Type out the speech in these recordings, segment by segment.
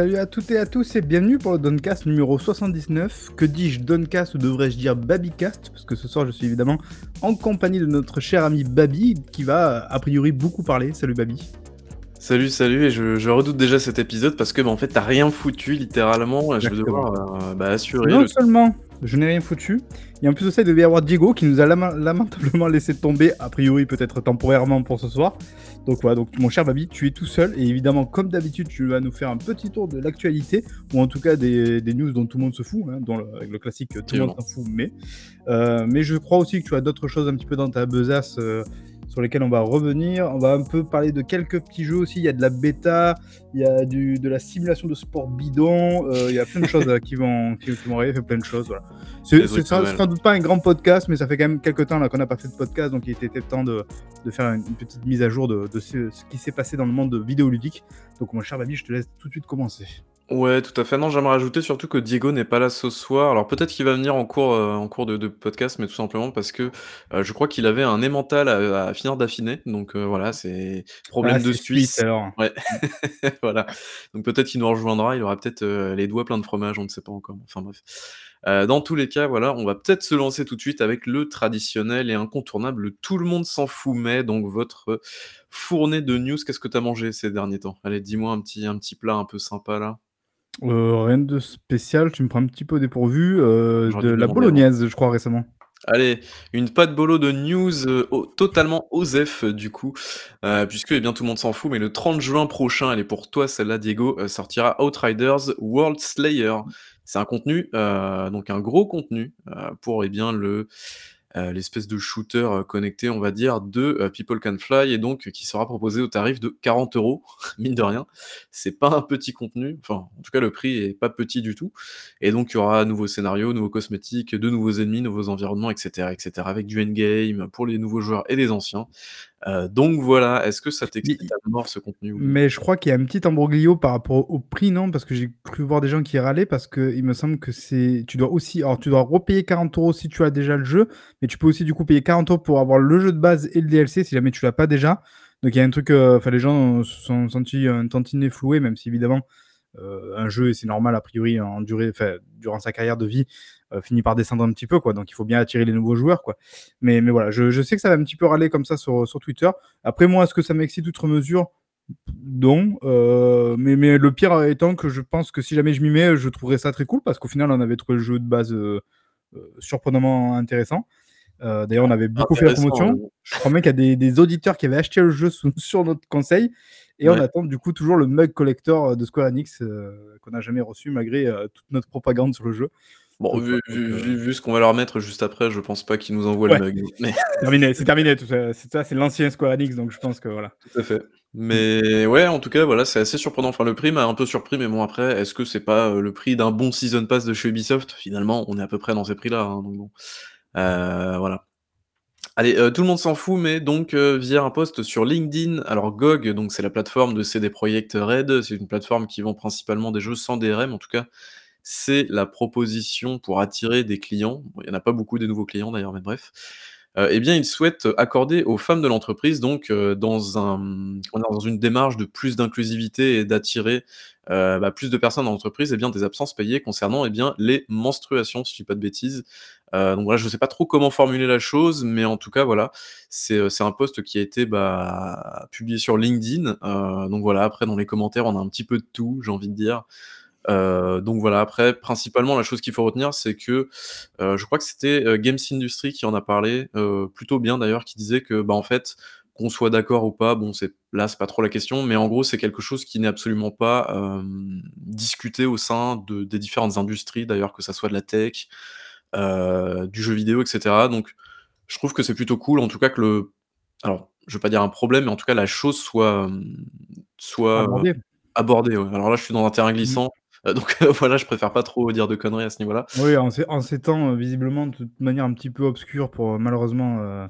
Salut à toutes et à tous et bienvenue pour le Doncast numéro 79. Que dis-je Doncast ou devrais-je dire Babycast Parce que ce soir je suis évidemment en compagnie de notre cher ami Baby qui va a priori beaucoup parler. Salut Baby. Salut, salut, et je, je redoute déjà cet épisode parce que bah, en fait t'as rien foutu littéralement. Je vais devoir euh, bah, assurer. Non le- seulement je n'ai rien foutu, et en plus de ça il devait y avoir Diego qui nous a lamentablement laissé tomber, a priori peut-être temporairement pour ce soir. Donc voilà, donc mon cher Baby, tu es tout seul. Et évidemment comme d'habitude tu vas nous faire un petit tour de l'actualité ou en tout cas des, des news dont tout le monde se fout, hein, dont le, avec le classique tout le monde s'en fout, mais euh, mais je crois aussi que tu as d'autres choses un petit peu dans ta besace euh, sur lesquelles on va revenir. On va un peu parler de quelques petits jeux aussi. Il y a de la bêta, il y a du, de la simulation de sport bidon, euh, il y a plein de choses euh, qui vont qui, qui vont arriver, plein de choses. Voilà. C'est sans, doute pas un grand podcast, mais ça fait quand même quelques temps qu'on n'a pas fait de podcast, donc il était temps de, de faire une, une petite mise à jour de, de ce, ce qui s'est passé dans le monde vidéoludique. Donc mon cher Babi, je te laisse tout de suite commencer. Ouais, tout à fait. Non, j'aimerais rajouter surtout que Diego n'est pas là ce soir. Alors peut-être qu'il va venir en cours, euh, en cours de, de podcast, mais tout simplement parce que euh, je crois qu'il avait un emmental à, à finir d'affiner. Donc euh, voilà, c'est problème Ah, de c'est Suisse. alors. Ouais, voilà. Donc peut-être qu'il nous rejoindra. Il aura peut-être les doigts pleins de fromage, on ne sait pas encore. Enfin bref. Dans tous les cas, voilà, on va peut-être se lancer tout de suite avec le traditionnel et incontournable Tout le monde s'en fout, mais donc votre fournée de news. Qu'est-ce que tu as mangé ces derniers temps? Allez, dis-moi un petit, un petit plat un peu sympa là. Euh, rien de spécial, tu me prends un petit peu dépourvu. euh, J'aurais de dû la demander bolognaise, je crois, récemment. Allez, une patte bolo de news euh, au- totalement osef euh, du coup, euh, puisque eh bien tout le monde s'en fout, mais le 30 juin prochain, elle est pour toi celle-là Diego, euh, sortira Outriders World Slayer. C'est un contenu, euh, donc un gros contenu euh, pour eh bien le euh, l'espèce de shooter euh, connecté, on va dire, de euh, People Can Fly, et donc qui sera proposé au tarif de 40 euros, mine de rien. C'est pas un petit contenu, enfin, en tout cas, le prix est pas petit du tout. Et donc, il y aura un nouveau scénario, nouveaux cosmétiques, de nouveaux ennemis, nouveaux environnements, etc., etc., avec du endgame pour les nouveaux joueurs et les anciens. Euh, donc voilà, est-ce que ça t'excite à mort ce contenu Mais je crois qu'il y a un petit embroglio par rapport au prix, non? Parce que j'ai cru voir des gens qui râlaient parce que il me semble que c'est. Tu dois aussi. Alors, tu dois repayer 40 euros si tu as déjà le jeu, mais tu peux aussi du coup payer 40 euros pour avoir le jeu de base et le DLC si jamais tu l'as pas déjà. Donc, il y a un truc. euh, Enfin, les gens se sont sentis un tantinet floués, même si évidemment. Euh, un jeu, et c'est normal a priori, en durée, enfin, durant sa carrière de vie, euh, finit par descendre un petit peu, quoi. Donc il faut bien attirer les nouveaux joueurs, quoi. Mais, mais voilà, je, je sais que ça va un petit peu râler comme ça sur, sur Twitter. Après, moi, est-ce que ça m'excite outre mesure? Non, euh, mais, mais le pire étant que je pense que si jamais je m'y mets, je trouverais ça très cool parce qu'au final, on avait trouvé le jeu de base euh, euh, surprenamment intéressant. D'ailleurs, on avait beaucoup fait la promotion. Je crois même qu'il y a des, des auditeurs qui avaient acheté le jeu sous- sur notre conseil et on attend du coup toujours le mug collector de Square Enix euh, qu'on n'a jamais reçu malgré euh, toute notre propagande sur le jeu. Bon, Donc, vu, ouais, vu- donc, euh, vu- vu ce qu'on va leur mettre juste après, je pense pas qu'ils nous envoient Ouais. le mug. Mais... C'est terminé, c'est terminé tout ça. C'est ça, c'est l'ancien Square Enix, donc je pense que voilà. Tout à fait. Mais ouais, en tout cas, voilà, c'est assez surprenant. Enfin, le prix m'a un peu surpris, mais bon, après, est-ce que c'est pas euh, le prix d'un bon Season Pass de chez Ubisoft? Finalement, on est à peu près dans ces prix-là, hein, donc bon. Euh, voilà. Allez, euh, tout le monde s'en fout, mais donc euh, via un post sur LinkedIn, alors GOG, donc c'est la plateforme de CD Projekt Red, c'est une plateforme qui vend principalement des jeux sans DRM, en tout cas, c'est la proposition pour attirer des clients. Il n'y en a pas beaucoup des nouveaux clients d'ailleurs, mais bref. Euh, eh bien, ils souhaitent accorder aux femmes de l'entreprise, donc euh, dans, un, dans une démarche de plus d'inclusivité et d'attirer euh, bah, plus de personnes dans l'entreprise, eh bien, des absences payées concernant eh bien, les menstruations, si je dis pas de bêtises. Donc voilà, je ne sais pas trop comment formuler la chose, mais en tout cas, voilà, c'est un post qui a été bah, publié sur LinkedIn. Donc voilà, après, dans les commentaires, on a un petit peu de tout, j'ai envie de dire. Euh, donc voilà, après, principalement, la chose qu'il faut retenir, c'est que euh, je crois que c'était euh, Games Industry qui en a parlé, plutôt bien d'ailleurs, qui disait que, bah, en fait, qu'on soit d'accord ou pas, bon, c'est là, c'est pas trop la question, mais en gros, c'est quelque chose qui n'est absolument pas discuté au sein de, des différentes industries, d'ailleurs, que ça soit de la tech, du jeu vidéo, etc. Donc, je trouve que c'est plutôt cool, en tout cas que le, alors, je veux pas dire un problème, mais en tout cas la chose soit, soit Abordé. abordée. ouais. Alors là, je suis dans un terrain Mhm. glissant, euh, donc voilà, je préfère pas trop dire de conneries à ce niveau-là. Oui, en ces, en ces temps, euh, visiblement, de toute manière un petit peu obscure pour euh, malheureusement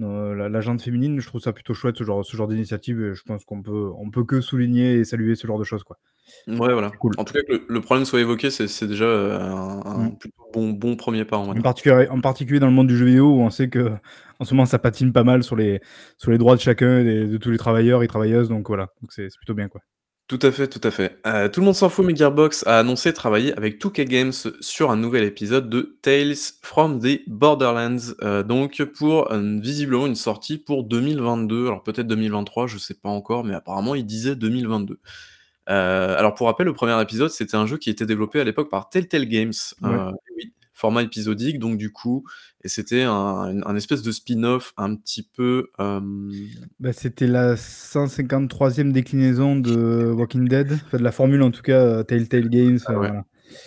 la, la gente féminine, je trouve ça plutôt chouette ce genre, ce genre d'initiative. Et je pense qu'on peut, on peut que souligner et saluer ce genre de choses, quoi. Ouais, voilà. Cool. En tout cas, que le, le problème soit évoqué, c'est déjà un, un Mm. plutôt bon, bon premier pas, En dire. particulier, en particulier dans le monde du jeu vidéo où on sait que en ce moment ça patine pas mal sur les, sur les droits de chacun, et de tous les travailleurs et travailleuses. Donc voilà, c'est plutôt bien, quoi. Tout à fait, tout à fait. Heu, tout le monde s'en fout, mais Gearbox a annoncé travailler avec 2K Games sur un nouvel épisode de Tales from the Borderlands, heu, donc pour, hem, visiblement une sortie pour 2022, alors peut-être 2023, je sais pas encore, mais apparemment il disait 2022. Heu, alors pour rappel, le premier épisode, c'était un jeu qui était développé à l'époque par Telltale Games, Ouais. heu, oui, format épisodique donc du coup et c'était un un espèce de spin-off un petit peu, Bah, c'était la 153e déclinaison de Walking Dead, enfin de la formule en tout cas, heu, Telltale Games, Ah heu, ouais. voilà.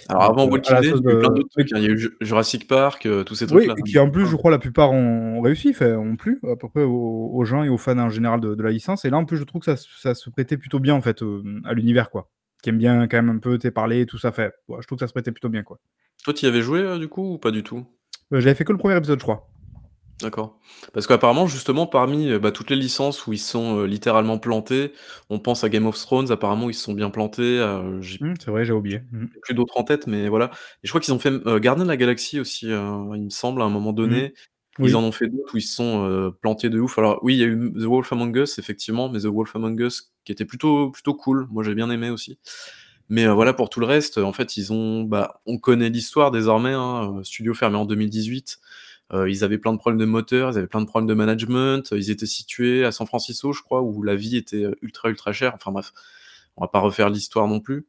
Alors avant heu, à Walking Dead, il y a eu plein d'autres trucs, hein, il y a eu Ju Jurassic Park, heu, tous ces Oui trucs-là, et qui en plus, je crois la plupart ont réussi, ont plu à peu près aux aux gens et aux fans en général de de la licence et là en plus je trouve que ça se ça se prêtait plutôt bien en fait, à l'univers quoi. Qui aime bien quand même un peu, tu sais, parler tout ça, ouais, je trouve que ça se prêtait plutôt bien quoi. Toi, tu y avais joué, heu, du coup ou pas du tout? Heu, j'avais fait que le 1er épisode, je crois. D'accord. Parce qu'apparemment justement parmi, heu, bah, toutes les licences où ils sont, heu, littéralement plantés, on pense à Game of Thrones apparemment ils se sont bien plantés, heu, j'ai Mmh, c'est vrai, j'avais oublié. Mmh. j'ai plus d'autres en tête, mais voilà et je crois qu'ils ont fait, heu, Gardiens de la Galaxie aussi, heu, il me semble à un moment Mmh. donné. Ils Oui. en ont fait d'autres où ils se sont, heu, plantés de ouf. Alors oui, il y a eu The Wolf Among Us effectivement, mais The Wolf Among Us qui était plutôt plutôt cool. Moi j'ai bien aimé aussi. Mais heu, voilà pour tout le reste, en fait, ils ont bah, on connaît l'histoire désormais, hein, heu, studio fermé en 2018. Heu, ils avaient plein de problèmes de moteur, ils avaient plein de problèmes de management, ils étaient situés à San Francisco, je crois, où la vie était, ultra, ultra chère. Enfin bref, on va pas refaire l'histoire non plus.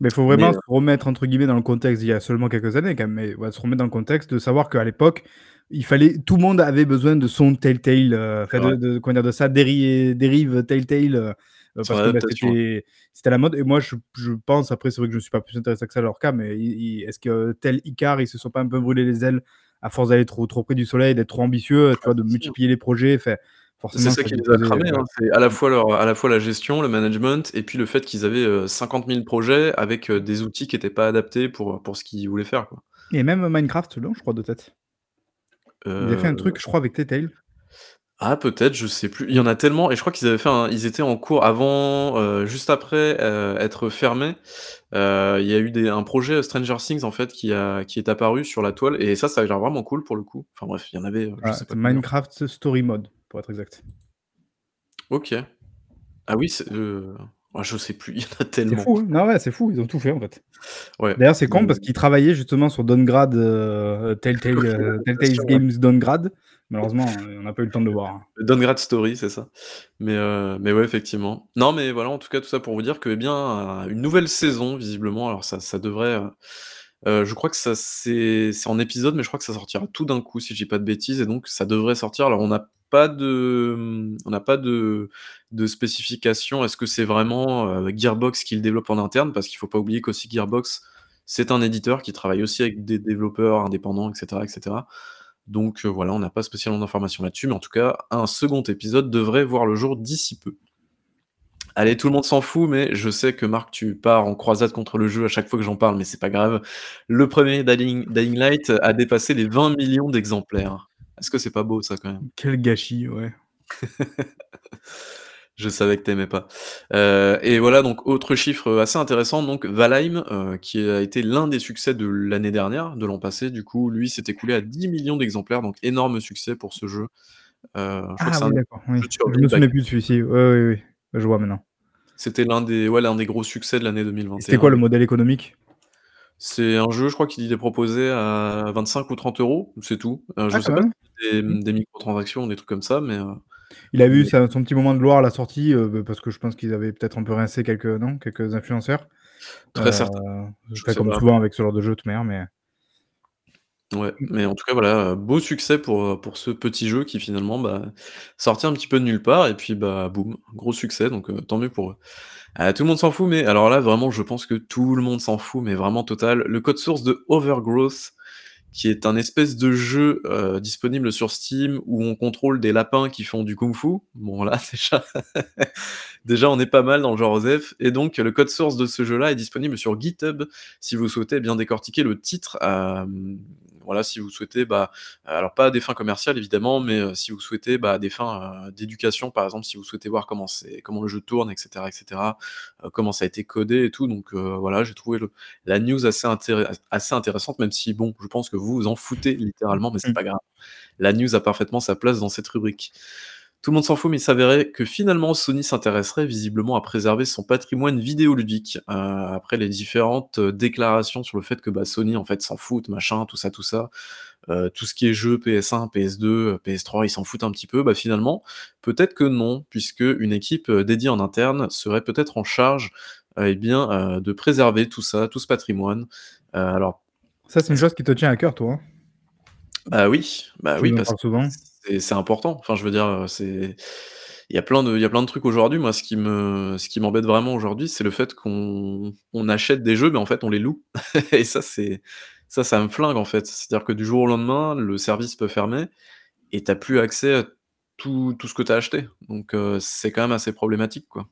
Mais il faut Mais vraiment se remettre entre guillemets «dans le contexte» d'il y a seulement quelques années quand même, mais ouais, se remettre dans le contexte de savoir qu'à l'époque, il fallait tout le monde avait besoin de son Telltale, enfin de de? De sa déri dérive Telltale, parce que, bah, c'était la mode et moi je je pense, après c'est vrai que je me suis pas plus intéressé que ça à leur cas, mais est-ce que tel Icare, ils se sont pas un peu brûlés les ailes à force d'aller trop trop près du soleil, d'être trop ambitieux, tu vois? De multiplier les projets, enfin C'est forcément ça qui les a cramés, ouais. hein. C'est à la fois leur à la fois la gestion, le management et puis le fait qu'ils avaient, heu, 50 000 projets avec, des outils qui étaient pas adaptés pour, pour ce qu'ils voulaient faire, quoi. Et même Minecraft, non, je crois de tête. Ils avaient fait un truc, je crois, avec Telltale. Ah peut-être, je sais plus. Il y en a tellement et je crois qu'ils avaient fait un ils étaient en cours avant, heu, juste après, heu, être fermés. Heu, il y a eu des un projet Stranger Things en fait qui a qui est apparu sur la toile et ça, ça avait l'air vraiment cool pour le coup. Enfin bref, il y en avait, heu, je Ah, sais pas c'est combien. Minecraft Story Mode, pour être exact. OK. Ah oui, c'est, heu, ah je sais plus, il y en a C'est tellement. fou, hein? Non, ouais, c'est fou, ils ont tout fait, en fait. Ouais, D'ailleurs, c'est con mais parce qu'ils travaillaient justement sur Downgrade, heu, Telltale, OK, heu, Telltale's l'adaptation, ouais. Games Downgrade. Malheureusement, heu, on n'a pas eu le temps de le voir, hein. Downgrade Story, c'est ça. Mais heu, mais ouais, effectivement. Non, mais voilà, en tout cas, tout ça pour vous dire que, eh bien, une nouvelle saison visiblement, alors ça ça devrait, heu heu, je crois que ça c'est en épisode, mais je crois que ça sortira tout d'un coup si je dis pas de bêtises et donc ça devrait sortir. Alors on n'a pas de, on n'a pas de de spécification. Est-ce que c'est vraiment, heu, Gearbox qui le développe en interne? Parce qu'il faut pas oublier qu'aussi Gearbox, c'est un éditeur qui travaille aussi avec des développeurs indépendants et cetera et cetera. Donc heu, voilà, on n'a pas spécialement d'informations là-dessus, mais en tout cas, un second épisode devrait voir le jour d'ici peu. Allez, tout le monde s'en fout, mais je sais que Marc, tu pars en croisade contre le jeu à chaque fois que j'en parle, mais c'est pas grave. Le 1er Dying Dying Light a dépassé les 20 000 000 d'exemplaires. Est-ce que c'est pas beau ça quand même? Quel gâchis, ouais. Je savais que tu aimais pas. Heu et voilà donc autre chiffre, assez intéressant donc Valheim, heu, qui a été l'un des succès de l'année dernière, de l'an passé du coup, lui s'est écoulé à 10 000 000 d'exemplaires donc énorme succès pour ce jeu. Heu, je crois que Ah un oui, d'accord, oui. Je me bac souvenais plus de celui-ci. Ouais, oui, oui, je vois maintenant. C'était l'un des ouais, l'un des gros succès de l'année deux mille Et vingt et c'était quoi le modèle économique? C'est un jeu, je crois qu'il est proposé à 25 ou 30 €, c'est tout. Je Ah sais pas des, mmh, des microtransactions des trucs comme ça, mais Il a eu sa son petit moment de gloire à la sortie, heu, bah, parce que je pense qu'ils avaient peut-être un peu rincé quelques non? Quelques influenceurs? Très certain, je sais comme pas. souvent avec ce genre de jeu de manière, mais Ouais, mais en tout cas voilà, heu, beau succès pour, ce petit jeu qui finalement, bah, sorti un petit peu de nulle part et puis, bah, boum, gros succès donc tant mieux pour eux. Heu, tout le monde s'en fout, mais alors là vraiment je pense que tout le monde s'en fout, mais vraiment total. Le code source de Overgrowth, qui est un espèce de jeu, heu, disponible sur Steam où on contrôle des lapins qui font du kung-fu. Bon là déjà déjà on est pas mal dans le genre OSEF et donc le code source de ce jeu-là est disponible sur GitHub si vous souhaitez bien décortiquer le titre, hem, voilà, si vous souhaitez, bah, alors pas à des fins commerciales évidemment, mais heu, si vous souhaitez, bah, à des fins, heu, d'éducation par exemple, si vous souhaitez voir comment c'est comment le jeu tourne et cetera et cetera, heu, comment ça a été codé et tout donc voilà, j'ai trouvé le la news assez intér assez intéressante même si bon, je pense que vous vous en foutez littéralement, mais c'est Mmh. pas grave. La news a parfaitement sa place dans cette rubrique. Tout le monde s'en fout, mais il s'avérait que finalement Sony s'intéresserait visiblement à préserver son patrimoine vidéoludique, heu, après les différentes, heu, déclarations sur le fait que, bah, Sony en fait s'en foutent, machin, tout ça, tout ça. Heu, tout ce qui est jeux PS1, PS2, heu, PS3, ils s'en foutent un petit peu. Bah, finalement, peut-être que non, puisque une équipe, dédiée en interne serait peut-être en charge, et bien, de préserver tout ça, tout ce patrimoine. Alors Ça, c'est une chose qui te tient à cœur, toi, hein? Bah oui, bah Tu oui, parce que souvent. C'est c'est important. Enfin, je veux dire, heu, c'est il y a plein de il y a plein de trucs aujourd'hui, moi, ce qui me ce qui m'embête vraiment aujourd'hui, c'est le fait qu'on on achète des jeux, mais en fait, on les loue et ça, c'est ça, ça me flingue, en fait. C'est-à-dire que du jour au lendemain, le service peut fermer et tu as plus accès à tout tout ce que tu as acheté. Donc heu, c'est quand même assez problématique, quoi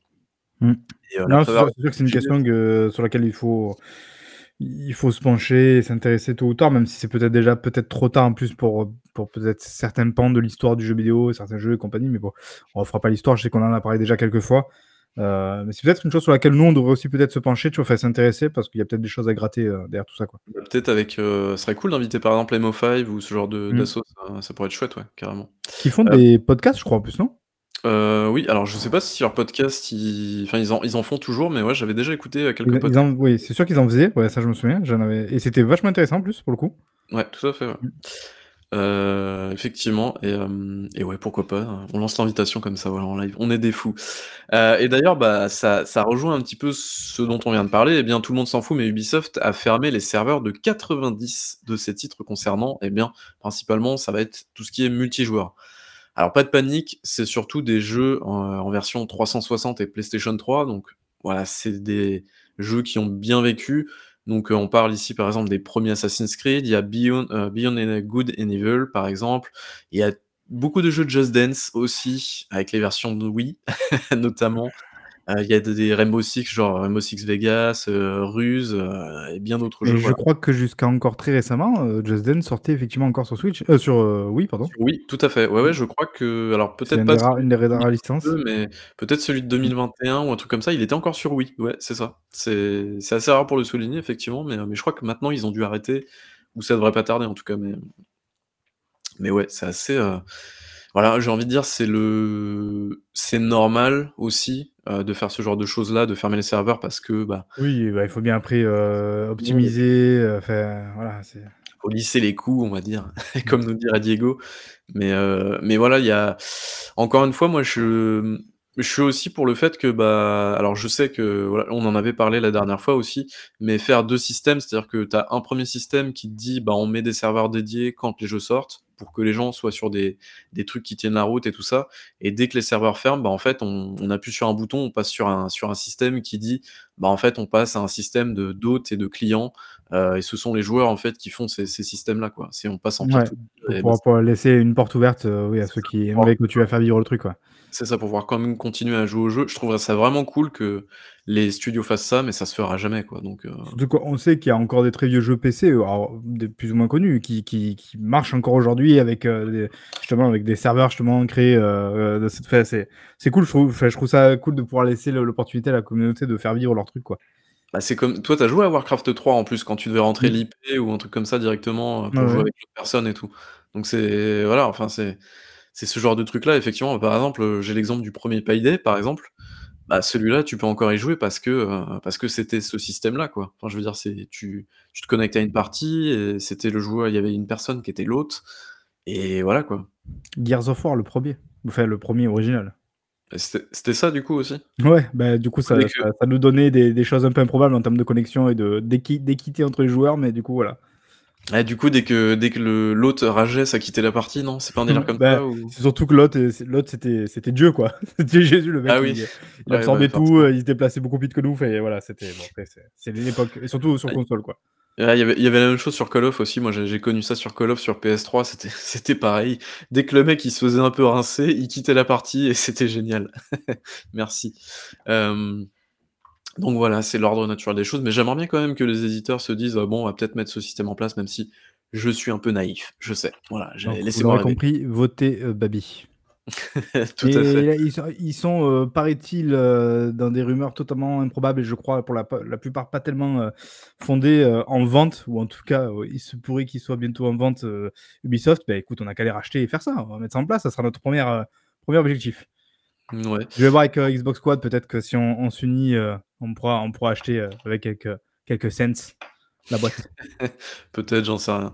Mmh. et heu, la Non, c'est sûr c'est sûr que c'est une question que sur laquelle il faut il faut se pencher et s'intéresser tôt ou tard, même si c'est peut-être déjà peut-être trop tard en plus pour, heu, pour peut-être certains pans de l'histoire du jeu vidéo, certains jeux et compagnie, mais bon, on refera pas l'histoire, je sais qu'on en a parlé déjà quelques fois. Heu, mais c'est peut-être une chose sur laquelle nous, on devrait aussi peut-être se pencher, tu vois? Enfin s'intéresser parce qu'il y a peut-être des choses à gratter, heu, derrière tout ça, quoi. Bah, peut-être avec, ce serait cool d'inviter par exemple MO5 ou ce genre de Mmh. ça ça pourrait être chouette, ouais, carrément. Qui font des podcasts, je crois, en plus, non? Heu, oui, alors je sais pas si leurs podcasts, ils enfin, ils en ils en font toujours, mais ouais, j'avais déjà écouté, heu, quelques Ils ils podcasts. en oui, c'est sûr qu'ils en faisaient, ouais, ça je me souviens, j'en avais et c'était vachement intéressant en plus, pour le coup. Ouais, tout à fait, ouais. Mmh. Heu, effectivement et hem et ouais, pourquoi pas, hein. On lance l'invitation comme ça, voilà, en live. On est des fous. Heu et d'ailleurs, bah, ça ça rejoint un petit peu ce dont on vient de parler. Eh bien, tout le monde s'en fout, mais Ubisoft a fermé les serveurs de 90 de ses titres concernant, eh bien, principalement, ça va être tout ce qui est multijoueur. Alors pas de panique, c'est surtout des jeux en, en version 360 et PlayStation 3, donc voilà, c'est des jeux qui ont bien vécu. Donc heu, on parle ici par exemple des premiers Assassin's Creed, il y a Beyond, heu, Beyond Good and Evil par exemple. Il y a beaucoup de jeux de Just Dance aussi, avec les versions de Wii notamment. Heu, il y a des des Rainbow Six, genre Rainbow Six Vegas, heu, Ruse, heu et bien d'autres jeux, Et je voilà. crois que jusqu'à encore très récemment, Just Dance sortait effectivement encore sur Switch, sur, Wii, pardon. Oui, tout à fait. Ouais, ouais, je crois que alors C'est peut-être pas rares une des de rares licences. 2022, mais peut-être celui de Mmh. 2021 ou un truc comme ça, il était encore sur Wii. Ouais, c'est ça. C'est c'est assez rare pour le souligner effectivement, mais mais je crois que maintenant ils ont dû arrêter ou ça devrait pas tarder en tout cas, mais mais ouais, c'est assez, voilà, j'ai envie de dire, c'est le c'est normal aussi, heu, de faire ce genre de choses-là, de fermer les serveurs parce que, bah, Oui, bah, il faut bien après, il optimiser, heu, enfin voilà, c'est faut lisser les coûts, on va dire, mmh. comme nous dirait Diego. Mais heu, mais voilà, il y a encore une fois, moi, je, je suis aussi pour le fait que, bah, alors je sais que, voilà, on en avait parlé la dernière fois aussi, mais faire 2 systèmes, c'est-à-dire que tu as un 1er système qui te dit: «Bah, on met des serveurs dédiés quand les jeux sortent», pour que les gens soient sur des des trucs qui tiennent la route et tout ça et dès que les serveurs ferment, bah, en fait, on on appuie sur un bouton, on passe sur un sur un système qui dit: «Bah, en fait, on passe à un système de d'hôtes et de clients», heu et ce sont les joueurs, en fait, qui font ces ces systèmes-là, quoi. C'est on passe en Ouais, pour bah, pouvoir laisser une porte ouverte, oui, à ceux qui pour aimeraient continuer à faire vivre le truc, quoi. C'est ça, pour pouvoir quand même continuer à jouer au jeu. Je trouverais ça vraiment cool que les studios fassent ça, mais ça se fera jamais, quoi, donc heu, Surtout qu'on sait qu'il y a encore des très vieux jeux PC, heu, alors des plus ou moins connus, qui qui qui marchent encore aujourd'hui avec, heu, des justement avec des serveurs justement créés, heu, de cette enfin c'est c'est cool, je trouve je trouve ça cool de pouvoir laisser l'opportunité à la communauté de faire vivre leur truc, quoi. bah, c'est comme toi, tu as joué à Warcraft 3 en plus, quand tu devais rentrer l'IP ou un truc comme ça directement, pour jouer ouais. avec l'autre personne et tout, donc c'est voilà, enfin, c'est c'est ce genre de truc-là, effectivement. Par exemple, heu, j'ai l'exemple du 1er Payday, par exemple, bah, celui-là, tu peux encore y jouer parce que, heu, parce que c'était ce système-là, quoi. Enfin, je veux dire, c'est tu tu te connectais à une partie et c'était le joueur il y avait une personne qui était l'hôte et voilà, quoi. Gears of War, le 1er, enfin le 1er original. C'était c'était ça, du coup, aussi? Ouais, bah, du coup ça que ça ça nous donnait des des choses un peu improbables en termes de connexion et de d'équi d'équité entre les joueurs, mais du coup voilà. Ah, du coup, dès que dès que l'hôte rageait, ça quittait la partie, non? C'est pas un délire comme Bah, ça ou? c'est surtout que l'autre c'était c'était Dieu, quoi. C'était Jésus, le mec, Ah oui, il il ouais, bah, absorbait tout, il se déplaçait beaucoup plus vite que nous, enfin voilà, c'était bon c'est l'époque et surtout sur console, quoi. Il y avait il y avait la même chose sur Call of aussi. Moi, j'ai connu ça sur Call of sur PS3, c'était c'était pareil. Dès que le mec, il se faisait un peu rincer, il quittait la partie et c'était génial. Merci. Hem, donc voilà, c'est l'ordre naturel des choses, mais j'aimerais bien quand même que les éditeurs se disent: «Ah bon, on va peut-être mettre ce système en place», même si je suis un peu naïf, je sais. Voilà, laissez-moi compris, votez, heu, Babi. Tout à fait. Là, ils sont ils sont, heu, paraît-il, heu, dans des rumeurs totalement improbables et je crois pour la pa la plupart pas tellement, fondées, en vente ou en tout cas, il se pourrait qu'ils soient bientôt en vente, Ubisoft. Bah, écoute, on a qu'à les racheter et faire ça. On va mettre ça en place, ça sera notre première re 1er objectif. Je vais voir avec, heu, Xbox Squad, peut-être que si on on s'unit, heu, on pourra on pourra acheter, heu, avec quelques quelques cents la boîte. Peut-être, j'en sais rien.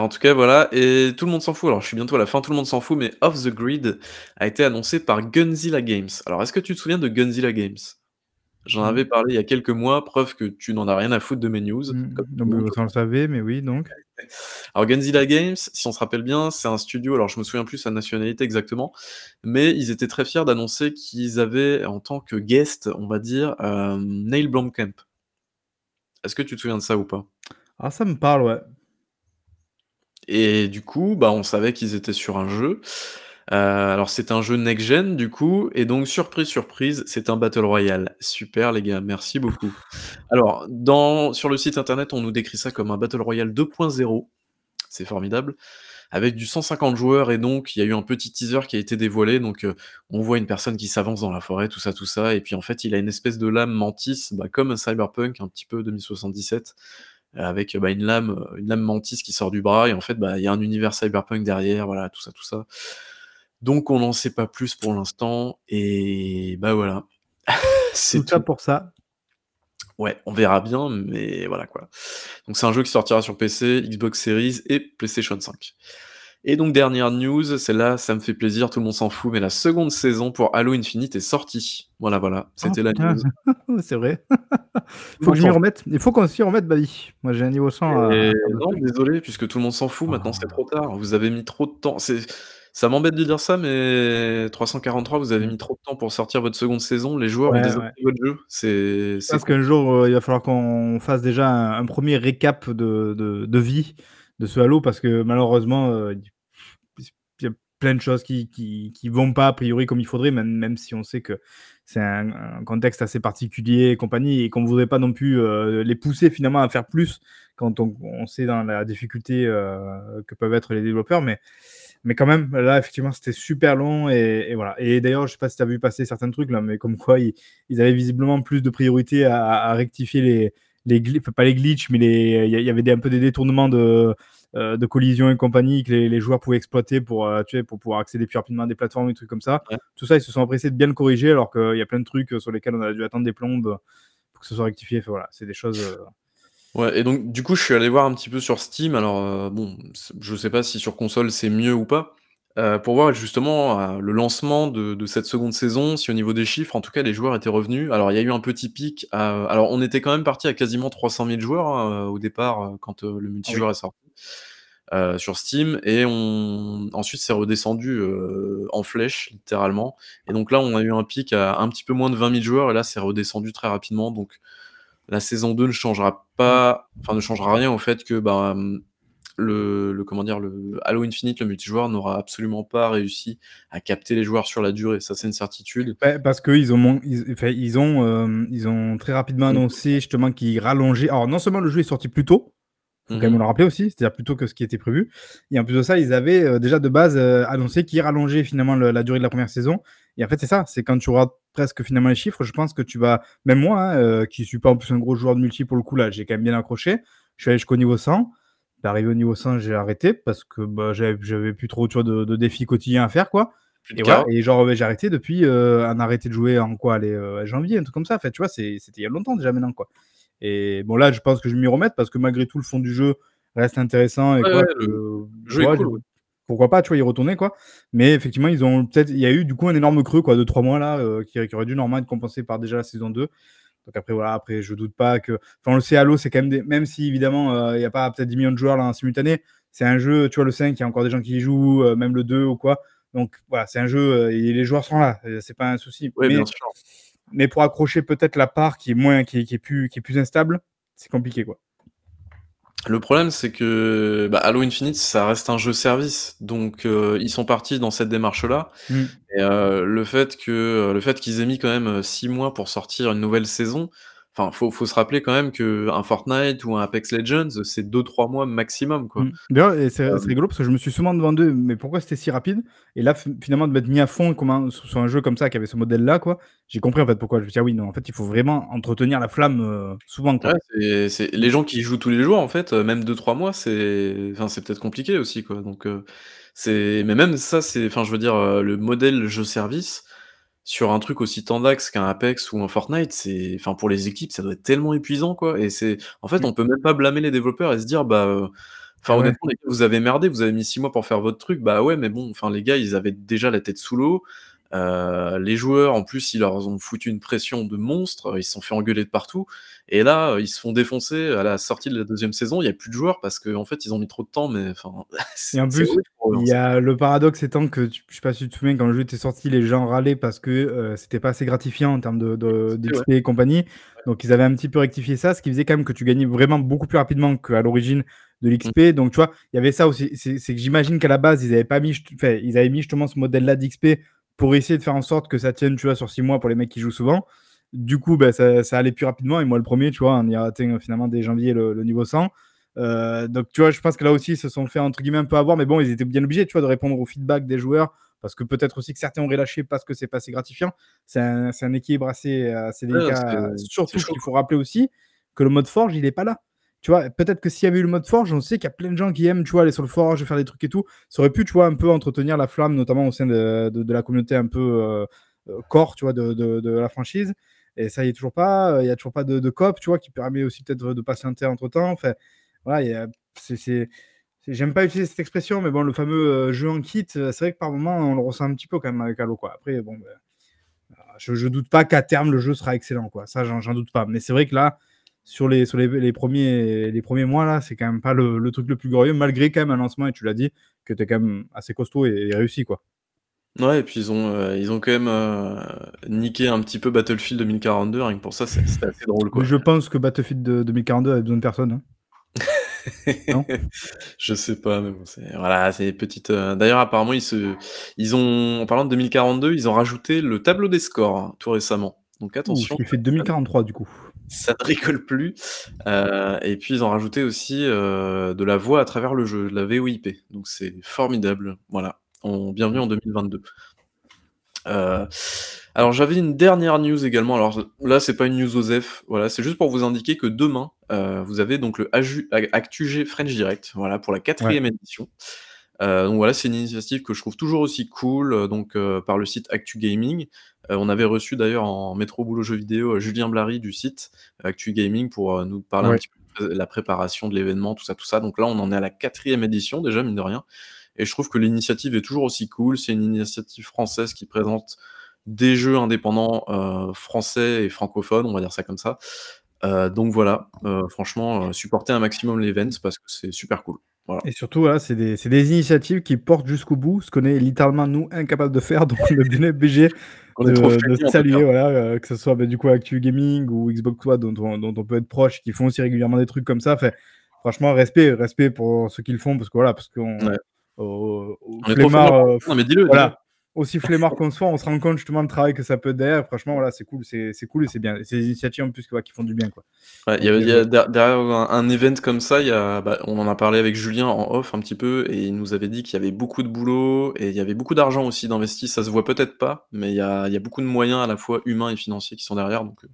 En tout cas, voilà et tout le monde s'en fout. Alors, je suis bientôt à la fin, tout le monde s'en fout, mais Off the Grid a été annoncé par Gunzilla Games. Alors, est-ce que tu te souviens de Gunzilla Games? J'en Mmh. avais parlé il y a quelques mois, preuve que tu n'en as rien à foutre de mes news, Mmh, comme non monde, mais le oui, donc? Alors Gunzilla Games, si on se rappelle bien, c'est un studio, alors je me souviens plus sa nationalité exactement, mais ils étaient très fiers d'annoncer qu'ils avaient en tant que guest, on va dire, hem, Neil Blomkamp. Est-ce que tu te souviens de ça ou pas? Ah, ça me parle, ouais. Et du coup, bah, on savait qu'ils étaient sur un jeu. Heu, alors c'est un jeu next gen du coup et donc surprise, surprise, c'est un battle royale. Super les gars, merci beaucoup. Alors sur le site internet, on nous décrit ça comme un battle royale 2.0, c'est formidable, avec du 150 joueurs et donc il y a eu un petit teaser qui a été dévoilé donc heu, on voit une personne qui s'avance dans la forêt, tout ça, tout ça et puis en fait, il a une espèce de lame mantis, bah, comme Cyberpunk, un petit peu 2077, heu, avec, bah, une lame, une lame mantis qui sort du bras et en fait, bah, il y a un univers Cyberpunk derrière, voilà, tout ça, tout ça. Donc on n'en sait pas plus pour l'instant et bah, voilà, Tout c'est ça tout. pour ça. Ouais, on verra bien, mais voilà quoi. Donc c'est un jeu qui sortira sur PC, Xbox Series et PlayStation 5. Et donc dernière news, celle-là, ça me fait plaisir, tout le monde s'en fout, mais la 2nde saison pour Halo Infinite est sortie. Voilà, voilà, Oh c'était la putain, news. c'est vrai. Le Faut que je m'y remette. Il faut qu'on s'y remette, Bally. Moi, j'ai un niveau 100 à Et à faire le non, désolé, puisque tout le monde s'en fout, maintenant c'est Oh. trop tard. Vous avez mis trop de temps. C'est ça m'embête de dire ça, mais 343, vous avez Mmh. mis trop de temps pour sortir votre 2nde saison. Les joueurs ont Ouais, ouais. votre jeu. C'est con. qu'un jour, heu, il va falloir qu'on fasse déjà un un 1er récap de de de vie de ce Halo parce que malheureusement, heu, il y a plein de choses qui qui qui vont pas a priori comme il faudrait, même même si on sait que c'est un un contexte assez particulier et compagnie et qu'on voudrait pas non plus, heu, les pousser finalement à faire plus quand on on sait dans la difficulté, que peuvent être les développeurs. Mais mais quand même, là, effectivement, c'était super long et et voilà. Et d'ailleurs, je sais pas si tu as vu passer certains trucs là, mais comme quoi ils ils avaient visiblement plus de priorité à à rectifier les les enfin pas les glitches, mais il y avait des un peu des détournements de, heu, de collisions et compagnie que les les joueurs pouvaient exploiter pour, tu sais, pour pouvoir accéder plus rapidement à des plateformes, des trucs comme ça. Ouais. Tout ça, ils se sont empressés de bien le corriger alors qu'il y a plein de trucs, heu, sur lesquels on a dû attendre des plombes pour que ce soit rectifié. Enfin voilà, c'est des choses, heu Ouais et donc du coup, je suis allé voir un petit peu sur Steam. Alors, heu, bon, c je sais pas si sur console c'est mieux ou pas, heu, pour voir justement, heu, le lancement de de cette 2nde saison, si au niveau des chiffres, en tout cas, les joueurs étaient revenus. Alors il y a eu un petit pic à alors on était quand même partis à quasiment 300 000 joueurs, hein, heu, au départ, heu, quand, heu, le Ah oui. multijoueur est sorti, heu, sur Steam et on ensuite c'est redescendu, heu, en flèche littéralement et donc là, on a eu un pic à un petit peu moins de 20 000 joueurs et là, c'est redescendu très rapidement. Donc la saison 2 ne changera pas enfin ne changera rien au fait que, bah, mmh, le le comment dire? Le Halo Infinite, le multijoueur n'aura absolument pas réussi à capter les joueurs sur la durée. Ça, c'est une certitude. Parce qu'ils ont ils enfin, ils ont, hem, ils ont très rapidement Mmh annoncé justement qu'ils rallongeaient alors non seulement le jeu est sorti plus tôt, faut quand même mh. le rappeler aussi, c'est-à-dire plus tôt que ce qui était prévu et en plus de ça, ils avaient, heu, déjà de base, heu, annoncé qu'ils rallongeaient finalement le la durée de la 1re saison et en fait, c'est ça, c'est quand tu regardes presque finalement les chiffres, je pense que tu vas même moi, hein, heu, qui suis pas en plus un gros joueur de multi pour le coup là, j'ai quand même bien accroché. Je suis allé jusqu'au niveau 100. Puis arrivé au niveau 100, j'ai arrêté parce que, bah, j'avais plus trop, tu vois, de de défis quotidiens à faire, quoi et genre, j'ai arrêté depuis, on a arrêté de jouer en quoi? Allez, heu, janvier, un truc comme ça. Enfin, tu vois, c'était il y a longtemps déjà maintenant, quoi et bon, là, je pense que je vais m'y remettre parce que malgré tout, le fond du jeu reste intéressant et Ouais, quoi ouais, que, le jeu vois, cool. Pourquoi pas, tu vois, y retourner, quoi mais effectivement, ils ont peut-être il y a eu du coup un énorme creux, quoi, de 3 mois là, heu, qui qui aurait dû normalement être compensé par déjà la saison 2. Donc après, voilà, après je doute pas que enfin, on le sait, Halo, c'est quand même des même si évidemment, il y a pas peut-être 10 000 000 de joueurs là en simultané, c'est un jeu, tu vois, le 5, il y a encore des gens qui y jouent, heu, même le 2 ou quoi. Donc voilà, c'est un jeu, et les joueurs sont là, c'est pas un souci bien mais sûr. mais pour accrocher peut-être la part qui est moins qui est qui est plus qui est plus instable, c'est compliqué, quoi. Le problème, c'est que, bah, Halo Infinite, ça reste un jeu service donc heu, ils sont partis dans cette démarche-là Mmh. et heu, le fait que, le fait qu'ils aient mis quand même, heu, 6 mois pour sortir une nouvelle saison, enfin, faut faut se rappeler quand même qu'un Fortnite ou un Apex Legends, c'est 2-3 mois maximum, quoi. Mmh. D'ailleurs et c'est rigolo parce que je me suis souvent demandé, mais pourquoi c'était si rapide? Et là, fi finalement, de m'être mis à fond comme un sur un jeu comme ça qui avait ce modèle-là, quoi, j'ai compris, en fait, pourquoi. Je me suis dit: «Ah oui, non, en fait, il faut vraiment entretenir la flamme, heu, souvent, Ouais, quoi». c'est c'est les gens qui jouent tous les jours, en fait, heu, même 2-3 mois, c'est enfin, c'est peut-être compliqué aussi, quoi, donc c'est mais même ça, c'est enfin, je veux dire, le modèle jeu-service, sur un truc aussi tendax qu'un Apex ou un Fortnite, c'est enfin, pour les équipes, ça doit être tellement épuisant, quoi et c'est en fait, Mmh. on peut même pas blâmer les développeurs et se dire: «Bah, enfin, ouais. honnêtement, les gars, vous avez merdé, vous avez mis 6 mois pour faire votre truc». Bah, ouais, mais bon, enfin, les gars, ils avaient déjà la tête sous l'eau, heu, les joueurs, en plus, ils leur ont foutu une pression de monstre, ils se sont fait engueuler de partout et là, ils se font défoncer à la sortie de la 2e saison. Il y a plus de joueurs parce qu'en fait, ils ont mis trop de temps, mais enfin, Et c'est en plus, eux, hein, il y a le paradoxe étant que je sais pas si tu te souviens quand le jeu était sorti, les gens râlaient parce que, heu, c'était pas assez gratifiant en termes de de ouais. d'XP et compagnie. Ouais. Donc ils avaient un petit peu rectifié ça, ce qui faisait quand même que tu gagnais vraiment beaucoup plus rapidement qu'à l'origine de Mmh. l'XP. Donc tu vois, il y avait ça aussi. C'est c'est que j'imagine qu'à la base, ils avaient pas mis ils avaient mis justement ce modèle-là d'XP pour essayer de faire en sorte que ça tienne, tu vois, sur 6 mois pour les mecs qui jouent souvent. Du coup, bah, ça ça allait plus rapidement et moi le 1er, tu vois, on y a atteint finalement dès janvier le le niveau 100. Heu, donc tu vois, je pense que là aussi, ils se sont fait entre guillemets «un peu avoir», mais bon, ils étaient bien obligés, tu vois, de répondre au feedback des joueurs parce que peut-être aussi que certains auraient lâché parce que c'est pas assez gratifiant. C'est un équilibre assez, c'est délicat. Surtout qu'il faut rappeler aussi que le mode Forge, il est pas là. Tu vois? Peut-être que s'il y avait eu le mode Forge, on sait qu'il y a plein de gens qui aiment, tu vois, aller sur le Forge, faire des trucs et tout. Ça aurait pu, tu vois, un peu entretenir la flamme, notamment au sein de la communauté un peu, heu heu, core, tu vois, de la franchise et ça y est toujours pas. Heu, il y a toujours pas de coop, tu vois, qui permet aussi peut-être de patienter entre temps. Enfin, voilà, c'est j'aime pas utiliser cette expression, mais bon, le fameux, heu, jeu en kit, c'est vrai que par moment, on le ressent un petit peu quand même avec Halo, quoi. Après, bon, bah, je je doute pas qu'à terme, le jeu sera excellent, quoi. Ça, j'en doute pas. Mais c'est vrai que là, sur les sur les les 1ers les 1ers mois là, c'est quand même pas le le truc le plus glorieux, malgré quand même un lancement et tu l'as dit, qui était quand même assez costaud et et réussi, quoi. Ouais et puis ils ont, heu, ils ont quand même, heu, niqué un petit peu Battlefield 2042, rien que pour ça, c'est c'était assez drôle, quoi. je pense que Battlefield de 2042 avait besoin de personne, hein. Non? Je sais pas, mais bon, c'est voilà, c'est des petites, heu d'ailleurs, apparemment, ils se ils ont en parlant de 2042, ils ont rajouté le tableau des scores, hein, tout récemment. Donc Ouh, attention, qui fait ça ne 2043 du coup. ça ne rigole plus. Heu et puis ils ont rajouté aussi, heu, de la voix à travers le jeu, de la VOIP. Donc c'est formidable, voilà. En bienvenue en 2022. Heu, alors j'avais une dernière news également, alors là, c'est pas une news OZEF, voilà, c'est juste pour vous indiquer que demain, vous avez donc le ActuG French Direct, voilà, pour la Ouais. 4e édition. Heu, donc voilà, c'est une initiative que je trouve toujours aussi cool, heu, donc heu, par le site Actu Gaming. On avait reçu d'ailleurs en métro boulot jeux vidéo, Julien Blary du site Actu Gaming pour, nous parler un petit peu de la préparation de l'événement, tout ça, tout ça. Donc là, on en est à la 4e édition déjà, mine de rien et je trouve que l'initiative est toujours aussi cool. C'est une initiative française qui présente des jeux indépendants, français et francophones, on va dire ça comme ça. Donc voilà, franchement, heu, supportez un maximum l'event parce que c'est super cool. Voilà. Et surtout, voilà, c'est des c'est des initiatives qui portent jusqu'au bout, ce qu'on est littéralement nous incapables de faire, donc est trop de de saluer, voilà, heu, que ce soit, bah, du coup Actu Gaming ou Xbox One dont on dont on peut être proche, qui font aussi régulièrement des trucs comme ça. Enfin, franchement, respect respect pour ceux qui le font parce que voilà, parce qu'on Ouais. au au On est trop le non mais dis-le. voilà, aussi flemmard qu'on soit, on se rend compte justement le travail que ça peut être derrière. Franchement, voilà, c'est cool, c'est c'est cool et c'est bien. C'est des initiatives en plus, ouais, qui font du bien, quoi. Ouais, y a bien y der derrière un un event comme ça, y a bah, on en a parlé avec Julien en off un petit peu et il nous avait dit qu'il y avait beaucoup de boulot et il y avait beaucoup d'argent aussi d'investi. Ça se voit peut-être pas, mais il y a y a beaucoup de moyens à la fois humains et financiers qui sont derrière donc heu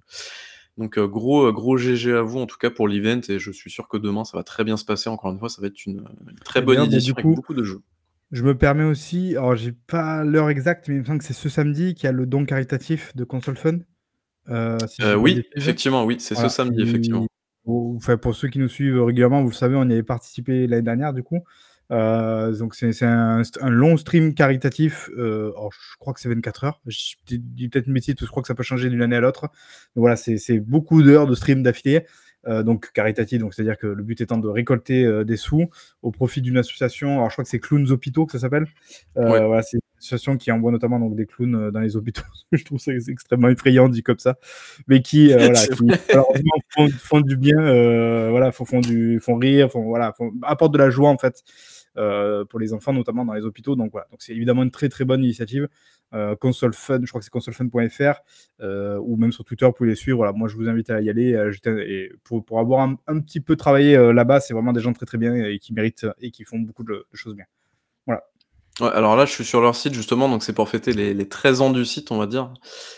donc heu, gros, gros GG à vous en tout cas pour l'event et je suis sûr que demain ça va très bien se passer. Encore une fois, ça va être une, très bonne bah, édition du avec coup, beaucoup de jeux. Je me permets aussi, alors j'ai pas l'heure exacte, mais il me semble que c'est ce samedi qu'il y a le don caritatif de Console Fun, si pas de oui, effectivement, oui, c'est ce samedi, effectivement. enfin, pour ceux qui nous suivent régulièrement, vous le savez, on y avait participé l'année dernière, du coup. Heu, donc c'est un long stream caritatif, alors je crois que c'est 24 heures. Je dis peut-être une bêtise parce que je crois que ça peut changer d'une année à l'autre. Donc voilà, c'est beaucoup d'heures de stream d'affilée, heu, donc caritatif, donc c'est-à-dire que le but étant de récolter, heu, des sous au profit d'une association. Alors je crois que c'est Clowns Hôpitaux que ça s'appelle. Ouais. voilà, c'est une association qui envoie notamment donc des clowns, dans les hôpitaux. Je trouve ça ex extrêmement effrayant dit comme ça, mais qui, voilà, malheureusement font font du bien, voilà, font font du font rire, font voilà, font apportent de la joie en fait, pour les enfants, notamment dans les hôpitaux. Donc voilà, donc c'est évidemment une très, très bonne initiative. Console Fun, je crois que c'est consolefun.fr, ou même sur Twitter, vous pouvez les suivre. Voilà, moi, je vous invite à y aller. et pour, pour, avoir un, petit peu travaillé là-bas, c'est vraiment des gens très très bien et qui méritent et qui font beaucoup de choses bien. Voilà alors là, je suis sur leur site justement, donc c'est pour fêter les 13 ans du site, on va dire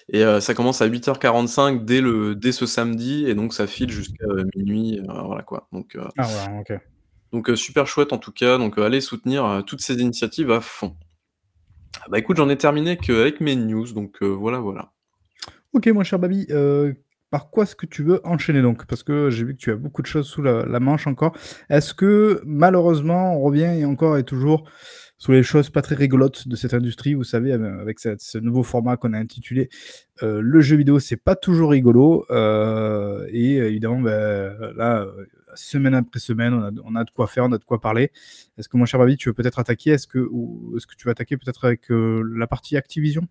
et euh, ça commence à 8:45 dès le dès ce samedi et donc ça file jusqu'à, minuit, euh, voilà quoi, donc euh Ah ouais, OK. donc super chouette en tout cas, donc allez soutenir, toutes ces initiatives à fond. Bah, écoute, j'en ai terminé qu'avec mes news, donc voilà, voilà. OK, mon cher Baby, par quoi est-ce que tu veux enchaîner donc? Parce que j'ai vu que tu as beaucoup de choses sous la manche encore. Est-ce que malheureusement, on revient et encore et toujours sur les choses pas très rigolotes de cette industrie? Vous savez, avec ce nouveau format qu'on a intitulé euh, Le jeu vidéo, c'est pas toujours rigolo. Euh, et évidemment, ben, là, semaine après semaine, on a, de quoi faire, on a de quoi parler. Est-ce que, mon cher Babi, tu veux peut-être attaquer? Est-ce que, est que tu veux attaquer peut-être avec euh, la partie Activision?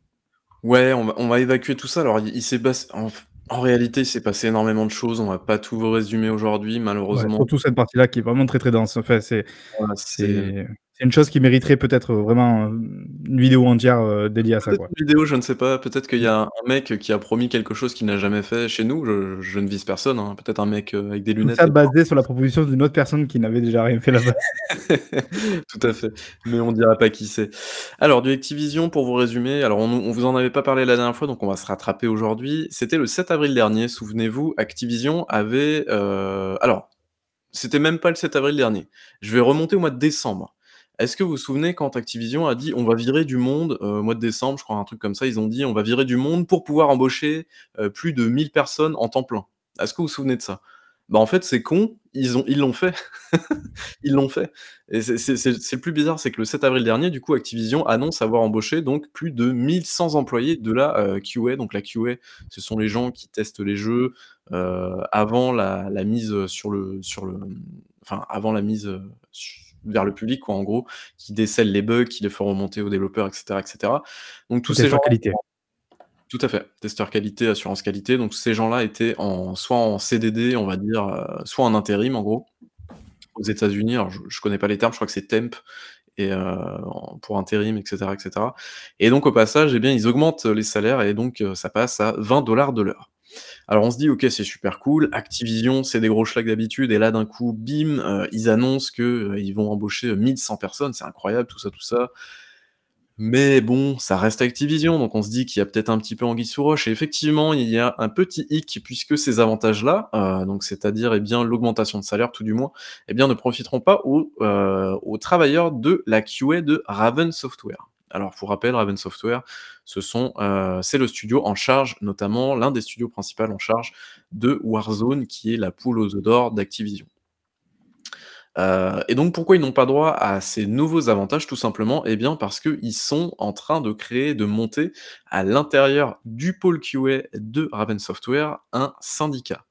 Ouais, on va, évacuer tout ça. Alors, il, s'est passé. En, réalité, il s'est passé énormément de choses. On va pas tout vous résumer aujourd'hui, malheureusement. surtout cette partie-là qui est vraiment très très dense. Enfin, c'est c'est une chose qui mériterait peut-être euh, vraiment, euh, une vidéo entière, euh, dédiée à ça, quoi. une vidéo, je ne sais pas, peut-être qu'il y a un mec qui a promis quelque chose qu'il n'a jamais fait chez nous, je ne vise personne, hein. Peut-être un mec, avec des lunettes Tout ça basé sur la proposition d'une autre personne qui n'avait déjà rien fait là-bas. Tout à fait, mais on dira pas qui c'est. Alors du Activision pour vous résumer, alors on on vous en avait pas parlé la dernière fois, donc on va se rattraper aujourd'hui. C'était le 7 avril dernier, souvenez-vous, Activision avait, alors, c'était même pas le 7 avril dernier. Je vais remonter au mois de décembre. Est-ce que vous vous souvenez quand Activision a dit: «On va virer du monde», euh, au mois de décembre, je crois, un truc comme ça, ils ont dit: «On va virer du monde pour pouvoir embaucher, euh, plus de 1000 personnes en temps plein». Est-ce que vous vous souvenez de ça? Bah, en fait, c'est con, ils ont l'ont fait. Ils l'ont fait et c'est le plus bizarre, c'est que le 7 avril dernier, du coup, Activision annonce avoir embauché donc plus de 1 100 employés de la, euh, QA. Donc la QA, ce sont les gens qui testent les jeux, avant la mise, sur le sur le, enfin, avant la mise, vers le public, quoi, en gros, qui décèlent les bugs, qui les font remonter aux développeurs, etc., etc. Donc tous ces gens qualité. Tout à fait, testeur qualité, assurance qualité. Donc ces gens-là étaient en soit en CDD, on va dire, euh, soit en intérim, en gros, aux États-Unis. Alors je, je connais pas les termes, je crois que c'est temp et euh, pour intérim, etc., etc. Et donc au passage, eh bien, ils augmentent les salaires et donc euh, ça passe à 20 dollars de l'heure. Alors on se dit: «OK, c'est super cool, Activision, c'est des gros schlags d'habitude» et là d'un coup, bim, euh, ils annoncent qu'ils euh, vont embaucher, 1 100 personnes, c'est incroyable tout ça, tout ça. Mais bon, ça reste Activision, donc on se dit qu'il y a peut-être un petit peu anguille sous roche. Et effectivement, il y a un petit hic puisque ces avantages-là, euh, donc c'est-à-dire, eh bien, l'augmentation de salaire tout du moins, eh bien, ne profiteront pas aux travailleurs de la QA de Raven Software. Alors, pour rappel, Raven Software, euh, c'est le studio en charge, notamment l'un des studios principaux en charge de Warzone, qui est la poule aux œufs d'or d'Activision. Euh, et donc pourquoi ils n'ont pas droit à ces nouveaux avantages? Tout simplement, eh bien parce qu'ils sont en train de créer, de monter à l'intérieur du pôle QA de Raven Software un syndicat.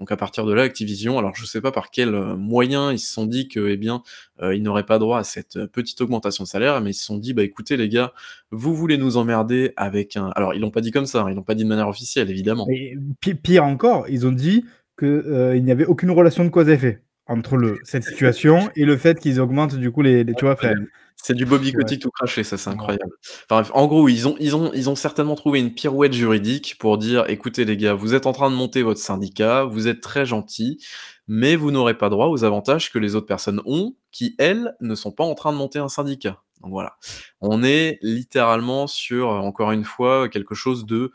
Donc à partir de là, Activision, alors je ne sais pas par quel euh, moyen ils se sont dit que, eh bien, euh, ils n'auraient pas droit à cette euh, petite augmentation de salaire, mais ils se sont dit: «Bah, écoutez les gars, vous voulez nous emmerder avec un» alors ils l'ont pas dit comme ça, hein, ils l'ont pas dit de manière officielle évidemment. Et pire encore, ils ont dit qu'il n'y avait aucune relation de cause à effet entre le cette situation et le fait qu'ils augmentent du coup les tu vois? C'est du Bobby tout craché, ça, c'est incroyable. Enfin, en gros, ils ont ils ont ils ont certainement trouvé une pirouette juridique pour dire: «Écoutez les gars, vous êtes en train de monter votre syndicat, vous êtes très gentils, mais vous n'aurez pas droit aux avantages que les autres personnes ont, qui elles, ne sont pas en train de monter un syndicat». Donc voilà. On est littéralement sur, encore une fois, quelque chose de,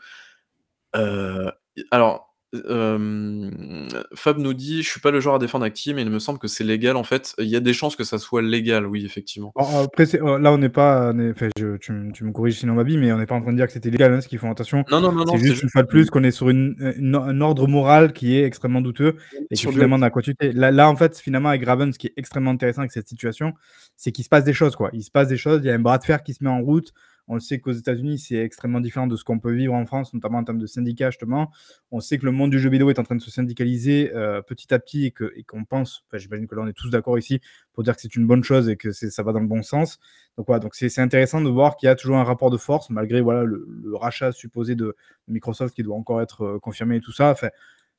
heu, alors Fab nous dit: «Je suis pas le genre à défendre Acti, mais il me semble que c'est légal en fait». Il y a des chances que ça soit légal, oui, effectivement. après euh, là on n'est pas enfin je tu me corriges sinon ma vie, mais on n'est pas en train de dire que c'était légal, hein, ce qu'ils font attention. Non, non, non, non, c'est juste une fois de plus qu'on est sur une, un ordre moral qui est extrêmement douteux et qui finalement n'a quoi là là en fait, finalement avec Raven, ce qui est extrêmement intéressant avec cette situation, c'est qu'il se passe des choses quoi. Il se passe des choses, il y a un bras de fer qui se met en route. On le sait qu'aux États-Unis, c'est extrêmement différent de ce qu'on peut vivre en France, notamment en termes de syndicats, justement. On sait que le monde du jeu vidéo est en train de se syndicaliser euh, petit à petit et qu'on pense, j'imagine que là on est tous d'accord ici pour dire que c'est une bonne chose et que ça va dans le bon sens. Donc voilà, donc c'est intéressant de voir qu'il y a toujours un rapport de force, malgré voilà, le, rachat supposé de Microsoft qui doit encore être euh, confirmé et tout ça. Enfin,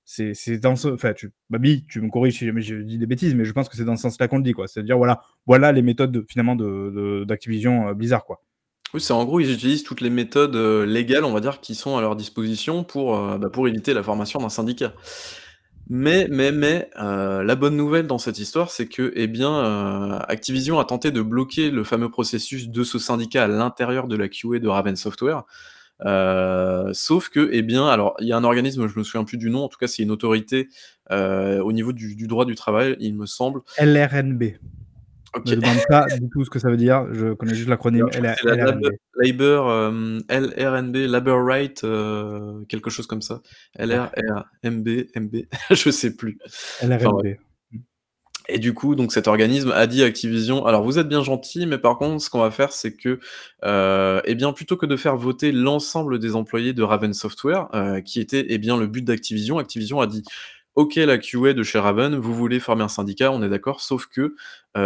c'est dans. Enfin, tu, Babi, tu me corriges si jamais je dis des bêtises, mais je pense que c'est dans ce sens-là qu'on le dit, quoi. C'est-à-dire, voilà, voilà les méthodes finalement d'Activision de, euh, Blizzard, quoi. C'est en gros, ils utilisent toutes les méthodes, heu, légales, on va dire, qui sont à leur disposition pour, heu, bah, pour éviter la formation d'un syndicat. Mais mais mais, heu, la bonne nouvelle dans cette histoire, c'est que, eh bien, Activision a tenté de bloquer le fameux processus de ce syndicat à l'intérieur de la QA de Raven Software. Sauf que, eh bien, alors il y a un organisme, je me souviens plus du nom, en tout cas c'est une autorité, au niveau du du droit du travail, il me semble. LRNB. OK. Me demande pas du tout ce que ça veut dire, je connais juste l'acronyme je. Labor, hem, LRNB, Labor Right, heu, quelque chose comme ça. LRRMB, MB, je sais plus. Enfin. LRNB. Et du coup, donc cet organisme a dit à Activision: «Alors vous êtes bien gentils, mais par contre, ce qu'on va faire, c'est que, heu, eh bien, plutôt que de faire voter l'ensemble des employés de Raven Software», heu, qui était, eh bien, le but d'Activision. Activision a dit: «OK, la QA de chez Raven, vous voulez former un syndicat, on est d'accord, sauf que, heu,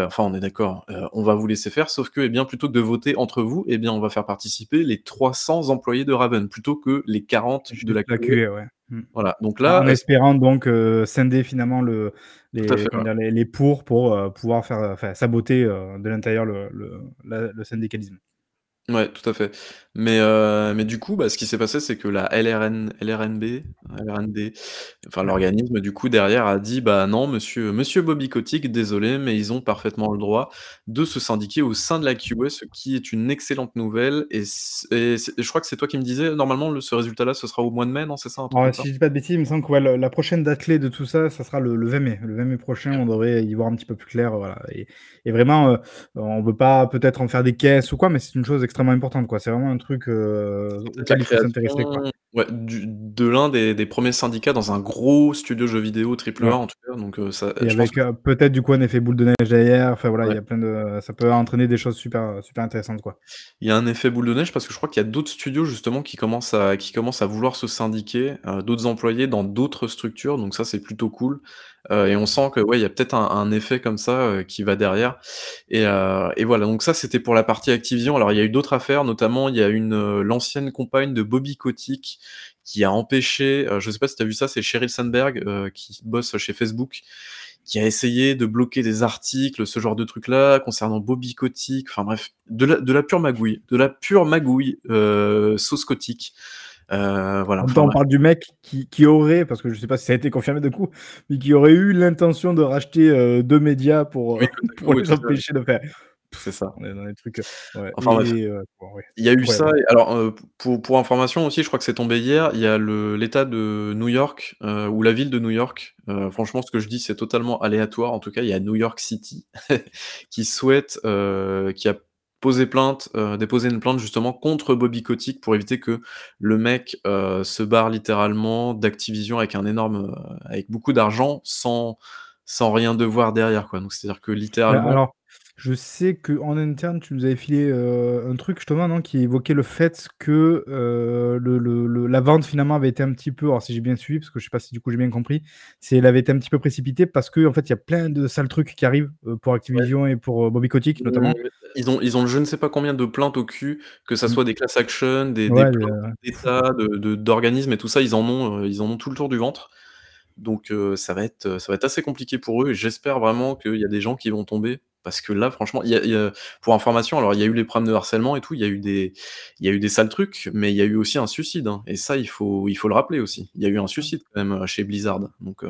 enfin, on est d'accord, heu, on va vous laisser faire, sauf que, eh bien, plutôt que de voter entre vous, eh bien, on va faire participer les 300 employés de Raven, plutôt que les 40 de la la QA». QA, ouais. Mmh. Voilà, donc En là, en est-ce espérant donc, scinder finalement le les fait, comment ouais. dire? Les les pour, pour, pouvoir faire, saboter, de l'intérieur le le la le syndicalisme. Ouais, tout à fait. Mais, heu, mais du coup, bah, ce qui s'est passé, c'est que la LRN LRNB, LRNB, enfin Ouais. l'organisme du coup derrière a dit: «Bah non monsieur monsieur Bobby Kotick, désolé, mais ils ont parfaitement le droit de se syndiquer au sein de la QA», ce qui est une excellente nouvelle et c et je crois que c'est toi qui me disais, normalement le ce résultat-là, ce sera au mois de mai, non, c'est ça, un truc Ouais, comme ça? si je dis pas de bêtises, il me semble que ouais, le la prochaine date clé de tout ça, ça sera le le 20 mai. Le 20 mai prochain, on devrait y voir un petit peu plus clair, voilà et et vraiment, heu, on veut pas peut-être en faire des caisses ou quoi, mais c'est une chose extrêmement importante, quoi. C'est vraiment un truc, la auquel il faut s'intéresser, ouais, du de l'un des des 1ers syndicats dans un gros studio jeux vidéo triple A Ouais. en tout cas, donc, heu, ça Et avec, que heu, peut-être du coup un effet boule de neige derrière, enfin voilà, il Ouais. y a plein de ça peut entraîner des choses super, super intéressantes, quoi. Il y a un effet boule de neige parce que je crois qu'il y a d'autres studios justement qui commencent à qui commencent à vouloir se syndiquer, d'autres employés dans d'autres structures, donc ça, c'est plutôt cool, heu, et on sent que, ouais, il y a peut-être un effet comme ça, heu, qui va derrière. Et heu, et voilà, donc ça, c'était pour la partie Activision. Alors il y a eu d'autres affaires, notamment il y a une, l'ancienne compagne de Bobby Kotick qui a empêché, je sais pas si tu as vu ça, c'est Sheryl Sandberg, qui bosse chez Facebook, qui a essayé de bloquer des articles, ce genre de trucs-là, concernant Bobby Kotick, enfin bref, de la pure magouille. De la pure magouille, sauce Kotick, heu, voilà, En même enfin temps, on parle du mec qui qui aurait, parce que je sais pas si ça a été confirmé du coup, mais qui aurait eu l'intention de racheter, heu, 2 médias pour, Oui, pour oui, les empêcher de faire. C'est ça. on est dans des trucs, heu, ouais Enfin bref. et heu, bon, ouais, Il y a eu ça alors, pour pour information aussi, je crois que c'est tombé hier, il y a l'État de New York, ou la ville de New York, franchement ce que je dis, c'est totalement aléatoire, en tout cas, il y a New York City qui souhaite, qui a posé plainte, heu, déposé une plainte justement contre Bobby Kotick pour éviter que le mec, heu, se barre littéralement d'Activision avec un énorme, heu, avec beaucoup d'argent sans sans rien devoir derrière, quoi, donc c'est-à-dire que Bah, littéralement alors, je sais qu'en interne, tu nous avais filé, heu, un truc justement, non, qui évoquait le fait que, heu, le le le la vente finalement avait été un petit peu alors si j'ai bien suivi, parce que je sais pas si du coup j'ai bien compris, c'est elle avait été un petit peu précipitée parce qu'en fait, il y a plein de sales trucs qui arrivent, heu, pour Ouais. Activision et pour, heu, Bobby Kotick Mmh, notamment. ils ont ils ont je ne sais pas combien de plaintes au cul, que ça Mmh. soit des class action, des des Ouais, plaintes heu, fou, quoi. d'État, de de d'organismes et tout ça, ils en ont, heu, ils en ont tout le tour du ventre, donc ça va être, ça va être assez compliqué pour eux et j'espère vraiment qu'il y a des gens qui vont tomber parce que là, franchement, il y a il y a pour information, alors il y a eu les problèmes de harcèlement et tout, il y a eu des y a eu des sales trucs, mais il y a eu aussi un suicide, hein, et ça, il faut il faut le rappeler aussi. Il y a eu un suicide quand même, chez Blizzard, donc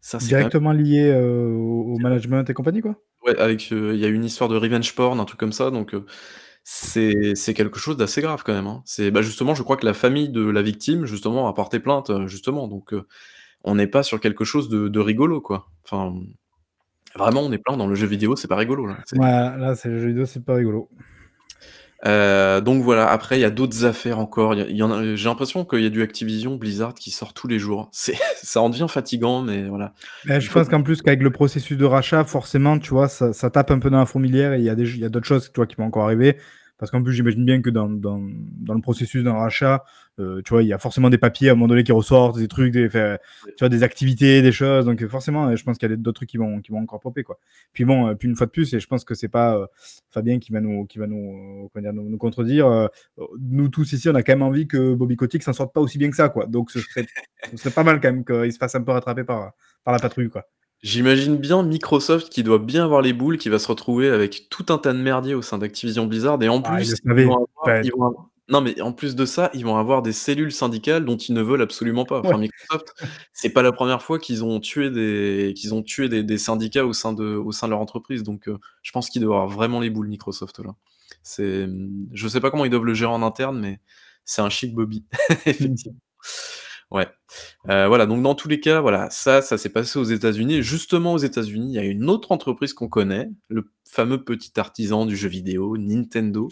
ça, même Directement lié, au management et compagnie, quoi? Ouais, avec, il y a eu une histoire de revenge porn, un truc comme ça, donc c'est quelque chose d'assez grave quand même, hein. C'est bah, justement, je crois que la famille de la victime, justement, a porté plainte, justement, donc on n'est pas sur quelque chose de de rigolo, quoi. Enfin, vraiment, on est plein dans le jeu vidéo, c'est pas rigolo, là, c'est Ouais, là, c'est le jeu vidéo, c'est pas rigolo. Heu, donc voilà, après il y a d'autres affaires encore, il y a il y en a j'ai l'impression qu'il y a du Activision Blizzard qui sort tous les jours. C'est ça en devient fatigant, mais voilà, il je faut pense qu'en plus qu'avec le processus de rachat, forcément, tu vois, ça ça tape un peu dans la fourmilière et il y a des j il y a d'autres choses, tu vois, qui vont encore arriver. Parce qu'en plus, j'imagine bien que dans dans dans le processus d'un rachat, heu, tu vois, il y a forcément des papiers à un moment donné qui ressortent, des trucs, des tu vois, des activités, des choses, donc heu, forcément, heu, je pense qu'il y a d'autres trucs qui vont qui vont encore popper, quoi. Puis bon, heu, puis une fois de plus et je pense que c'est pas, heu, Fabien qui va nous qui va nous, comment dire? Nous nous contredire, heu, nous tous ici, on a quand même envie que Bobby Kotick s'en sorte pas aussi bien que ça, quoi. Donc ce serait ce serait pas mal quand même qu'il se fasse un peu rattraper par par la patrouille, quoi. J'imagine bien Microsoft qui doit bien avoir les boules, qui va se retrouver avec tout un tas de merdier au sein d'Activision Blizzard et en Ah, plus, le ils savaient. vont avoir Enfin ils vont avoir non mais en plus de ça, ils vont avoir des cellules syndicales dont ils ne veulent absolument pas. Ouais. Enfin Microsoft, c'est pas la 1re fois qu'ils ont tué des qu'ils ont tué des des syndicats au sein de au sein de leur entreprise donc heu, je pense qu'ils doivent avoir vraiment les boules Microsoft là. C'est, je sais pas comment ils doivent le gérer en interne, mais c'est un chic Bobby, effectivement. Ouais, heu, voilà donc dans tous les cas, voilà, ça, ça s'est passé aux États-Unis justement aux États-Unis, il y a une autre entreprise qu'on connaît, le fameux petit artisan du jeu vidéo, Nintendo.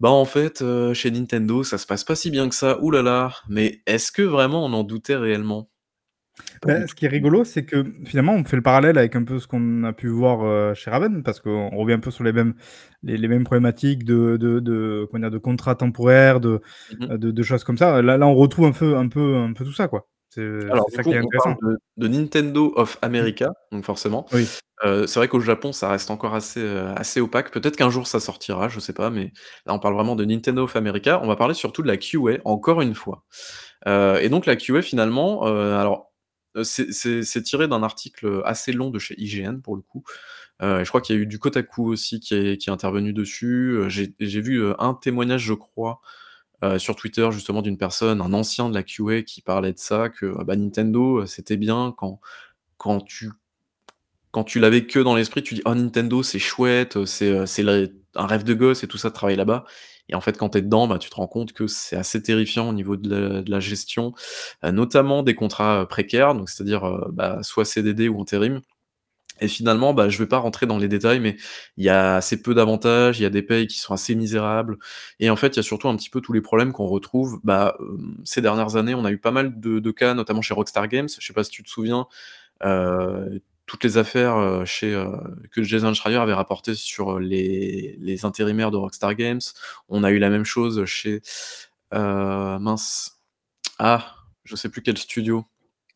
Bah, en fait, heu, chez Nintendo, ça se passe pas si bien que ça. Là, mais est-ce que vraiment on en doutait réellement? Tout. ce qui est rigolo, c'est que finalement, on fait le parallèle avec un peu ce qu'on a pu voir, heu, chez Raven, parce qu'on revient un peu sur les mêmes les les mêmes problématiques de de de comment dire? De contrats temporaires, de, Mmh mh. heu, de de choses comme ça. Là là, on retrouve un peu un peu un peu tout ça, quoi. C'est Alors du ça coup, qui est on parle intéressant. de de Nintendo of Mmh. America, donc forcément, Oui. heu, c'est vrai qu'au Japon, ça reste encore assez, assez opaque. Peut-être qu'un jour ça sortira, je sais pas, mais là, on parle vraiment de Nintendo of America. On va parler surtout de la QA, encore une fois, et donc la QA finalement, alors, c'est c'est tiré d'un article, assez long de chez IGN pour le coup, et je crois qu'il y a eu du Kotaku aussi qui est intervenu dessus, heu, j'ai vu, un témoignage, je crois, sur Twitter justement d'une personne, un ancien de la QA qui parlait de ça, que, bah, Nintendo, c'était bien quand tu quand tu l'avais que dans l'esprit, tu dis: «Oh Nintendo, c'est chouette, c'est, un rêve de gosse et tout ça de travailler là-bas» et en fait, quand tu es dedans, bah, tu te rends compte que c'est assez terrifiant au niveau de la gestion, heu, notamment des contrats, heu, précaires, donc c'est-à-dire, heu, bah, soit CDD ou intérim et finalement, bah, je vais pas rentrer dans les détails, mais il y a assez peu d'avantages, il y a des payes qui sont assez misérables et en fait, il y a surtout un petit peu tous les problèmes qu'on retrouve, ces dernières années. On a eu pas mal de cas, notamment chez Rockstar Games. Je sais pas si tu te souviens, toutes les affaires, heu, chez, heu, que Jason Schreier avait rapportées sur, heu, les les intérimaires de Rockstar Games. On a eu la même chose chez, mince, ah, je sais plus quel studio.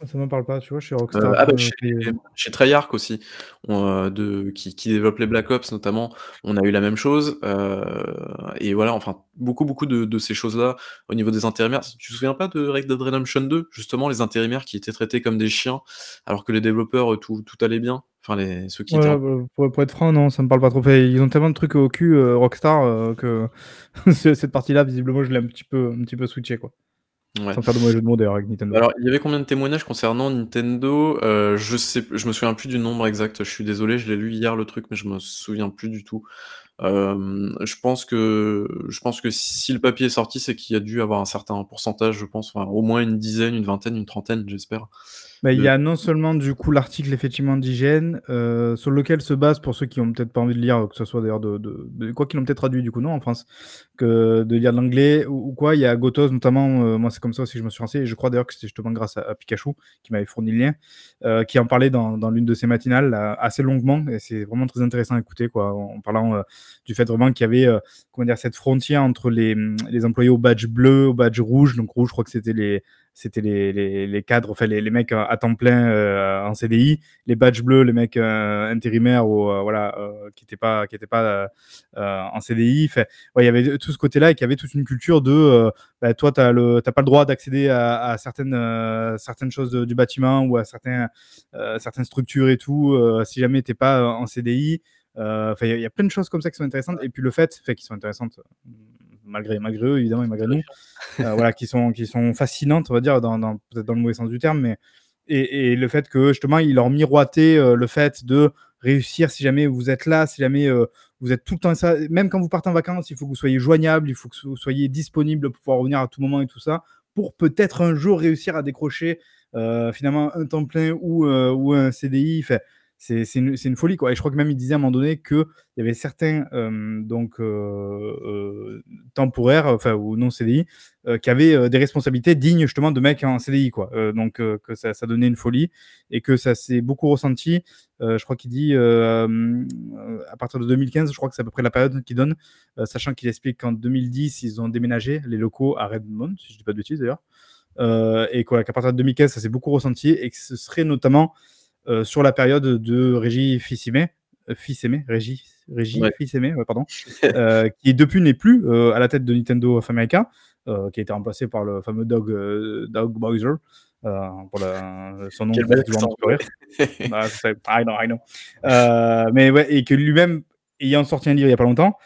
Ça me parle pas, tu vois? Chez Heu, Rockstar, ah bah, chez c'est chez Treyarch aussi, on, heu, de qui qui développe les Black Ops notamment, on a eu la même chose, heu et voilà, enfin, beaucoup, beaucoup de de ces choses-là au niveau des intérimaires. Tu te souviens pas de Red Dead Redemption 2? Justement, les intérimaires qui étaient traités comme des chiens, alors que les développeurs, heu, tout tout allait bien? Enfin les ceux qui étaient Ouais, bah, pour pour être franc, non, ça me parle pas trop. Enfin, ils ont tellement de trucs au cul, heu, Rockstar, heu, que ce cette partie-là, visiblement, je l'ai un petit peu un petit peu switché, quoi. Ouais. Sans faire de mauvais jeu de mots d'ailleurs avec Nintendo. Alors, il y avait combien de témoignages concernant Nintendo? Heu, je sais je me souviens plus du nombre exact, je suis désolé, je l'ai lu hier le truc, mais je me souviens plus du tout. Hem, je pense que je pense que si le papier est sorti, c'est qu'il y a dû avoir un certain pourcentage, je pense, enfin, au moins une dizaine, une vingtaine, une trentaine, j'espère, Bah, il y a non seulement du coup l'article effectivement d'IGN, heu, sur lequel se base pour ceux qui ont peut-être pas envie de lire, que ce soit d'ailleurs de de de quoi qu'ils l'ont peut-être traduit du coup, non, en France? Que de lire de l'anglais ou ou quoi. Il y a Gotoz notamment, heu, moi c'est comme ça aussi que je me suis renseigné et je crois d'ailleurs que c'était justement grâce à à Pikachu qui m'avait fourni le lien, heu, qui en parlait dans dans l'une de ses matinales, assez longuement et c'est vraiment très intéressant à écouter, quoi. En parlant, heu, du fait vraiment qu'il y avait, comment dire? Cette frontière entre les, les employés au badge bleu, au badge rouge, donc rouge, je crois que c'était les c'était les les les cadres, enfin les les mecs à à temps plein, heu, en CDI. Les badges bleus, les mecs, heu, intérimaires ou, voilà, qui étaient pas qui étaient pas, en CDI. Enfin, ouais, il y avait tout ce côté-là et qu'il y avait toute une culture de, bah, toi, tu as le as pas le droit d'accéder à à certaines, certaines choses du bâtiment ou à certains, certaines structures et tout, si jamais tu es pas, en CDI. Enfin, il y a il y a plein de choses comme ça qui sont intéressantes et puis le fait, enfin, qui sont intéressantes, malgré malgré eux évidemment et malgré nous, heu, voilà, qui sont qui sont fascinantes, on va dire, dans dans peut-être dans le mauvais sens du terme, mais et et le fait que justement, ils leur miroitaient, heu, le fait de réussir si jamais vous êtes là, si jamais, heu, vous êtes tout le temps ça même quand vous partez en vacances, il faut que vous soyez joignable, il faut que vous soyez disponible pour pouvoir revenir à tout moment et tout ça, pour peut-être un jour réussir à décrocher, finalement un temps plein ou, ou un CDI. Enfin, c'est une une folie, quoi et je crois que même il disait à un moment donné qu'il y avait certains, hem, donc, heu heu, temporaires, enfin ou non CDI, qui avaient, des responsabilités dignes justement de mecs en CDI, quoi. Donc, que ça ça donnait une folie et que ça s'est beaucoup ressenti. Je crois qu'il dit, à partir de 2015, je crois que c'est à peu près la période qu'il donne, sachant qu'il explique qu'en 2010, ils ont déménagé les locaux à Redmond, si je dis pas de bêtises d'ailleurs, et qu'à partir de 2015, ça s'est beaucoup ressenti et que ce serait notamment, heu, sur la période de Reggie Reggie Ouais. Fils-Aimé, ouais, pardon, heu, qui depuis n'est plus, heu, à la tête de Nintendo of America, qui a été remplacé par le fameux Doug, heu, Doug Bowser. euh, pour le son nom mais ouais et que lui-même, ayant sorti un livre il y a pas longtemps,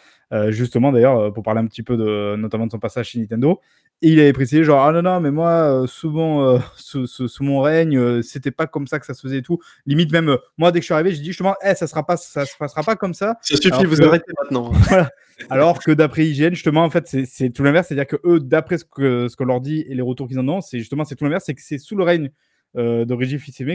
justement d'ailleurs, pour parler un petit peu de notamment de son passage chez Nintendo et il avait précisé genre: «Ah non, non, mais moi, heu, sous mon, heu, sous sous sous mon règne, heu, c'était pas comme ça que ça se faisait et tout». Limite même, heu, moi dès que je suis arrivé, j'ai dit justement: «Eh ça sera pas ça se passera pas comme ça». Ça suffit, Alors vous que arrêtez maintenant. voilà, alors que d'après IGN justement en fait c'est c'est tout l'inverse, c'est-à-dire qu'eux d'après ce que ce qu'on leur dit et les retours qu'ils en ont, c'est justement c'est tout l'inverse, c'est que c'est sous le règne, heu, de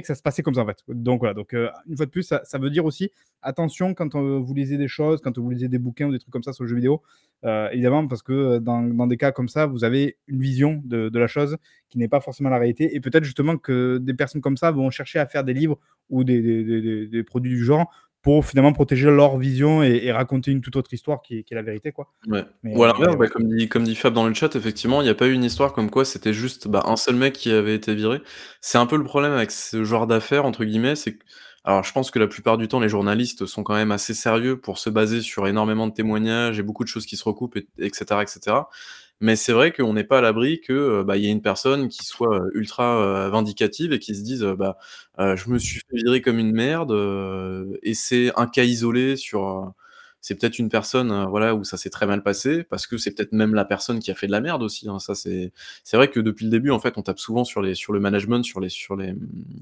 que ça se passait comme ça en fait. Donc voilà, donc heu, une fois de plus ça veut dire aussi attention quand, heu, vous lisez des choses, quand vous lisez des bouquins ou des trucs comme ça sur le jeu vidéo, heu, évidemment parce que, heu, dans des cas comme ça, vous avez une vision de la chose qui n'est pas forcément la réalité et peut-être justement que des personnes comme ça vont chercher à faire des livres ou des produits du genre pour finalement protéger leur vision et et raconter une toute autre histoire qui est qui est la vérité quoi. Ouais. Mais Ou à l'inverse, bah, comme dit comme dit Fab dans le chat, effectivement, il y a pas eu une histoire comme quoi c'était juste, bah, un seul mec qui avait été viré. C'est un peu le problème avec ce genre «d'affaires» entre guillemets, c'est q alors je pense que la plupart du temps, les journalistes sont quand même assez sérieux pour se baser sur énormément de témoignages et beaucoup de choses qui se recoupent et et cetera et cetera. Mais c'est vrai qu'on n'est pas à l'abri que, heu, bah, y ait une personne qui soit, heu, ultra, heu, vindicative et qui se dise, «Bah, je me suis fait virer comme une merde, heu» et c'est un cas isolé sur, c'est peut-être une personne, heu, voilà, où ça s'est très mal passé, parce que c'est peut-être même la personne qui a fait de la merde aussi, hein. Ça c'est c'est vrai que depuis le début, en fait, on tape souvent sur les sur le management, sur les sur les,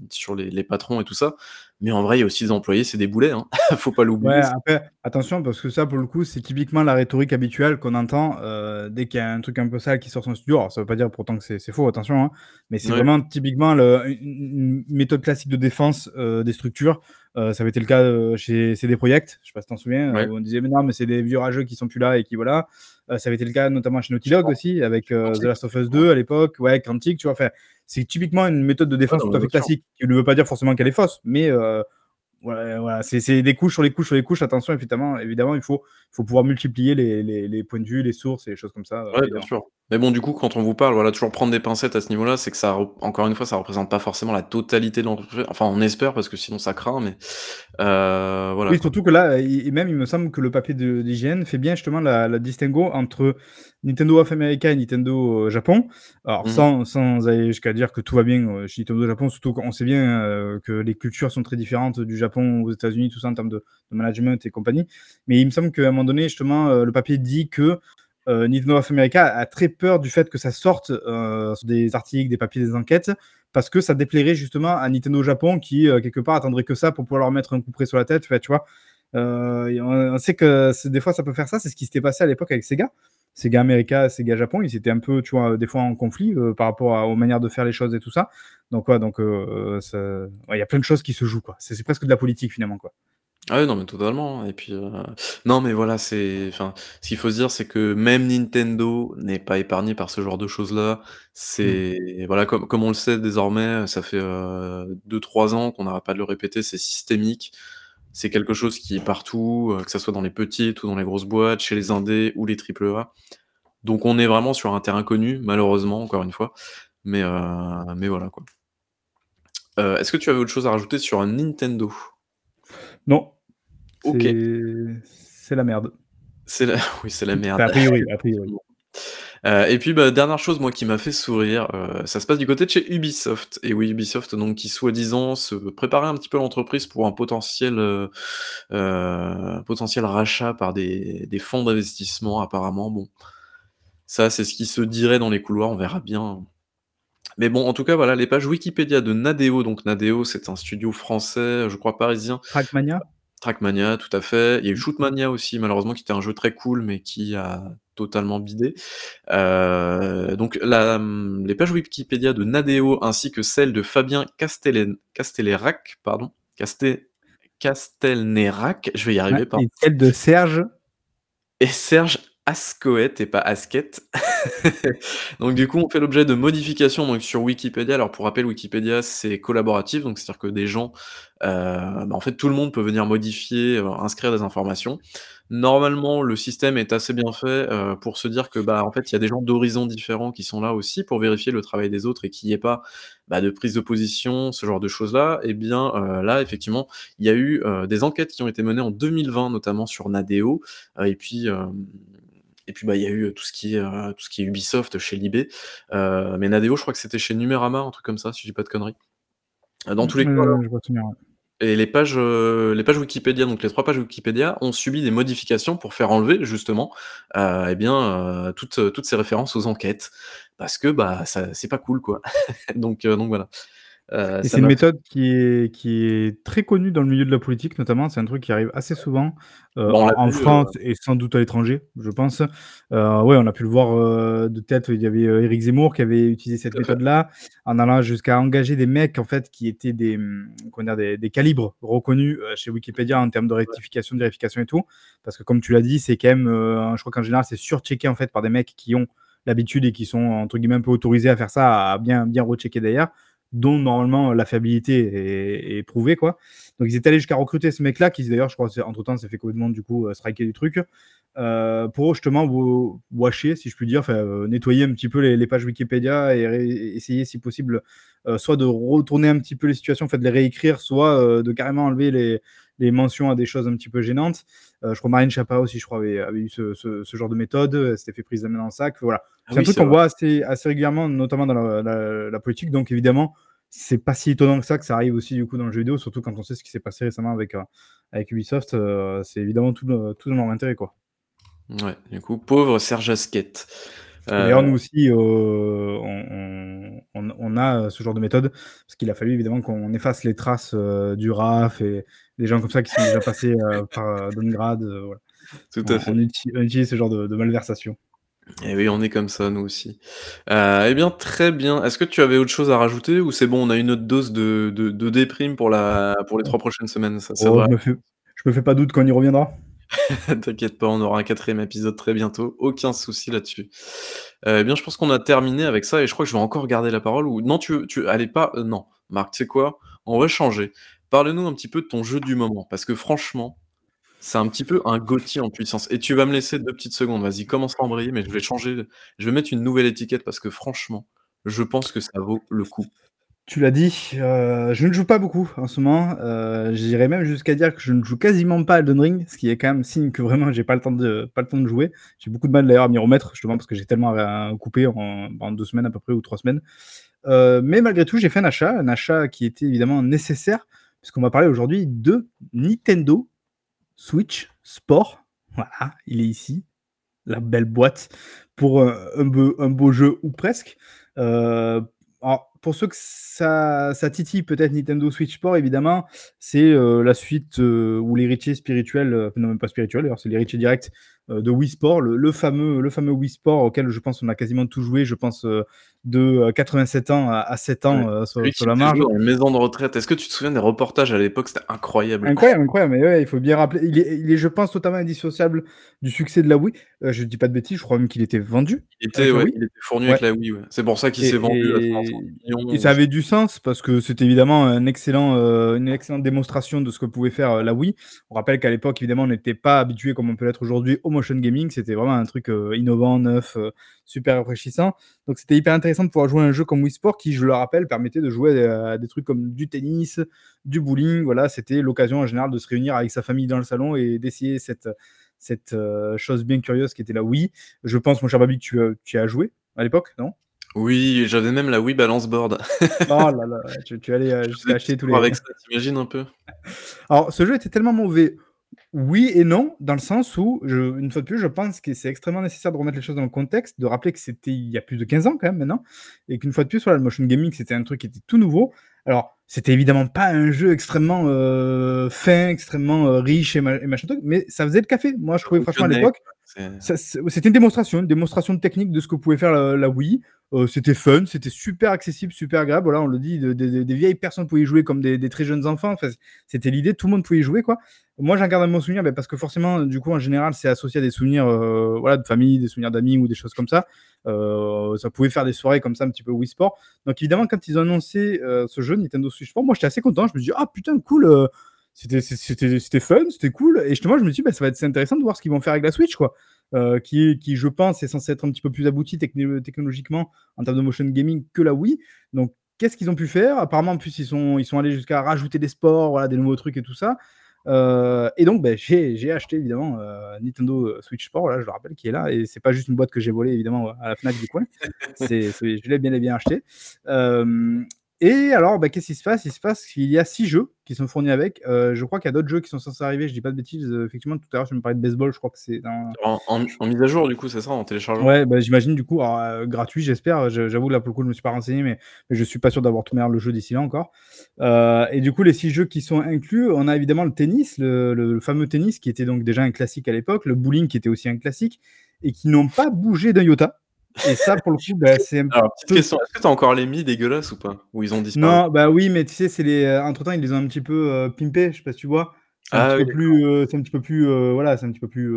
sur les les patrons et tout ça, mais en vrai, il y a aussi des employés, c'est des boulets, hein. Faut pas l'oublier après, attention parce que ça, pour le coup, c'est typiquement la rhétorique habituelle qu'on entend, heu, dès qu'il y a un truc un peu sale qui sort son studio. Alors ça veut pas dire pourtant que c'est faux, attention, hein, mais c'est Ouais. vraiment typiquement le une méthode classique de défense, heu, des structures. Heu, ça avait été le cas, heu, chez CD Projekt, je sais pas si tu t'en souviens, Ouais. où on disait: «Mais non, mais c'est des vieux rageux qui sont plus là et qui voilà». Ça avait été le cas notamment chez Naughty Dog aussi avec, The Last of Us ouais. 2 à l'époque, ouais, Quantic, tu vois? C'est typiquement une méthode de défense tout à fait classique, qui ne veut pas dire forcément qu'elle est fausse, mais ouais, voilà, c'est des couches sur les couches sur les couches. Attention évidemment évidemment, il faut faut pouvoir multiplier les les les points de vue, les sources et les choses comme ça, Ouais, bien sûr. Mais bon, du coup, quand on vous parle, voilà, toujours prendre des pincettes à ce niveau-là, c'est que ça encore une fois, ça représente pas forcément la totalité de l'entreprise. Enfin, on espère parce que sinon ça craint, mais heu, voilà Oui, surtout que là, et même il me semble que le papier d'IGN fait bien justement la la distinguo entre Nintendo of America et Nintendo, heu, Japon. Alors Mmh mh. sans sans aller jusqu'à dire que tout va bien, heu, chez Nintendo Japon, surtout qu'on sait bien, heu, que les cultures sont très différentes du Japon aux États-Unis, tout ça en termes de de management et compagnie. Mais il me semble qu'à un moment donné, justement, le papier dit que, Nintendo of America a très peur du fait que ça sorte, des articles, des papiers, des enquêtes, parce que ça déplairait justement à Nintendo Japon qui, quelque part attendrait que ça pour pouvoir leur mettre un couperet sur la tête, enfin, tu vois? On on sait que des fois ça peut faire ça, c'est ce qui s'était passé à l'époque avec Sega. Sega America, Sega Japon, ils étaient un peu, tu vois, des fois en conflit, heu, par rapport à aux manières de faire les choses et tout ça. Donc ouais, donc ça ouais, il y a plein de choses qui se jouent, quoi. C'est presque de la politique finalement, quoi. Ah ouais, non, mais totalement et puis, non, mais voilà, c'est enfin, ce qu'il faut se dire, c'est que même Nintendo n'est pas épargné par ce genre de choses-là. Mmh. C'est voilà, comme comme on le sait désormais, ça fait, heu, 2-3 ans qu'on n'arrête pas de le répéter, c'est systémique. C'est quelque chose qui est partout, heu, que ça soit dans les petites ou dans les grosses boîtes, chez les indés ou les triple A. Donc on est vraiment sur un terrain connu, malheureusement, encore une fois, mais heu, mais voilà, quoi. Heu, est-ce que tu avais autre chose à rajouter sur Nintendo? Non, OK. c'est la merde. C'est la oui, c'est la merde, Enfin a priori, a priori. Heu et puis, bah, dernière chose, moi, qui m'a fait sourire, heu, ça se passe du côté de chez Ubisoft et oui, Ubisoft donc qui soi-disant se préparait un petit peu l'entreprise pour un potentiel, heu, potentiel rachat par des des fonds d'investissement apparemment. Bon, ça, c'est ce qui se dirait dans les couloirs, on verra bien. Mais bon, en tout cas, voilà, les pages Wikipédia de Nadeo, donc Nadeo, c'est un studio français, je crois parisien. Trackmania? Trackmania, tout à fait. Il y a eu Mmh. Shootmania aussi, malheureusement, qui était un jeu très cool, mais qui a totalement bidé. Heu, donc la, mmh, les pages Wikipédia de Nadeo ainsi que celles de Fabien Castellen pardon, Casté Castelnerac, je vais y arriver, pardon et celle de Serge et Serge Ascoët et pas Asquette. Donc du coup, on fait l'objet de modifications donc sur Wikipédia. Alors pour rappel, Wikipédia, c'est collaboratif, donc c'est-à-dire que des gens, heu, bah, en fait, tout le monde peut venir modifier, heu, inscrire des informations. Normalement, le système est assez bien fait, heu, pour se dire que, bah, en fait, il y a des gens d'horizons différents qui sont là aussi pour vérifier le travail des autres et qu'il y ait pas, bah, de prise de position, ce genre de choses-là. Et bien, heu, là, effectivement, il y a eu, heu, des enquêtes qui ont été menées en 2020, notamment sur Nadeo, et puis, et puis, bah, il y a eu tout ce qui est, tout ce qui est Ubisoft chez Libé. Mais Nadeo, je crois que c'était chez Numérama, un truc comme ça, si je dis pas de conneries. Dans tous les cas, Et les pages, heu, les pages Wikipédia, donc les 3 pages Wikipédia ont subi des modifications pour faire enlever justement, heu, et bien, heu, toutes, toutes ces références aux enquêtes. Parce que, bah, ça c'est pas cool, quoi. Donc heu, donc voilà. Ça c'est une méthode qui est qui est très connue dans le milieu de la politique notamment, c'est un truc qui arrive assez souvent, on en vu, France et sans doute à l'étranger, je pense. Ouais, on a pu le voir, de tête, il y avait, Éric Zemmour qui avait utilisé cette méthode-là, en allant jusqu'à engager des mecs, en fait, qui étaient des, dire? Des des calibres reconnus, chez Wikipédia en termes de rectification, de vérification et tout. Parce que comme tu l'as dit, c'est quand même, je crois qu'en général, c'est surchecké, en fait, par des mecs qui ont l'habitude et qui sont, entre guillemets, un peu «autorisés» à faire ça, à bien bien rechecker derrière, dont normalement la fiabilité est prouvée, quoi. Donc ils étaient allés jusqu'à recruter ce mec-là, qui d'ailleurs, je crois, entre temps, s'est fait complètement, du coup, heu, striker du truc, heu, pour justement wa washer, si je puis dire, heu, nettoyer un petit peu les pages Wikipédia et essayer, si possible, heu, soit de retourner un petit peu les situations, fait, de les réécrire, soit, de carrément enlever les les mentions à des choses un petit peu gênantes. Heu, je crois Marlène Schiappa aussi, je crois, avait avait eu ce ce ce genre de méthode, elle s'était fait prise dans le sac, voilà. Ah C'est un oui, truc c'est qu'on voit assez assez régulièrement, notamment dans la la la politique, donc évidemment, c'est pas si étonnant que ça, que ça arrive aussi, du coup, dans le jeu vidéo, surtout quand on sait ce qui s'est passé récemment avec, avec Ubisoft, heu, c'est évidemment tout le tout dans leur intérêt, quoi. Ouais, du coup, pauvre Serge Hasquet. Et d'ailleurs, nous aussi, on on on on a, ce genre de méthode, parce qu'il a fallu évidemment qu'on efface les traces, heu, d'Uraf et des gens comme ça qui sont déjà passés, heu, par, heu, Donegrad, heu, voilà. Tout à On fait. on uti on utilise ce genre de de malversation. Et oui, on est comme ça, nous aussi. Et bien, très bien. Est-ce que tu avais autre chose à rajouter ou c'est bon, on a eu notre dose de de de déprime pour la pour les 3 prochaines semaines? Ça Oh, je me fais je me fais pas doute qu'on y reviendra. T'inquiète pas, on aura un 4e épisode très bientôt, aucun souci là-dessus. Et bien, je pense qu'on a terminé avec ça et je crois que je vais encore garder la parole ou non, tu tu allez pas non, Marc, tu sais quoi? On va changer. Parle-nous un petit peu de ton jeu du moment, parce que franchement, c'est un petit peu un GOTY en puissance et tu vas me laisser 2 petites secondes. Vas-y, commence à embrayer, mais je vais changer je vais mettre une nouvelle étiquette parce que franchement, je pense que ça vaut le coup. Tu l'as dit, heu, je ne joue pas beaucoup en ce moment, heu, j'irais même jusqu'à dire que je ne joue quasiment pas à Elden Ring, ce qui est quand même signe que vraiment j'ai pas le temps de pas le temps de jouer. J'ai beaucoup de mal d'ailleurs à m'y remettre, justement parce que j'ai tellement à couper en 2 semaines à peu près ou 3 semaines. Heu, mais malgré tout, j'ai fait un achat, un achat qui était évidemment nécessaire, puisqu'on va parler aujourd'hui de Nintendo Switch Sport. Voilà, il est ici, la belle boîte pour, heu, un beau jeu ou presque. Heu, alors pour ceux que ça titille peut-être Nintendo Switch Sport évidemment, c'est, heu, la suite, heu, ou l'héritier spirituel, non même pas spirituel d'ailleurs, c'est l'héritier direct, de Wii Sport, le le fameux le fameux Wii Sport auquel je pense on a quasiment tous joué, je pense, heu, de, heu, 87 ans à à 7 Ouais, ans, heu, sur sur la marge. dans les maisons de retraite. Est-ce que tu te souviens des reportages à l'époque? C'était incroyable. Incroyable, incroyable, mais ouais, il faut bien rappeler, il est il est, je pense, totalement indissociable du succès de la Wii. Je dis pas de bêtises, je crois même qu'il était vendu Il était ouais, il était fourni avec Ouais. la Wii, ouais. C'est pour ça qu'il s'est Et vendu à et 500 et millions ça avait du sens parce que c'était évidemment un excellent, une excellente démonstration de ce que pouvait faire, la Wii. On rappelle qu'à l'époque, évidemment, on n'était pas habitué comme on peut l'être aujourd'hui au motion gaming. C'était vraiment un truc, heu, innovant, neuf, heu, super rafraîchissant. Donc c'était hyper intéressant de pouvoir jouer à un jeu comme Wii Sport qui, je le rappelle, permettait de jouer, heu, à des trucs comme du tennis, du bowling. Voilà, c'était l'occasion en général de se réunir avec sa famille dans le salon et d'essayer cette cette, chose bien curieuse qui était la Wii. Je pense, mon cher Babi, que tu, tu as joué à l'époque, non? Oui, j'avais même la Wii Balance Board. Oh là là, tu tu allais, acheter tous les avec ça, tu imagines un peu? alors ce jeu était tellement mauvais, oui et non, dans le sens où je une fois de plus, je pense que c'est extrêmement nécessaire de remettre les choses dans le contexte, de rappeler que c'était il y a plus de 15 ans quand même maintenant et qu'une fois de plus, voilà, le motion gaming, c'était un truc qui était tout nouveau. Alors, c'était évidemment pas un jeu extrêmement, heu, fin, extrêmement, heu, riche et ma et machin truc, mais ça faisait le café. Moi, je trouvais franchement à l'époque, c'était une démonstration, une démonstration technique de ce que pouvait faire la Wii. Heu, c'était fun, c'était super accessible, super agréable. Voilà, on le dit, de des vieilles personnes pouvaient y jouer comme des très jeunes enfants. C'était l'idée, tout le monde pouvait y jouer, quoi. Moi, j'en garde un souvenir, bah, parce que forcément, du coup, en général, c'est associé à des souvenirs, heu, voilà, de famille, des souvenirs d'amis ou des choses comme ça. Heu, ça pouvait faire des soirées comme ça, un petit peu Wii Sport. Donc évidemment, quand ils ont annoncé, ce jeu Nintendo Switch Sport, moi, j'étais assez content. Je me dis: «Ah putain, cool, c'était c fun, c'était cool» et justement, je me dis: «Bah, ça va être intéressant de voir ce qu'ils vont faire avec la Switch, quoi». Heu, qui qui, je pense, est censé être un petit peu plus abouti techno technologiquement en termes de motion gaming que la Wii. Donc qu'est-ce qu'ils ont pu faire? Apparemment, en plus, ils sont ils sont allés jusqu'à rajouter des sports, voilà, des nouveaux trucs et tout ça. Euh, et donc, ben, j'ai acheté évidemment euh, Nintendo Switch Sport, là, je le rappelle, qui est là. Et c'est pas juste une boîte que j'ai volée évidemment à la Fnac du coin. c'est, je l'ai bien bien acheté. Euh, et alors, bah, qu'est-ce qui se passe? Il se passe qu'il y a six jeux qui sont fournis avec. Euh, je crois qu'il y a d'autres jeux qui sont censés arriver. Je dis pas de bêtises. Euh, effectivement, tout à l'heure, je me parlais de baseball. Je crois que c'est en, mise à jour, du coup, c'est ça, en téléchargeant? Ouais, bah, j'imagine du coup, euh, gratuit, j'espère. J'avoue, là, pour le coup, je me suis pas renseigné, mais, mais je suis pas sûr d'avoir tout le jeu d'ici là encore. et du coup, les six jeux qui sont inclus, on a évidemment le tennis, le, fameux tennis qui était donc déjà un classique à l'époque, le bowling qui était aussi un classique, et qui n'ont pas bougé d'un iota. Et ça, pour le coup, bah, c'est un Alors, petite question, est-ce que t'as encore les mi dégueulasses ou pas? Ou ils ont disparu? Non, bah oui, mais tu sais, c'est les... Euh, entre-temps, ils les ont un petit peu euh, pimpés, je sais pas si tu vois. C'est un, ah, petit peu plus, euh, c'est un petit peu plus... voilà, c'est un petit peu plus...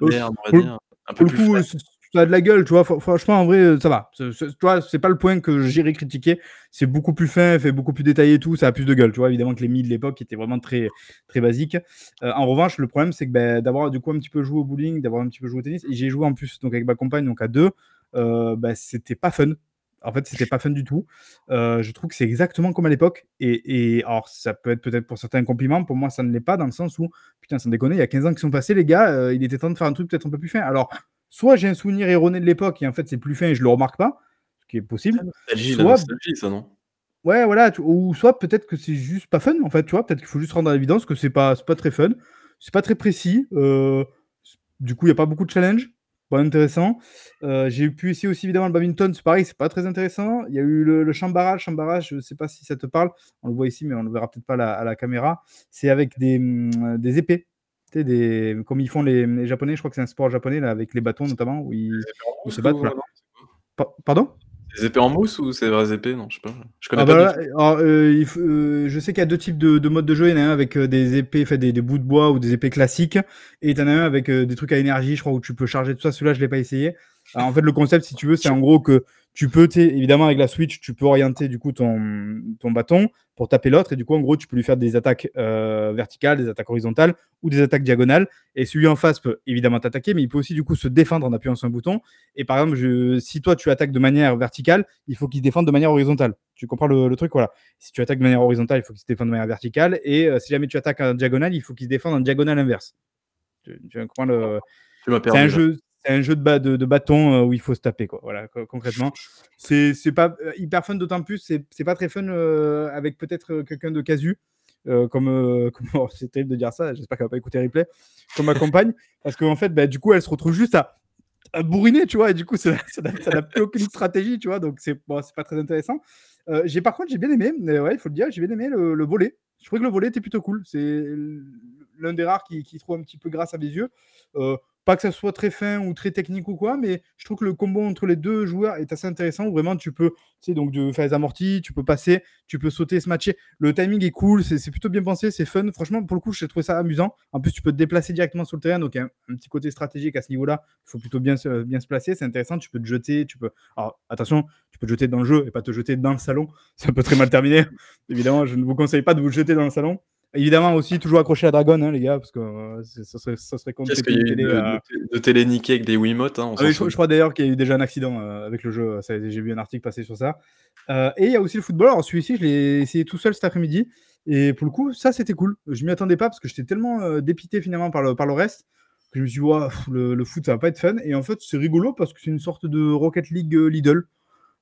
Merde, on va dire. Un peu pour le coup, ça a de la gueule, tu vois. Franchement, en vrai, ça va. Tu vois, c'est pas le point que j'irai critiquer. C'est beaucoup plus fin, fait beaucoup plus détaillé et tout. Ça a plus de gueule, tu vois. Évidemment que les mi de l'époque étaient vraiment très, très basiques. en revanche, le problème, c'est que ben, d'avoir du coup un petit peu joué au bowling, d'avoir un petit peu joué au tennis, et j'ai joué en plus donc avec ma compagne, donc à deux. Euh, bah, c'était pas fun. En fait, c'était pas fun du tout. Euh, je trouve que c'est exactement comme à l'époque. Et, et, alors, ça peut être peut-être pour certains un compliment. Pour moi, ça ne l'est pas dans le sens où, putain, sans déconner, il y a 15 ans qui sont passés, les gars, euh, il était temps de faire un truc peut-être un peu plus fin. Alors, soit j'ai un souvenir erroné de l'époque et en fait, c'est plus fin et je le remarque pas, ce qui est possible. Soit... ça, non? Ouais, voilà. Ou soit peut-être que c'est juste pas fun, en fait, tu vois. Peut-être qu'il faut juste rendre à l'évidence que c'est pas, pas très fun. C'est pas très précis. du coup, il n'y a pas beaucoup de challenge pas intéressant. Euh, j'ai pu ici aussi évidemment le badminton, c'est pareil, c'est pas très intéressant. Il y a eu le, le chambara, je ne sais pas si ça te parle, on le voit ici, mais on le verra peut-être pas à la, caméra. C'est avec des, mm, des épées, des, comme ils font les, Japonais, je crois que c'est un sport japonais là, avec les bâtons notamment, où ils, se battent. Pardon? Des épées en mousse ou c'est vraies épées? Non, je sais pas. Je connais ah pas. Bah euh, euh, je sais qu'il y a deux types de, de modes de jeu. Il y en a un avec euh, des épées, fait des, des, bouts de bois ou des épées classiques. Et il y en a un avec des trucs à énergie, je crois, où tu peux charger tout ça. Celui-là, je l'ai pas essayé. En fait, le concept, si tu veux, c'est en gros que tu peux, évidemment, avec la Switch, tu peux orienter du coup ton, ton bâton pour taper l'autre. Et du coup, en gros, tu peux lui faire des attaques euh, verticales, des attaques horizontales ou des attaques diagonales. Et celui en face peut évidemment t'attaquer, mais il peut aussi du coup se défendre en appuyant sur un bouton. Et par exemple, je, si toi tu attaques de manière verticale, il faut qu'il se défende de manière horizontale. Tu comprends le, truc Voilà. Si tu attaques de manière horizontale, il faut qu'il se défende de manière verticale. Et euh, si jamais tu attaques en diagonale, il faut qu'il se défende en diagonale inverse. Tu, comprends le. C'est un jeu, c'est un jeu de, bâton euh, où il faut se taper, quoi. Voilà, concrètement. C'est pas euh, hyper fun, d'autant plus, c'est pas très fun euh, avec peut-être quelqu'un de casu. comme, comme c'est terrible de dire ça, j'espère qu'elle va pas écouter replay, comme ma compagne, parce qu'en fait, bah, du coup, elle se retrouve juste à, à bourriner, tu vois, et du coup, ça n'a plus aucune stratégie, tu vois, donc c'est bon, pas très intéressant. j'ai par contre, j'ai bien aimé, mais ouais, il faut le dire, j'ai bien aimé le, le volet. Je trouvais que le volet était plutôt cool. C'est l'un des rares qui, trouve un petit peu grâce à mes yeux. Pas que ça soit très fin ou très technique ou quoi, mais je trouve que le combo entre les deux joueurs est assez intéressant. vraiment, tu peux, tu sais, donc de faire les amortis, tu peux passer, tu peux sauter, se matcher. Le timing est cool, c'est plutôt bien pensé, c'est fun. Franchement, pour le coup, j'ai trouvé ça amusant. En plus, tu peux te déplacer directement sur le terrain, donc il y a un, petit côté stratégique à ce niveau-là. Il faut plutôt bien, bien se placer, c'est intéressant. Tu peux te jeter, tu peux. Alors, attention, tu peux te jeter dans le jeu et pas te jeter dans le salon. Ça peut très mal terminer. Évidemment, je ne vous conseille pas de vous jeter dans le salon. Évidemment aussi toujours accroché à Dragon, hein, les gars, parce que euh, ça serait, ça serait Qu'est-ce qu'il y a eu de, télé niqué avec des Wiimotes hein, ah je, crois d'ailleurs qu'il y a eu déjà un accident euh, avec le jeu. J'ai vu un article passer sur ça. Euh, et il y a aussi le football. Alors celui-ci, je l'ai essayé tout seul cet après-midi. Et pour le coup, ça c'était cool. Je m'y attendais pas parce que j'étais tellement dépité finalement par le, par le reste que je me suis dit, le, le, foot ça va pas être fun. Et en fait, c'est rigolo parce que c'est une sorte de Rocket League Lidl.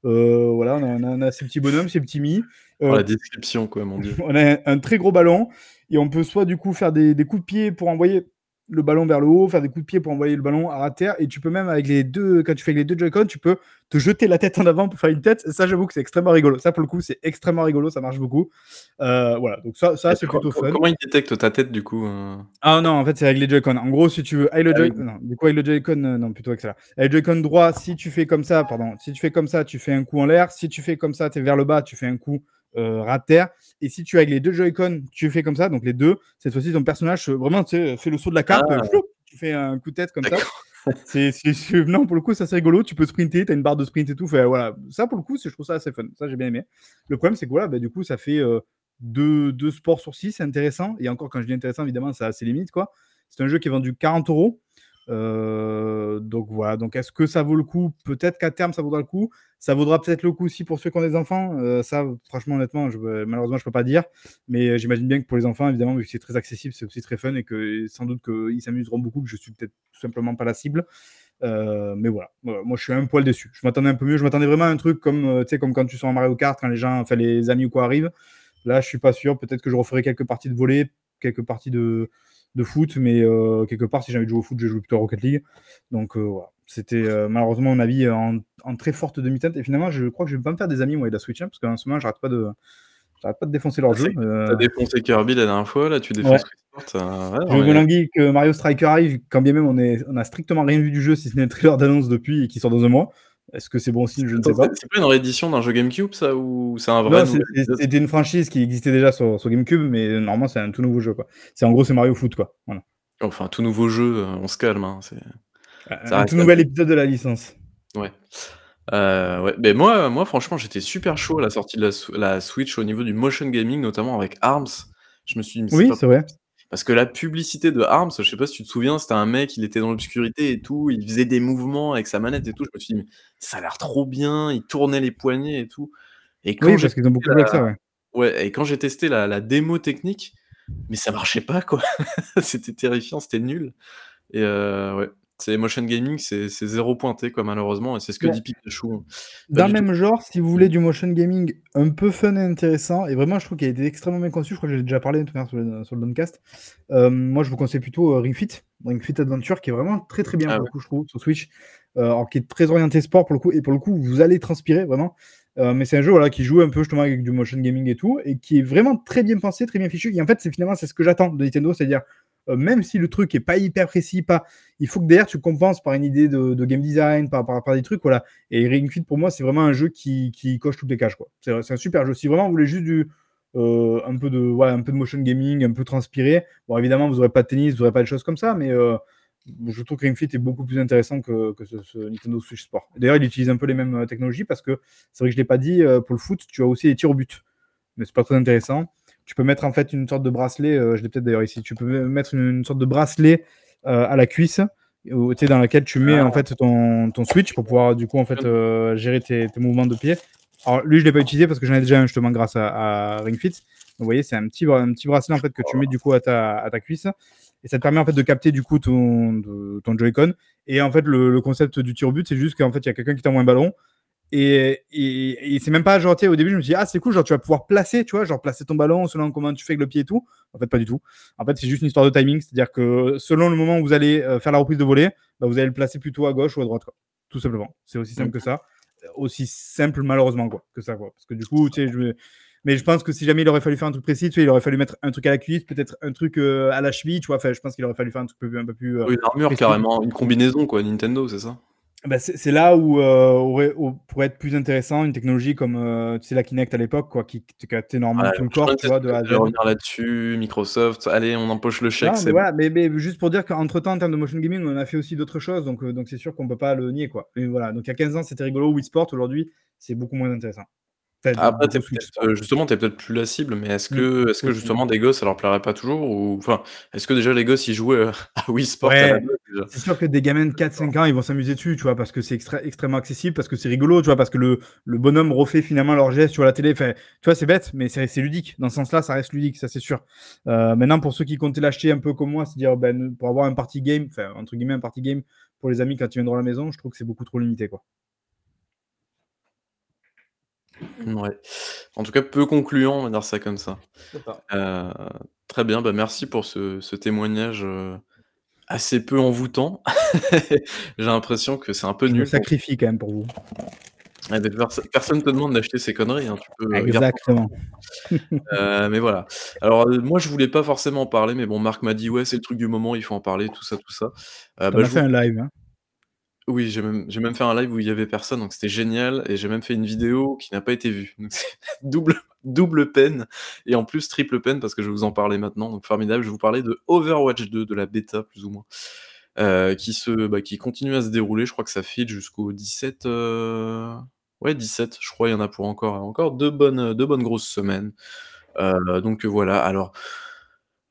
Euh, voilà, on a, ces petits bonhommes, ces petits mi. Euh, la description, quoi, mon dieu. On a un, très gros ballon et on peut soit du coup faire des, des coups de pied pour envoyer le ballon vers le haut, faire des coups de pied pour envoyer le ballon à terre. Et tu peux même, avec les deux, quand tu fais avec les deux Joy-Con, tu peux te jeter la tête en avant pour faire une tête. Ça, j'avoue que c'est extrêmement rigolo. Ça, pour le coup, c'est extrêmement rigolo. Ça marche beaucoup. Euh, voilà. Donc, ça, ça c'est plutôt fun. Comment il détecte ta tête, du coup euh Ah non, en fait, c'est avec les Joy-Con. En gros, si tu veux, avec le ah Joy non, du coup, avec le Joy-Con, euh, non, plutôt avec ça. Avec le Joy-Con droit, si tu fais comme ça, pardon, si tu fais comme ça, tu fais un coup en l'air. Si tu fais comme ça, tu es vers le bas, tu fais un coup euh, rat terre. Et si tu as avec les deux Joy-Con, tu fais comme ça, donc les deux, cette fois-ci, ton personnage, vraiment, tu sais, fait le saut de la carte. Ah tu fais un coup de tête comme ça. C'est, non, pour le coup, ça c'est rigolo. Tu peux sprinter, tu as une barre de sprint et tout. Fait, voilà. Ça, pour le coup, je trouve ça assez fun. Ça, j'ai bien aimé. Le problème, c'est que voilà, bah, du coup, ça fait euh, deux, deux, sports sur six. C'est intéressant. Et encore, quand je dis intéressant, évidemment, ça a ses limites. quoi. C'est un jeu qui est vendu 40 euros. Heu, donc voilà, donc est-ce que ça vaut le coup? Peut-être qu'à terme, ça vaudra le coup. Ça vaudra peut-être le coup aussi pour ceux qui ont des enfants, heu, ça, franchement, honnêtement, malheureusement, je peux pas dire. Mais, heu, j'imagine bien que pour les enfants, évidemment, vu que c'est très accessible, c'est aussi très fun et que sans doute qu'ils s'amuseront beaucoup, que je suis peut-être tout simplement pas la cible. Mais voilà, moi je suis un poil déçu. Je m'attendais un peu mieux, je m'attendais vraiment à un truc comme, comme quand tu sors en Mario Kart, quand les gens, enfin les amis ou quoi arrivent. Là, je suis pas sûr, peut-être que je referai quelques parties de volley, quelques parties de de foot, mais heu, quelque part, si j'ai de jouer au foot, je joue plutôt à Rocket League. Donc heu, voilà, c'était, heu, malheureusement mon avis en en très forte demi-teinte et finalement, je crois que je vais pas me faire des amis moi avec la Switch, hein, parce qu'en ce moment, j'arrête pas de j'arrête pas de défoncer leurs Ah, jeux, c'est heu tu as défoncé Kirby la dernière fois, là tu défonces ouais, Je me languis que Mario Striker arrive, quand bien même on est on a strictement rien vu du jeu, si ce n'est le trailer d'annonce depuis et qui sort dans 1 mois. Est-ce que c'est bon signe? Je ne sais pas. c'est pas une réédition d'un jeu GameCube ça ou c'est un vrai c'était une franchise qui existait déjà sur sur GameCube, mais normalement, c'est un tout nouveau jeu, quoi. C'est en gros, c'est Mario Foot, quoi, voilà. Enfin, tout nouveau jeu, heu, on se calme, hein, Un tout nouvel épisode de la licence. Ouais. Heu, ouais, beh, moi moi franchement, j'étais super chaud à la sortie de la Sw la Switch au niveau du motion gaming, notamment avec ARMS. Je me suis dit: «Mais Oui, c'est vrai. Possible». Parce que la publicité de ARMS, je sais pas si tu te souviens, c'était un mec, il était dans l'obscurité et tout, il faisait des mouvements avec sa manette et tout. Je me suis dit: «Mais ça a l'air trop bien», il tournait les poignets et tout et quand Oui, parce qu'ils ont beaucoup avec ça, la ouais. ouais et quand j'ai testé la la démo technique, mais ça marchait pas, quoi. C'était terrifiant, c'était nul et heu, ouais, c'est motion gaming, c'est 0 pointé, quoi, malheureusement et c'est ce que Ouais. dit Pikachu, hein. Dans le du tout même genre, si vous voulez du motion gaming un peu fun et intéressant et vraiment je trouve qu'il a été extrêmement bien conçu, je crois que j'en ai déjà parlé tout à l'heure sur le le Downcast. Hem, moi je vous conseille plutôt, heu, Ring Fit, Ring Fit Adventure qui est vraiment très, très bien Ah pour le coup, je trouve, sur Switch. Alors qui est très orienté sport pour le coup et pour le coup, vous allez transpirer vraiment. Heu, mais c'est un jeu, voilà, qui joue un peu justement avec du motion gaming et tout et qui est vraiment très bien pensé, très bien fichu et en fait, c'est finalement, c'est ce que j'attends de Nintendo, c'est-à-dire, même si le truc est pas hyper précis, pas il faut que derrière tu compenses par une idée de game design, par par par des trucs, voilà et Ring Fit pour moi, c'est vraiment un jeu qui coche toutes les cases, quoi. C'est un super jeu. Si vraiment vous voulez juste du, heu, un peu de motion gaming, un peu transpirer, bon évidemment, vous aurez pas de tennis, vous aurez pas de choses comme ça, mais heu, je trouve que Ring Fit est beaucoup plus intéressant que ce Nintendo Switch Sport. D'ailleurs, il utilise un peu les mêmes, technologies parce que c'est vrai que je l'ai pas dit, pour le foot, tu as aussi les tirs au but, mais c'est pas très intéressant. Tu peux mettre en fait une sorte de bracelet, heu, je l'ai peut-être d'ailleurs ici, tu peux me mettre une une sorte de bracelet, heu, à la cuisse où dans laquelle tu mets en Ah! fait ton ton Switch pour pouvoir du coup en fait, heu, gérer tes tes mouvements de pied. Alors lui, je l'ai pas utilisé parce que j'en ai déjà un justement grâce à à Ring Fit. Donc vous voyez, c'est un petit un petit bracelet en fait que tu mets du coup à ta à ta cuisse et ça te permet en fait de capter du coup ton de ton Joy-Con et en fait le le concept du tir au but, c'est juste qu'en fait, il y a quelqu'un qui t'envoie un ballon et et et c'est même pas genre, au début, je me suis dit: «Ah c'est cool, genre tu vas pouvoir placer», tu vois? Genre placer ton ballon selon comment tu fais avec le pied et tout. En fait, pas du tout. En fait, c'est juste une histoire de timing, c'est-à-dire que selon le moment où vous allez, heu, faire la reprise de volée, bah, vous allez le placer plutôt à gauche ou à droite, quoi. Tout simplement. C'est aussi simple que ça. Aussi simple malheureusement, quoi, que ça, quoi. Parce que du coup, tu sais, je mais je pense que si jamais il aurait fallu faire un truc précis, tu sais, il aurait fallu mettre un truc à la cuisse, peut-être un truc, heu, à la cheville, tu vois? Enfin, je pense qu'il aurait fallu faire un truc un peu plus, Oui, une armure précis. carrément, une combinaison quoi, Nintendo, c'est ça? Bah, c'est là où, où pourrait être plus intéressant une technologie comme, tu sais, la Kinect à l'époque, quoi, qui te captait Ouais, normalement tout le corps, tu vois? De revenir là-dessus, Microsoft, allez, on empoche le chèque, mais voilà, mais mais juste pour dire qu'entre temps, en termes de motion gaming, on a fait aussi d'autres choses, donc heu, donc c'est sûr qu'on peut pas le nier, quoi. Mais voilà, donc il y a 15 ans, c'était rigolo, Wii Sport, aujourd'hui, c'est beaucoup moins intéressant. Après, peut-être, heu, justement, tu es peut-être plus la cible, mais est-ce Mmh, que est-ce que aussi. justement des gosses, ça leur plairait pas toujours ou enfin, est-ce que déjà les gosses, ils jouaient, heu, à Wii Sport à la Ouais, base déjà? c'est sûr que des gamins de 4-5 ans, ils vont s'amuser dessus, tu vois? Parce que c'est extrêmement accessible, parce que c'est rigolo, tu vois? Parce que le le bonhomme refait finalement leurs gestes sur la télé. Enfin, tu vois, c'est bête, mais c'est c'est ludique. Dans ce sens-là, ça reste ludique, ça, c'est sûr. Heu, maintenant, pour ceux qui comptaient l'acheter un peu comme moi, c'est-à-dire, ben, pour avoir un party game, enfin, entre guillemets, «un party game» pour les amis quand ils viendront à la maison, je trouve que c'est beaucoup trop limité, quoi. En tout cas, peu concluant, on va dire ça comme ça. C'est ça. Heu, très bien, bah, merci pour ce ce témoignage, heu, assez peu envoûtant. J'ai l'impression que c'est un peu Je me nul sacrifie quand même pour vous. Ah beh, perso personne te demande d'acheter ces conneries, hein, tu peux, ton Exactement. Heu, mais voilà. Alors, heu, moi, je voulais pas forcément en parler, mais bon, Marc m'a dit: «Ouais, c'est le truc du moment, il faut en parler», tout ça, tout ça. Heu, Tu en bah, as je fait vous un live, hein? Oui, j'ai même fait un live où il y avait personne, donc c'était génial et j'ai même fait une vidéo qui n'a pas été vue. Donc c'est double double peine et en plus triple peine parce que je vais vous en parler maintenant, donc formidable. Je vais vous parler de Overwatch 2, de la bêta plus ou moins, heu, qui se bah, qui continue à se dérouler. Je crois que ça file jusqu'au 17, heu, ouais 17, je crois, il y en a pour encore encore 2 bonnes, heu, 2 bonnes grosses semaines. Heu, donc voilà, alors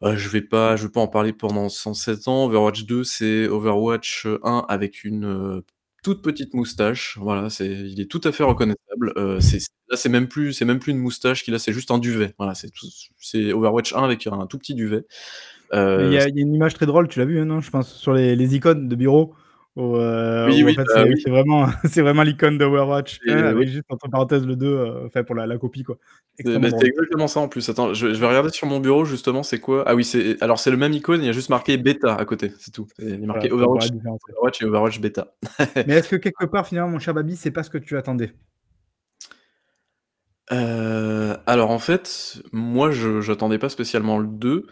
Heu, je vais pas je vais pas en parler pendant 107 ans. Overwatch 2, c'est Overwatch, heu, 1 avec une, heu, toute petite moustache. Voilà, c'est il est tout à fait reconnaissable. Heu, c'est là, c'est même plus c'est même plus une moustache qu'il a, c'est juste un duvet. Voilà, c'est tout c'est Overwatch 1 avec un tout petit duvet. Mais il y Heu, a c il y a une image très drôle, tu l'as vue, hein, non, je pense, sur les les icônes de bureau où, heu, Oui, en fait, bah, c'est oui. c'est vraiment c'est vraiment l'icône d'Overwatch 1 Et oui. avec juste entre parenthèses le 2, heu, enfin pour la la copie, quoi. C'est bah, exactement ça en plus. Attends, je vais je vais regarder sur mon bureau justement c'est quoi? Ah oui, c'est alors c'est le même icône, il y a juste marqué bêta à côté, c'est tout. Il est marqué Overwatch. Overwatch et Overwatch bêta. Mais est-ce que quelque part, finalement, mon cher Babi, c'est pas ce que tu attendais? Heu, alors en fait, moi je j'attendais pas spécialement le 2.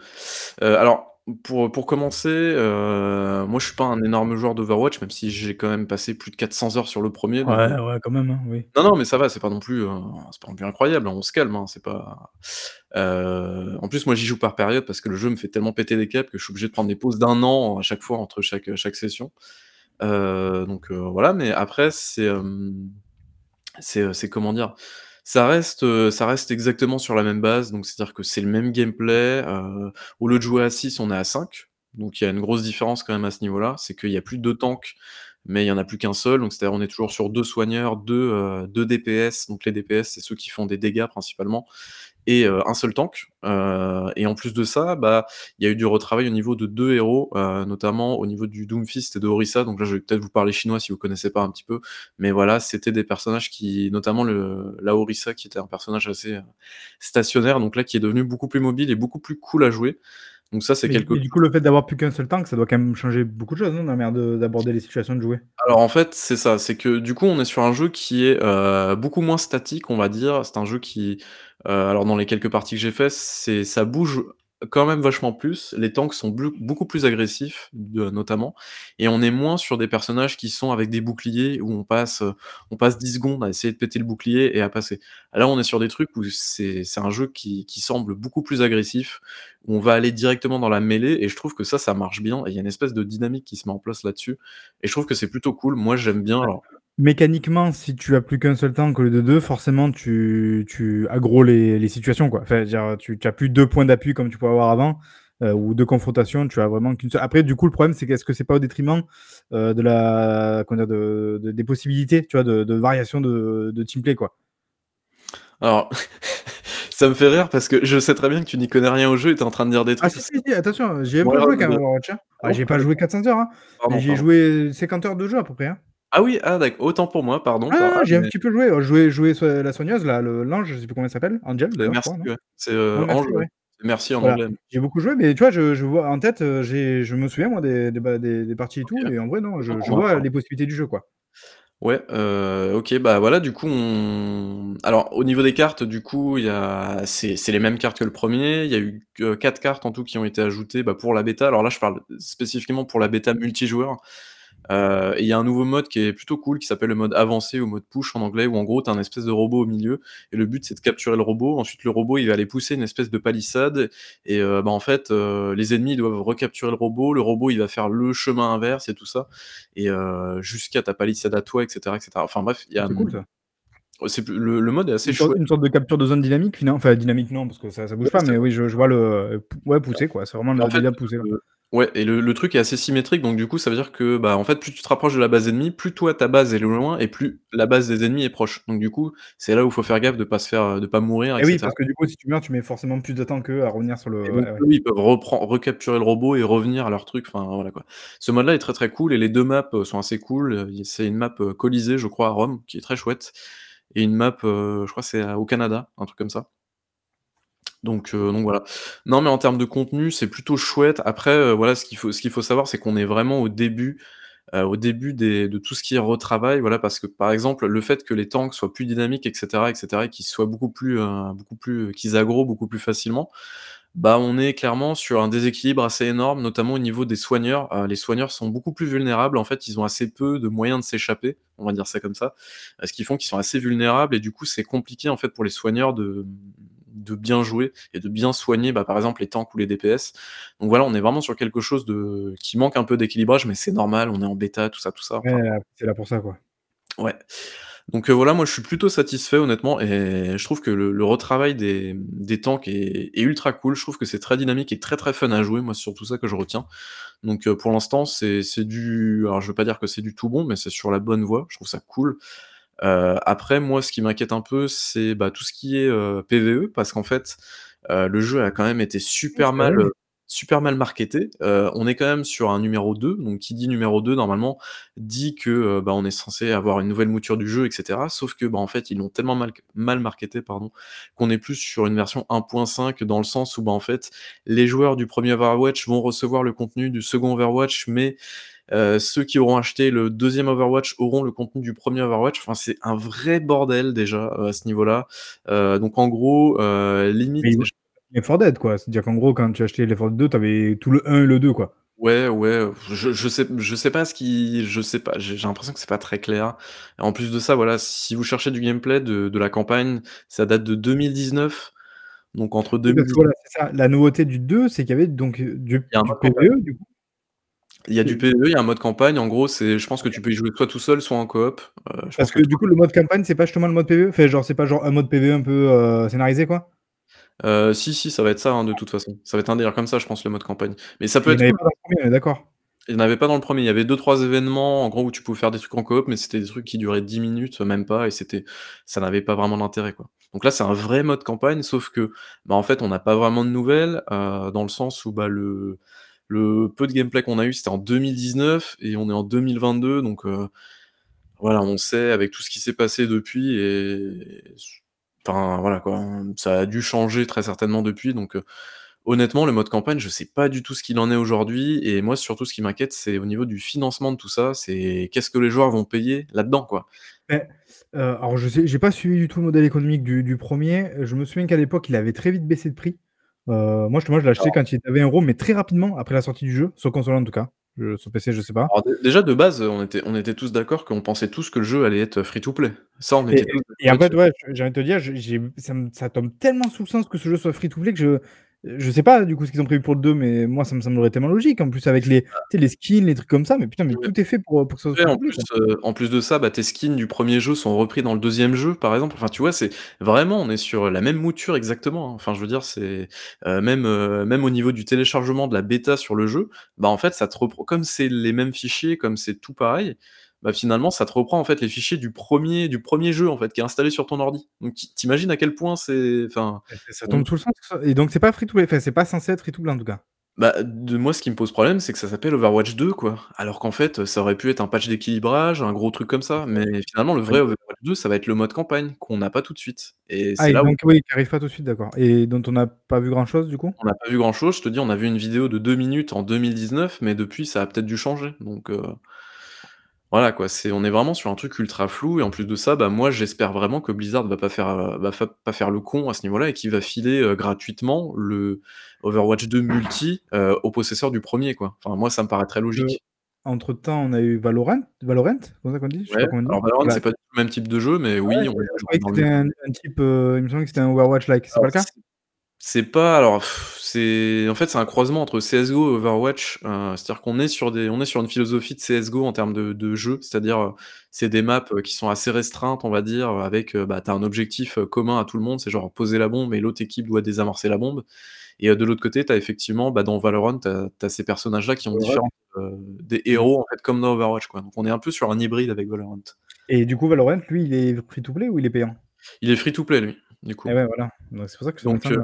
Heu, alors pour pour commencer, heu, moi je suis pas un énorme joueur d'Overwatch, même si j'ai quand même passé plus de 400 heures sur le 1er donc, heu Ouais, ouais, quand même, hein, oui. non, non, mais ça va, c'est pas non plus, heu, c'est pas non plus incroyable, hein, on se calme, hein, c'est pas heu, en plus moi j'y joue par période parce que le jeu me fait tellement péter des câbles que je suis obligé de prendre des pauses d'1 an à chaque fois entre chaque, heu, chaque session. Heu, donc, heu, voilà, mais après c'est, hem, c'est, heu, c'est comment dire? Ça reste, heu, ça reste exactement sur la même base, donc c'est-à-dire que c'est le même gameplay, heu, au lieu de jouer à 6, on est à 5. Donc il y a une grosse différence quand même à ce niveau-là, c'est qu'il y a plus 2 tanks, mais il y en a plus qu'1 seul, donc c'est-à-dire on est toujours sur 2 soigneurs, 2, heu, 2 DPS, donc les DPS c'est ceux qui font des dégâts principalement et heu, 1 seul tank. Heu, et en plus de ça, bah, il y a eu du retravail au niveau de 2 héros, heu, notamment au niveau du Doomfist et de Orisa, donc là je vais peut-être vous parler chinois si vous connaissez pas un petit peu. Mais voilà, c'était des personnages qui notamment le la Orisa qui était un personnage assez, stationnaire, donc là qui est devenu beaucoup plus mobile et beaucoup plus cool à jouer. Donc ça c'est quelque mais du coup, le fait d'avoir plus qu'un seul tank, ça doit quand même changer beaucoup de choses, non, dans la manière de d'aborder les situations de jouer? Alors en fait, c'est ça, c'est que du coup on est sur un jeu qui est, heu, beaucoup moins statique, on va dire. C'est un jeu qui, heu, alors dans les quelques parties que j'ai fait, c'est ça bouge quand même vachement plus. Les tanks sont beaucoup plus agressifs, de notamment et on est moins sur des personnages qui sont avec des boucliers où on passe, heu, on passe 10 secondes à essayer de péter le bouclier et à passer. Là, on est sur des trucs où c'est c'est un jeu qui qui semble beaucoup plus agressif, où on va aller directement dans la mêlée et je trouve que ça, ça marche bien et il y a une espèce de dynamique qui se met en place là-dessus et je trouve que c'est plutôt cool. Moi, j'aime bien alors mécaniquement, si tu as plus qu'un seul tank au lieu de 2, forcément tu tu aggros les les situations, quoi. Enfin, dire, tu tu as plus 2 points d'appui comme tu pouvais avoir avant, heu, ou 2 confrontations, tu as vraiment qu'une seule après, du coup, le problème, c'est qu'est-ce que c'est pas au détriment, heu, de la comment dire? De de des possibilités, tu vois, de de variation de de team play, quoi? Alors, ça me fait rire parce que je sais très bien que tu n'y connais rien au jeu et tu es en train de dire des Ah trucs si, parce si, si, attention, j'y ai un ouais, peu ouais, joué quand même à Overwatch, hein. ah Ah, bon? j'y ai Ah pas joué d'accord. 400 heures, hein, mais Pardon, j'y ai pardon. joué 50 heures de jeu à peu près, hein. Ah oui, ah autant pour moi, pardon, Ah, par j'ai un mais petit peu joué, jouais je jouais so la soigneuse là, le l'ange, je sais plus comment elle s'appelle, Angel Heu, d'ailleurs, je crois, merci, non? ouais. C'est, Ouais, Ange, merci, ouais. ouais. Merci en Voilà, anglais. j'ai beaucoup joué, mais tu vois, je je vois en tête, j'ai je me souviens moi des des ba des des parties et OK. tout et en vrai, non, Autant je pour je moi, vois pardon. les possibilités du jeu, quoi. Ouais, OK, bah, voilà, du coup, on alors au niveau des cartes, du coup, il y a c'est c'est les mêmes cartes que le 1er. Il y a eu 4 cartes en tout qui ont été ajoutées, bah, pour la bêta. Alors là, je parle spécifiquement pour la bêta multijoueur. Heu, et il y a un nouveau mode qui est plutôt cool qui s'appelle le mode avancé ou mode push en anglais, où en gros, tu as un espèce de robot au milieu et le but, c'est de capturer le robot. Ensuite, le robot, il va aller pousser une espèce de palissade et heu, bah, en fait, heu, les ennemis, doivent recapturer le robot. Le robot, il va faire le chemin inverse et tout ça et jusqu'à ta palissade à toi et cetera et cetera. Enfin bref, il y a, c'est cool ça. le le mode est assez Une sorte chouette. une sorte de capture de zone dynamique finan enfin dynamique non, parce que ça ça bouge Ouais, pas, mais oui, je je vois le ouais, pousser quoi, c'est vraiment Et en le fait, délire pousser. Ouais et le le truc est assez symétrique, donc du coup, ça veut dire que, bah, en fait, plus tu te rapproches de la base ennemie, plus toi, ta base, elle est loin et plus la base des ennemis est proche. Donc du coup, c'est là où il faut faire gaffe de pas se faire, heu, de pas mourir et Et oui, cetera. parce que du coup, si tu meurs, tu mets forcément plus de temps qu'eux à revenir sur Et le donc ouais, ouais. eux, ils peuvent repren recapturer le robot et revenir à leur truc, enfin voilà, quoi. Ce mode-là est très, très cool et les 2 maps, heu, sont assez cool. Heu, il c'est une map, heu, Colisée, je crois, à Rome, qui est très chouette et une map, heu, je crois c'est à au Canada, un truc comme ça. Donc heu, donc voilà. Non, mais en termes de contenu, c'est plutôt chouette. Après, heu, voilà, ce qu'il faut ce qu'il faut savoir, c'est qu'on est vraiment au début, heu, au début de tout ce qui est retravail, voilà, parce que, par exemple, le fait que les tanks soient plus dynamiques et cetera et qu'ils soient beaucoup plus, beaucoup plus, qu'ils beaucoup plus facilement, bah, on est clairement sur un déséquilibre assez énorme, notamment au niveau des soigneurs. Les soigneurs sont beaucoup plus vulnérables. En fait, ils ont assez peu de moyens de s'échapper, on va dire ça comme ça. Ce qui font qu'ils sont assez vulnérables et du coup, c'est compliqué, en fait, pour les soigneurs de, de bien jouer et de bien soigner, bah, par exemple, les tanks ou les DPS. Donc voilà, on est vraiment sur quelque chose de qui manque un peu d'équilibrage, mais c'est normal, on est en bêta, tout ça, tout ça, enfin c'est là pour ça, quoi. Ouais. Donc heu, voilà, moi je suis plutôt satisfait honnêtement et je trouve que le le retravail des, des tanks est est ultra cool. Je trouve que c'est très dynamique et très, très fun à jouer. Moi, c'est surtout ça que je retiens. Donc heu, pour l'instant, c'est c'est du alors je veux pas dire que c'est du tout bon, mais c'est sur la bonne voie. Je trouve ça cool. Heu, après moi, ce qui m'inquiète un peu, c'est, bah, tout ce qui est, heu, PVE parce qu'en fait, heu, le jeu a quand même été Oui, super vrai, mal, super mal marketé. Heu, on est quand même sur un numéro 2, donc qui dit numéro 2 normalement dit que, heu, bah, on est censé avoir une nouvelle mouture du jeu et cetera. Sauf que, bah, en fait, ils l'ont tellement mal mal marketé, pardon, qu'on est plus sur une version 1.5 dans le sens où, bah, en fait, les joueurs du 1er Overwatch vont recevoir le contenu du 2nd Overwatch, mais heu, ceux qui auront acheté le 2e Overwatch auront le contenu du 1er Overwatch. Enfin, c'est un vrai bordel déjà, heu, à ce niveau-là. Heu, donc en gros, Mais limite Left 4 Dead quoi. C'est-à-dire qu'en gros, quand tu as acheté Left 4 Dead 2, tu avais tout le 1 et le 2 quoi. Ouais, ouais, je je sais je sais pas ce qui je sais pas, j'ai l'impression que c'est pas très clair. En plus de ça, voilà, si vous cherchez du gameplay de de la campagne, ça date de 2019. Donc entre voilà, ça. La nouveauté du 2, c'est qu'il y avait donc, du du. PVE du coup? Il y a du PVE, il y a un mode campagne. En gros, c'est je pense que tu peux y jouer soit tout seul, soit en coop. Je Parce pense que que du coup, le mode campagne, c'est pas justement le mode PVE? Enfin, genre, c'est pas genre un mode PVE un peu, heu, scénarisé quoi? Heu, si, si, ça va être ça, hein, de toute façon. Ça va être un délire comme ça, je pense, le mode campagne. Mais ça peut Il être avait cool. pas dans le 1er, on est d'accord? Il y en avait pas dans le 1er. Il y avait 2-3 événements, en gros, où tu pouvais faire des trucs en coop, mais c'était des trucs qui duraient 10 minutes, même pas, et c'était ça n'avait pas vraiment d'intérêt, quoi. Donc là, c'est un vrai mode campagne, sauf que, bah, en fait, on n'a pas vraiment de nouvelles, dans le sens où, bah, le le peu de gameplay qu'on a eu, c'était en 2019 et on est en 2022, donc heu, voilà, on sait avec tout ce qui s'est passé depuis et enfin, voilà, quoi, ça a dû changer très certainement depuis, donc heu, honnêtement, le mode campagne, je sais pas du tout ce qu'il en est aujourd'hui et moi, surtout, ce qui m'inquiète, c'est au niveau du financement de tout ça. C'est qu'est-ce que les joueurs vont payer là-dedans, quoi? Beh, heu, alors je sais j'ai pas suivi du tout le modèle économique du 1er. Je me souviens qu'à l'époque, il avait très vite baissé de prix. Heu, moi justement, je l'ai acheté quand il était à 20 €, mais très rapidement après la sortie du jeu, sur console en tout cas. Heu, sur PC, je sais pas. alors déjà de base, on était on était tous d'accord qu'on pensait tous que le jeu allait être free to play. Ça, on Et était tous et en fait, ouais, j'ai envie de te dire, ça me ça tombe tellement sous le sens que ce jeu soit free to play que je je sais pas du coup ce qu'ils ont prévu pour le 2, mais moi ça me semblerait tellement logique. En plus avec les les skins, les trucs comme ça, mais putain, mais Ouais. tout est fait pour, pour que ça soit Ouais, free en plus, en de ça, bah, tes skins du 1er jeu sont repris dans le 2e jeu, par exemple. Enfin, tu vois, c'est vraiment, on est sur la même mouture exactement, hein. Enfin, je veux dire, c'est, même, heu, même au niveau du téléchargement de la bêta sur le jeu, bah, en fait, ça te reprend comme c'est les mêmes fichiers, comme c'est tout pareil, bah, finalement, ça te reprend, en fait, les fichiers du 1er du 1er jeu, en fait, qui est installé sur ton ordi. Donc tu tu imagines à quel point c'est enfin, ça on tombe sous le sens tout et donc c'est pas free to play, enfin, c'est pas censé être free to play en tout cas? Bah, de moi, ce qui me pose problème, c'est que ça s'appelle Overwatch 2, quoi. Alors qu'en fait, ça aurait pu être un patch d'équilibrage, un gros truc comme ça, mais finalement, le vrai. Overwatch 2, ça va être le mode campagne qu'on n'a pas tout de suite et Ah c'est là où donc oui, qui arrive pas tout de suite, d'accord et dont on n'a pas vu grand chose du coup? on n'a pas vu grand chose. Je te dis, on a vu une vidéo de 2 minutes en 2019, mais depuis, ça a peut-être dû changer, donc heu voilà, quoi, c'est on est vraiment sur un truc ultra flou et en plus de ça, bah, moi, j'espère vraiment que Blizzard va pas faire, heu, va fa pas faire le con à ce niveau-là et qu'il va filer, heu, gratuitement le Overwatch 2 multi, heu, aux possesseurs du 1er, quoi. Enfin, moi, ça me paraît très logique. entre temps, on a eu Valorant Valorant? C'est comme ça qu'on dit? Je sais Ouais, pas comment on dit. alors Valorant, c'est pas du tout le même type de jeu, mais Ouais, oui, on je croyais que c'était un un type, il me semblait que c'était un Overwatch like, c'est pas le cas? C'est pas alors c'est en fait, c'est un croisement entre CS:GO et Overwatch, heu, c'est-à-dire qu'on est sur des on est sur une philosophie de CS:GO en termes de de jeu, c'est-à-dire, heu, c'est des maps, heu, qui sont assez restreintes, on va dire, heu, avec, heu, bah, tu as un objectif, heu, commun à tout le monde, c'est genre poser la bombe et l'autre équipe doit désamorcer la bombe et heu, de l'autre côté, tu as effectivement, bah, dans Valorant, tu as tu as ces personnages-là qui ont différentes, heu, des Mmh. héros, en fait, comme dans Overwatch, quoi. Donc on est un peu sur un hybride avec Valorant. Et du coup, Valorant, lui, il est free to play ou il est payant? Il est free to play, lui, du Et coup. ouais, voilà, donc c'est pour ça que Donc heu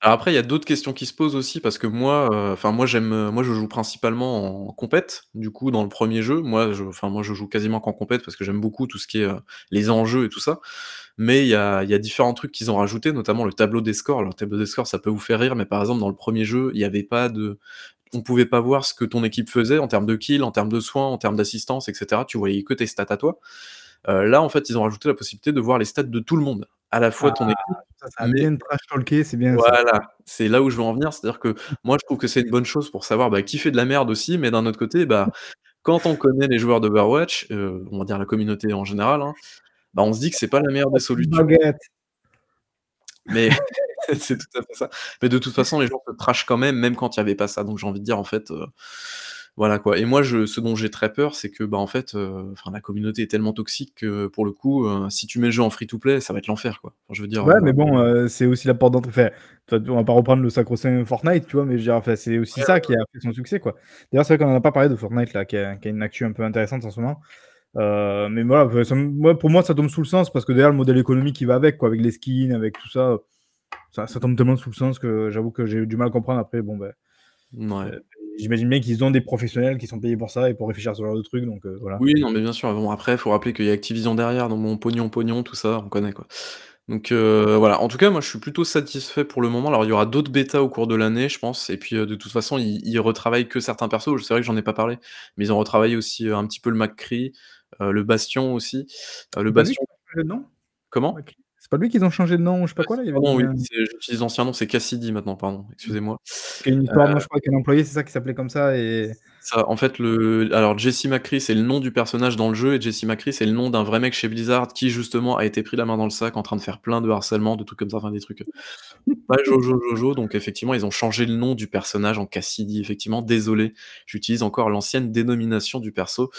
alors après, il y a d'autres questions qui se posent aussi parce que moi, heu, enfin moi j'aime, heu, moi je joue principalement en compète, du coup dans le 1er jeu. Moi je enfin moi je joue quasiment qu'en compète parce que j'aime beaucoup tout ce qui est, les enjeux et tout ça. Mais il y a il y a différents trucs qu'ils ont rajoutés, notamment le tableau des scores. Alors le tableau des scores, ça peut vous faire rire, mais par exemple dans le 1er jeu, il y avait pas de on pouvait pas voir ce que ton équipe faisait en termes de kills, en termes de soins, en termes d'assistance et cetera. Tu voyais que tes stats à toi. Là, en fait, ils ont rajouté la possibilité de voir les stats de tout le monde, à la fois Ah, ton équipe, ça, ça a mais bien trash talké, c'est bien voilà, c'est là où je veux en venir, c'est-à-dire que moi je trouve que c'est une bonne chose pour savoir, bah, qui fait de la merde aussi, mais d'un autre côté, bah, quand on connaît les joueurs d'Overwatch, heu, on va dire la communauté en général, hein, bah, on se dit que c'est pas la meilleure des solutions. Mais c'est tout à fait ça. Mais de toute façon, les gens te trashent quand même, même quand il y avait pas ça, donc j'ai envie de dire en fait, heu, Voilà quoi et moi je ce dont j'ai très peur, c'est que, bah, en fait, enfin la communauté est tellement toxique que pour le coup, heu, si tu mets le jeu en free to play, ça va être l'enfer quoi. Enfin je veux dire, Ouais, heu mais bon, c'est aussi la porte d'entrée enfin, on va pas reprendre le sacro-saint Fortnite, tu vois? Mais je veux dire, enfin, c'est aussi Ouais, ça ouais, qui ouais. a fait son succès, quoi. D'ailleurs, c'est vrai qu'on en a pas parlé de Fortnite là, qui a qui a une actu un peu intéressante en ce moment. Mais voilà, ça moi pour moi ça tombe sous le sens parce que derrière le modèle économique qui va avec quoi, avec les skins, avec tout ça, ça ça tombe tellement sous le sens que j'avoue que j'ai eu du mal à comprendre après bon, bah, Mouais. J'imagine bien qu'ils ont des professionnels qui sont payés pour ça et pour réfléchir à ce genre de trucs donc heu, voilà. Oui, non mais bien sûr, bon après faut rappeler qu'il y a Activision derrière, donc bon pognon, pognon, tout ça, on connaît quoi. Donc heu, voilà, en tout cas moi je suis plutôt satisfait pour le moment. Alors il y aura d'autres bêtas au cours de l'année je pense et puis, heu, de toute façon ils ils retravaillent que certains persos. C'est vrai que j'en ai pas parlé, mais ils ont retravaillé aussi, un petit peu le McCree, le Bastion aussi, le Bastion comment? C'est pas lui qu'ils ont changé de nom ou je sais pas quoi là? Il y avait pardon une, oui, c'est j'utilise l'ancien nom, c'est Cassidy maintenant, pardon, excusez-moi. A une histoire non Heu je crois qu'un employé, c'est ça qui s'appelait comme ça et Ça, en fait le alors Jesse McCree, c'est le nom du personnage dans le jeu et Jesse McCree, c'est le nom d'un vrai mec chez Blizzard qui justement a été pris la main dans le sac en train de faire plein de harcèlement, de trucs comme ça, enfin des trucs, heu, pas jojo jojo donc effectivement ils ont changé le nom du personnage en Cassidy effectivement. Désolé, j'utilise encore l'ancienne dénomination du perso.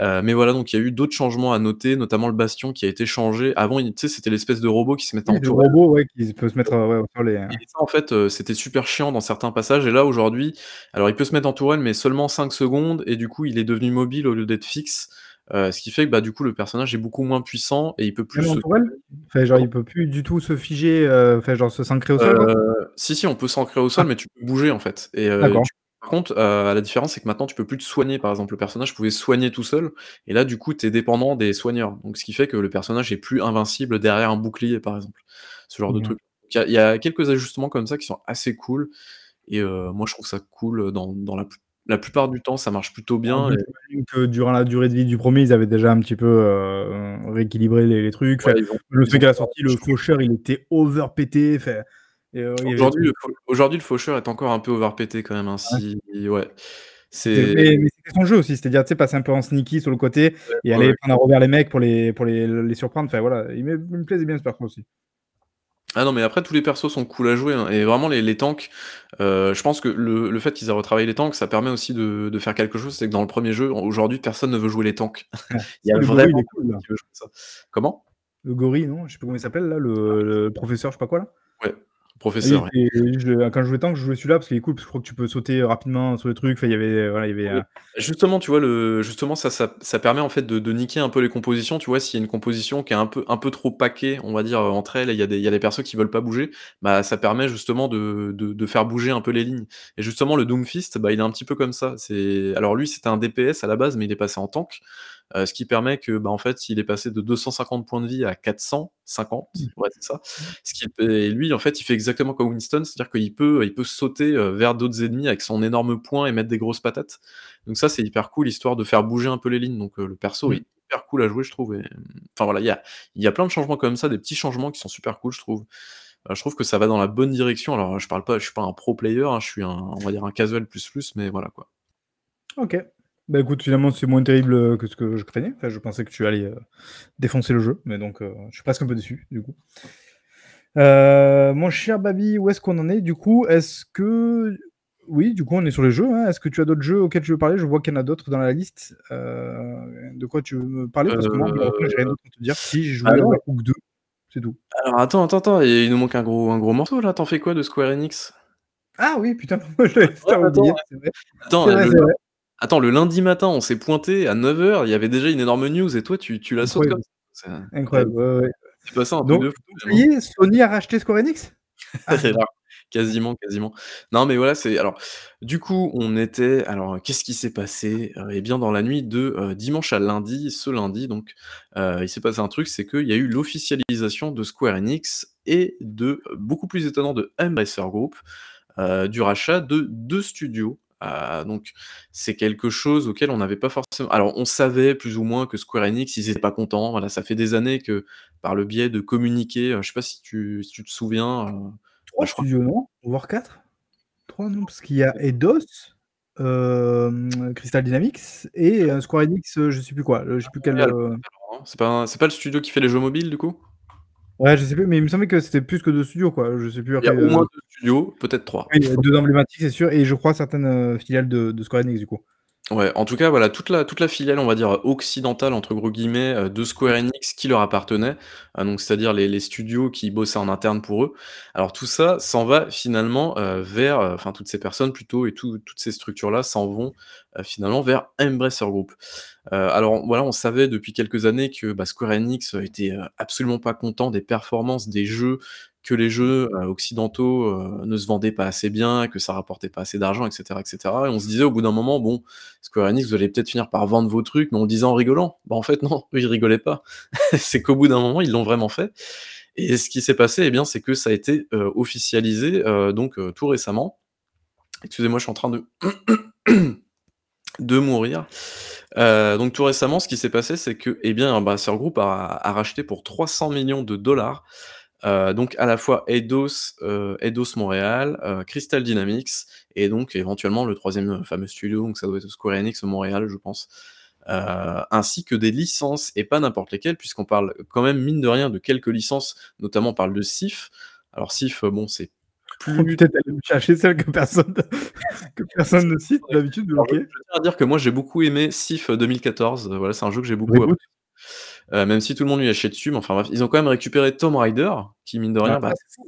Heu, mais voilà donc il y a eu d'autres changements à noter, notamment le Bastion qui a été changé. Avant tu sais c'était l'espèce de robot qui se mettait Oui, en le tourelle. robot, ouais, qui peut se mettre, heu, ouais, sol et heu Et ça en fait, heu, c'était super chiant dans certains passages et là aujourd'hui, alors il peut se mettre en tourelle mais seulement 5 secondes et du coup il est devenu mobile au lieu d'être fixe, ce qui fait que, bah, du coup le personnage est beaucoup moins puissant et il peut plus en se tourelle? Enfin genre il peut plus du tout se figer, enfin genre se s'ancrer au sol? Heu, si, si on peut s'ancrer au Ah. sol mais tu peux bouger en fait et tu par contre, heu, la différence c'est que maintenant tu peux plus te soigner. Par exemple, le personnage pouvait se soigner tout seul et là du coup tu es dépendant des soigneurs. Donc ce qui fait que le personnage est plus invincible derrière un bouclier par exemple, ce genre de OK. truc. Il y a il y a quelques ajustements comme ça qui sont assez cool et heu, moi je trouve ça cool, heu, dans dans la plu la plupart du temps ça marche plutôt En bien et j'imagine que durant la durée de vie du 1er ils avaient déjà un petit peu, heu, rééquilibré les les trucs. Ouais, Enfin, ils ont je ils sais ont qu'à la sortie le faucheur il était over pété, enfin avait des Aujourd'hui le faucheur est encore un peu over pété quand même, hein, Ouais. si ouais, C'était c'est mais mais c'était son jeu aussi, c'est-à-dire, tu sais, passer un peu en sneaky sur le côté Ouais, et aller prendre à revers les mecs pour les pour les les surprendre. Enfin voilà, il me il me plaisait bien ce perso aussi. Ah non mais après tous les persos sont cool à jouer, hein et vraiment les les tanks, heu, je pense que le le fait qu'ils aient retravaillé les tanks, ça permet aussi de de faire quelque chose, c'est que dans le 1er jeu, aujourd'hui personne ne veut jouer les tanks. Il y a gorille vraiment cool là. qui veut jouer ça. Comment? Le gorille non? Je sais plus comment il s'appelle là, le le professeur je sais pas quoi là. Ouais, professeur, était je quand je jouais tank, je jouais celui-là parce qu'il est cool, parce que je crois que tu peux sauter rapidement sur les trucs, enfin il y avait voilà, il y avait, Oui. heu Justement, tu vois le justement ça ça ça permet en fait de de niquer un peu les compositions, tu vois? S'il y a une composition qui est un peu un peu trop packée, on va dire, entre elles et il y a des il y a des persos qui veulent pas bouger, bah, ça permet justement de de de faire bouger un peu les lignes et justement le Doomfist, bah, il est un petit peu comme ça. C'est alors lui c'était un DPS à la base mais il est passé en tank, heu, ce qui permet que, bah, en fait il est passé de 250 points de vie à 450, Mmh. ouais c'est ça. Mmh. Ce qui et lui en fait il fait exactement comme Winston, c'est-à-dire qu'il peut il peut sauter, heu, vers d'autres ennemis avec son énorme poing et mettre des grosses patates. Donc ça c'est hyper cool histoire de faire bouger un peu les lignes donc heu, le perso Mmh. est hyper cool à jouer je trouve et enfin voilà, il y a y a plein de changements comme ça, des petits changements qui sont super cool je trouve. Je trouve que ça va dans la bonne direction. Alors je parle pas je suis pas un pro player, hein, je suis un on va dire un casual plus plus mais voilà quoi. OK. Bah, écoute finalement c'est moins terrible, heu, que ce que je craignais. Enfin je pensais que tu allais, heu, défoncer le jeu, mais donc heu, je suis presque un peu déçu du coup. Mon cher Babi, où est-ce qu'on en est du coup? Est-ce que oui du coup on est sur les jeux, hein. Est-ce que tu as d'autres jeux auxquels tu veux parler? Je vois qu'il y en a d'autres dans la liste. De quoi tu veux me parler? Parce que moi malheureusement j'ai rien d'autre à te dire. Si j'ai joué à. Overcooked 2, c'est tout. Alors attends, attends, attends, il nous manque un gros un gros morceau là, tu en fais quoi de Square Enix? Ah oui putain, je l'avais Ouais, totalement attends, oublié, ouais. c'est vrai. Attends, C'est heu, vrai, le c'est lun vrai. Attends le lundi matin on s'est pointé à 9:00, il y avait déjà une énorme news et toi tu tu la sautes comme ça. Incroyable, ouais, ouais, c'est pas ça un truc Donc de fou Sony a racheté Square Enix? Ah. Quasiment, quasiment. Non mais voilà, c'est alors du coup on était alors qu'est-ce qui s'est passé? Et bien dans la nuit de, heu, dimanche à lundi, ce lundi donc, heu, il s'est passé un truc, c'est qu'il y a eu l'officialisation de Square Enix et de, beaucoup plus étonnant, de Embracer Group, heu, du rachat de 2 studios. Donc c'est quelque chose auquel on n'avait pas forcément alors on savait plus ou moins que Square Enix ils étaient pas contents, voilà, ça fait des années que par le biais de communiqués, heu, je sais pas si tu si tu te souviens, bah 3 je crois studios non? Voire 4? 3 non? Parce qu'il y a Eidos, hem, Crystal Dynamics et Square Enix, je sais plus quoi, je sais plus quel, heu C'est pas un c'est pas le studio qui fait les jeux mobiles du coup? Ouais je sais plus, mais il me semblait que c'était plus que 2 studios quoi, je sais plus Il y a au moins heu 2 studios, peut-être 3. Oui, 2 emblématiques c'est sûr et je crois certaines, heu, filiales de de Square Enix du coup. Ouais, en tout cas, voilà, toute la toute la filiale, on va dire, «occidentale» entre gros guillemets, heu, de Square Enix qui leur appartenait, heu, donc c'est-à-dire les les studios qui bossaient en interne pour eux. Alors tout ça s'en va finalement, heu, vers, heu, enfin toutes ces personnes plutôt et tout toutes ces structures-là s'en vont, finalement vers Embracer Group. Alors voilà, on savait depuis quelques années que, bah, Square Enix était, absolument pas content des performances des jeux, que les jeux, heu, occidentaux, heu, ne se vendaient pas assez bien, que ça rapportait pas assez d'argent et cetera et on se disait au bout d'un moment: «Bon, Square Enix, vous allez peut-être finir par vendre vos trucs», mais on le disait en rigolant. Bah, en fait non, eux ils rigolaient pas. C'est qu'au bout d'un moment, ils l'ont vraiment fait et ce qui s'est passé, eh bien, c'est que ça a été, heu, officialisé, donc tout récemment. Excusez-moi, je suis en train de mourir. Donc tout récemment, ce qui s'est passé, c'est que, eh bien, Embracer Group a a racheté pour 300 millions de dollars, heu, donc à la fois Eidos, heu, Eidos Montréal, heu, Crystal Dynamics et donc éventuellement le 3e fameux studio, donc ça doit être Square Enix Montréal, je pense. Ainsi que des licences et pas n'importe lesquelles, puisqu'on parle quand même mine de rien de quelques licences, notamment on parle de Sif. Alors Sif, bon c'est plus tu allais me chercher celle que personne que personne ne cite d'habitude, je tiens à dire que moi j'ai beaucoup aimé Sif 2014, heu, voilà, c'est un jeu que j'ai beaucoup Heu, même si tout le monde lui a chié dessus, mais enfin bref, ils ont quand même récupéré Tomb Raider, qui mine de Ah rien, bah, ça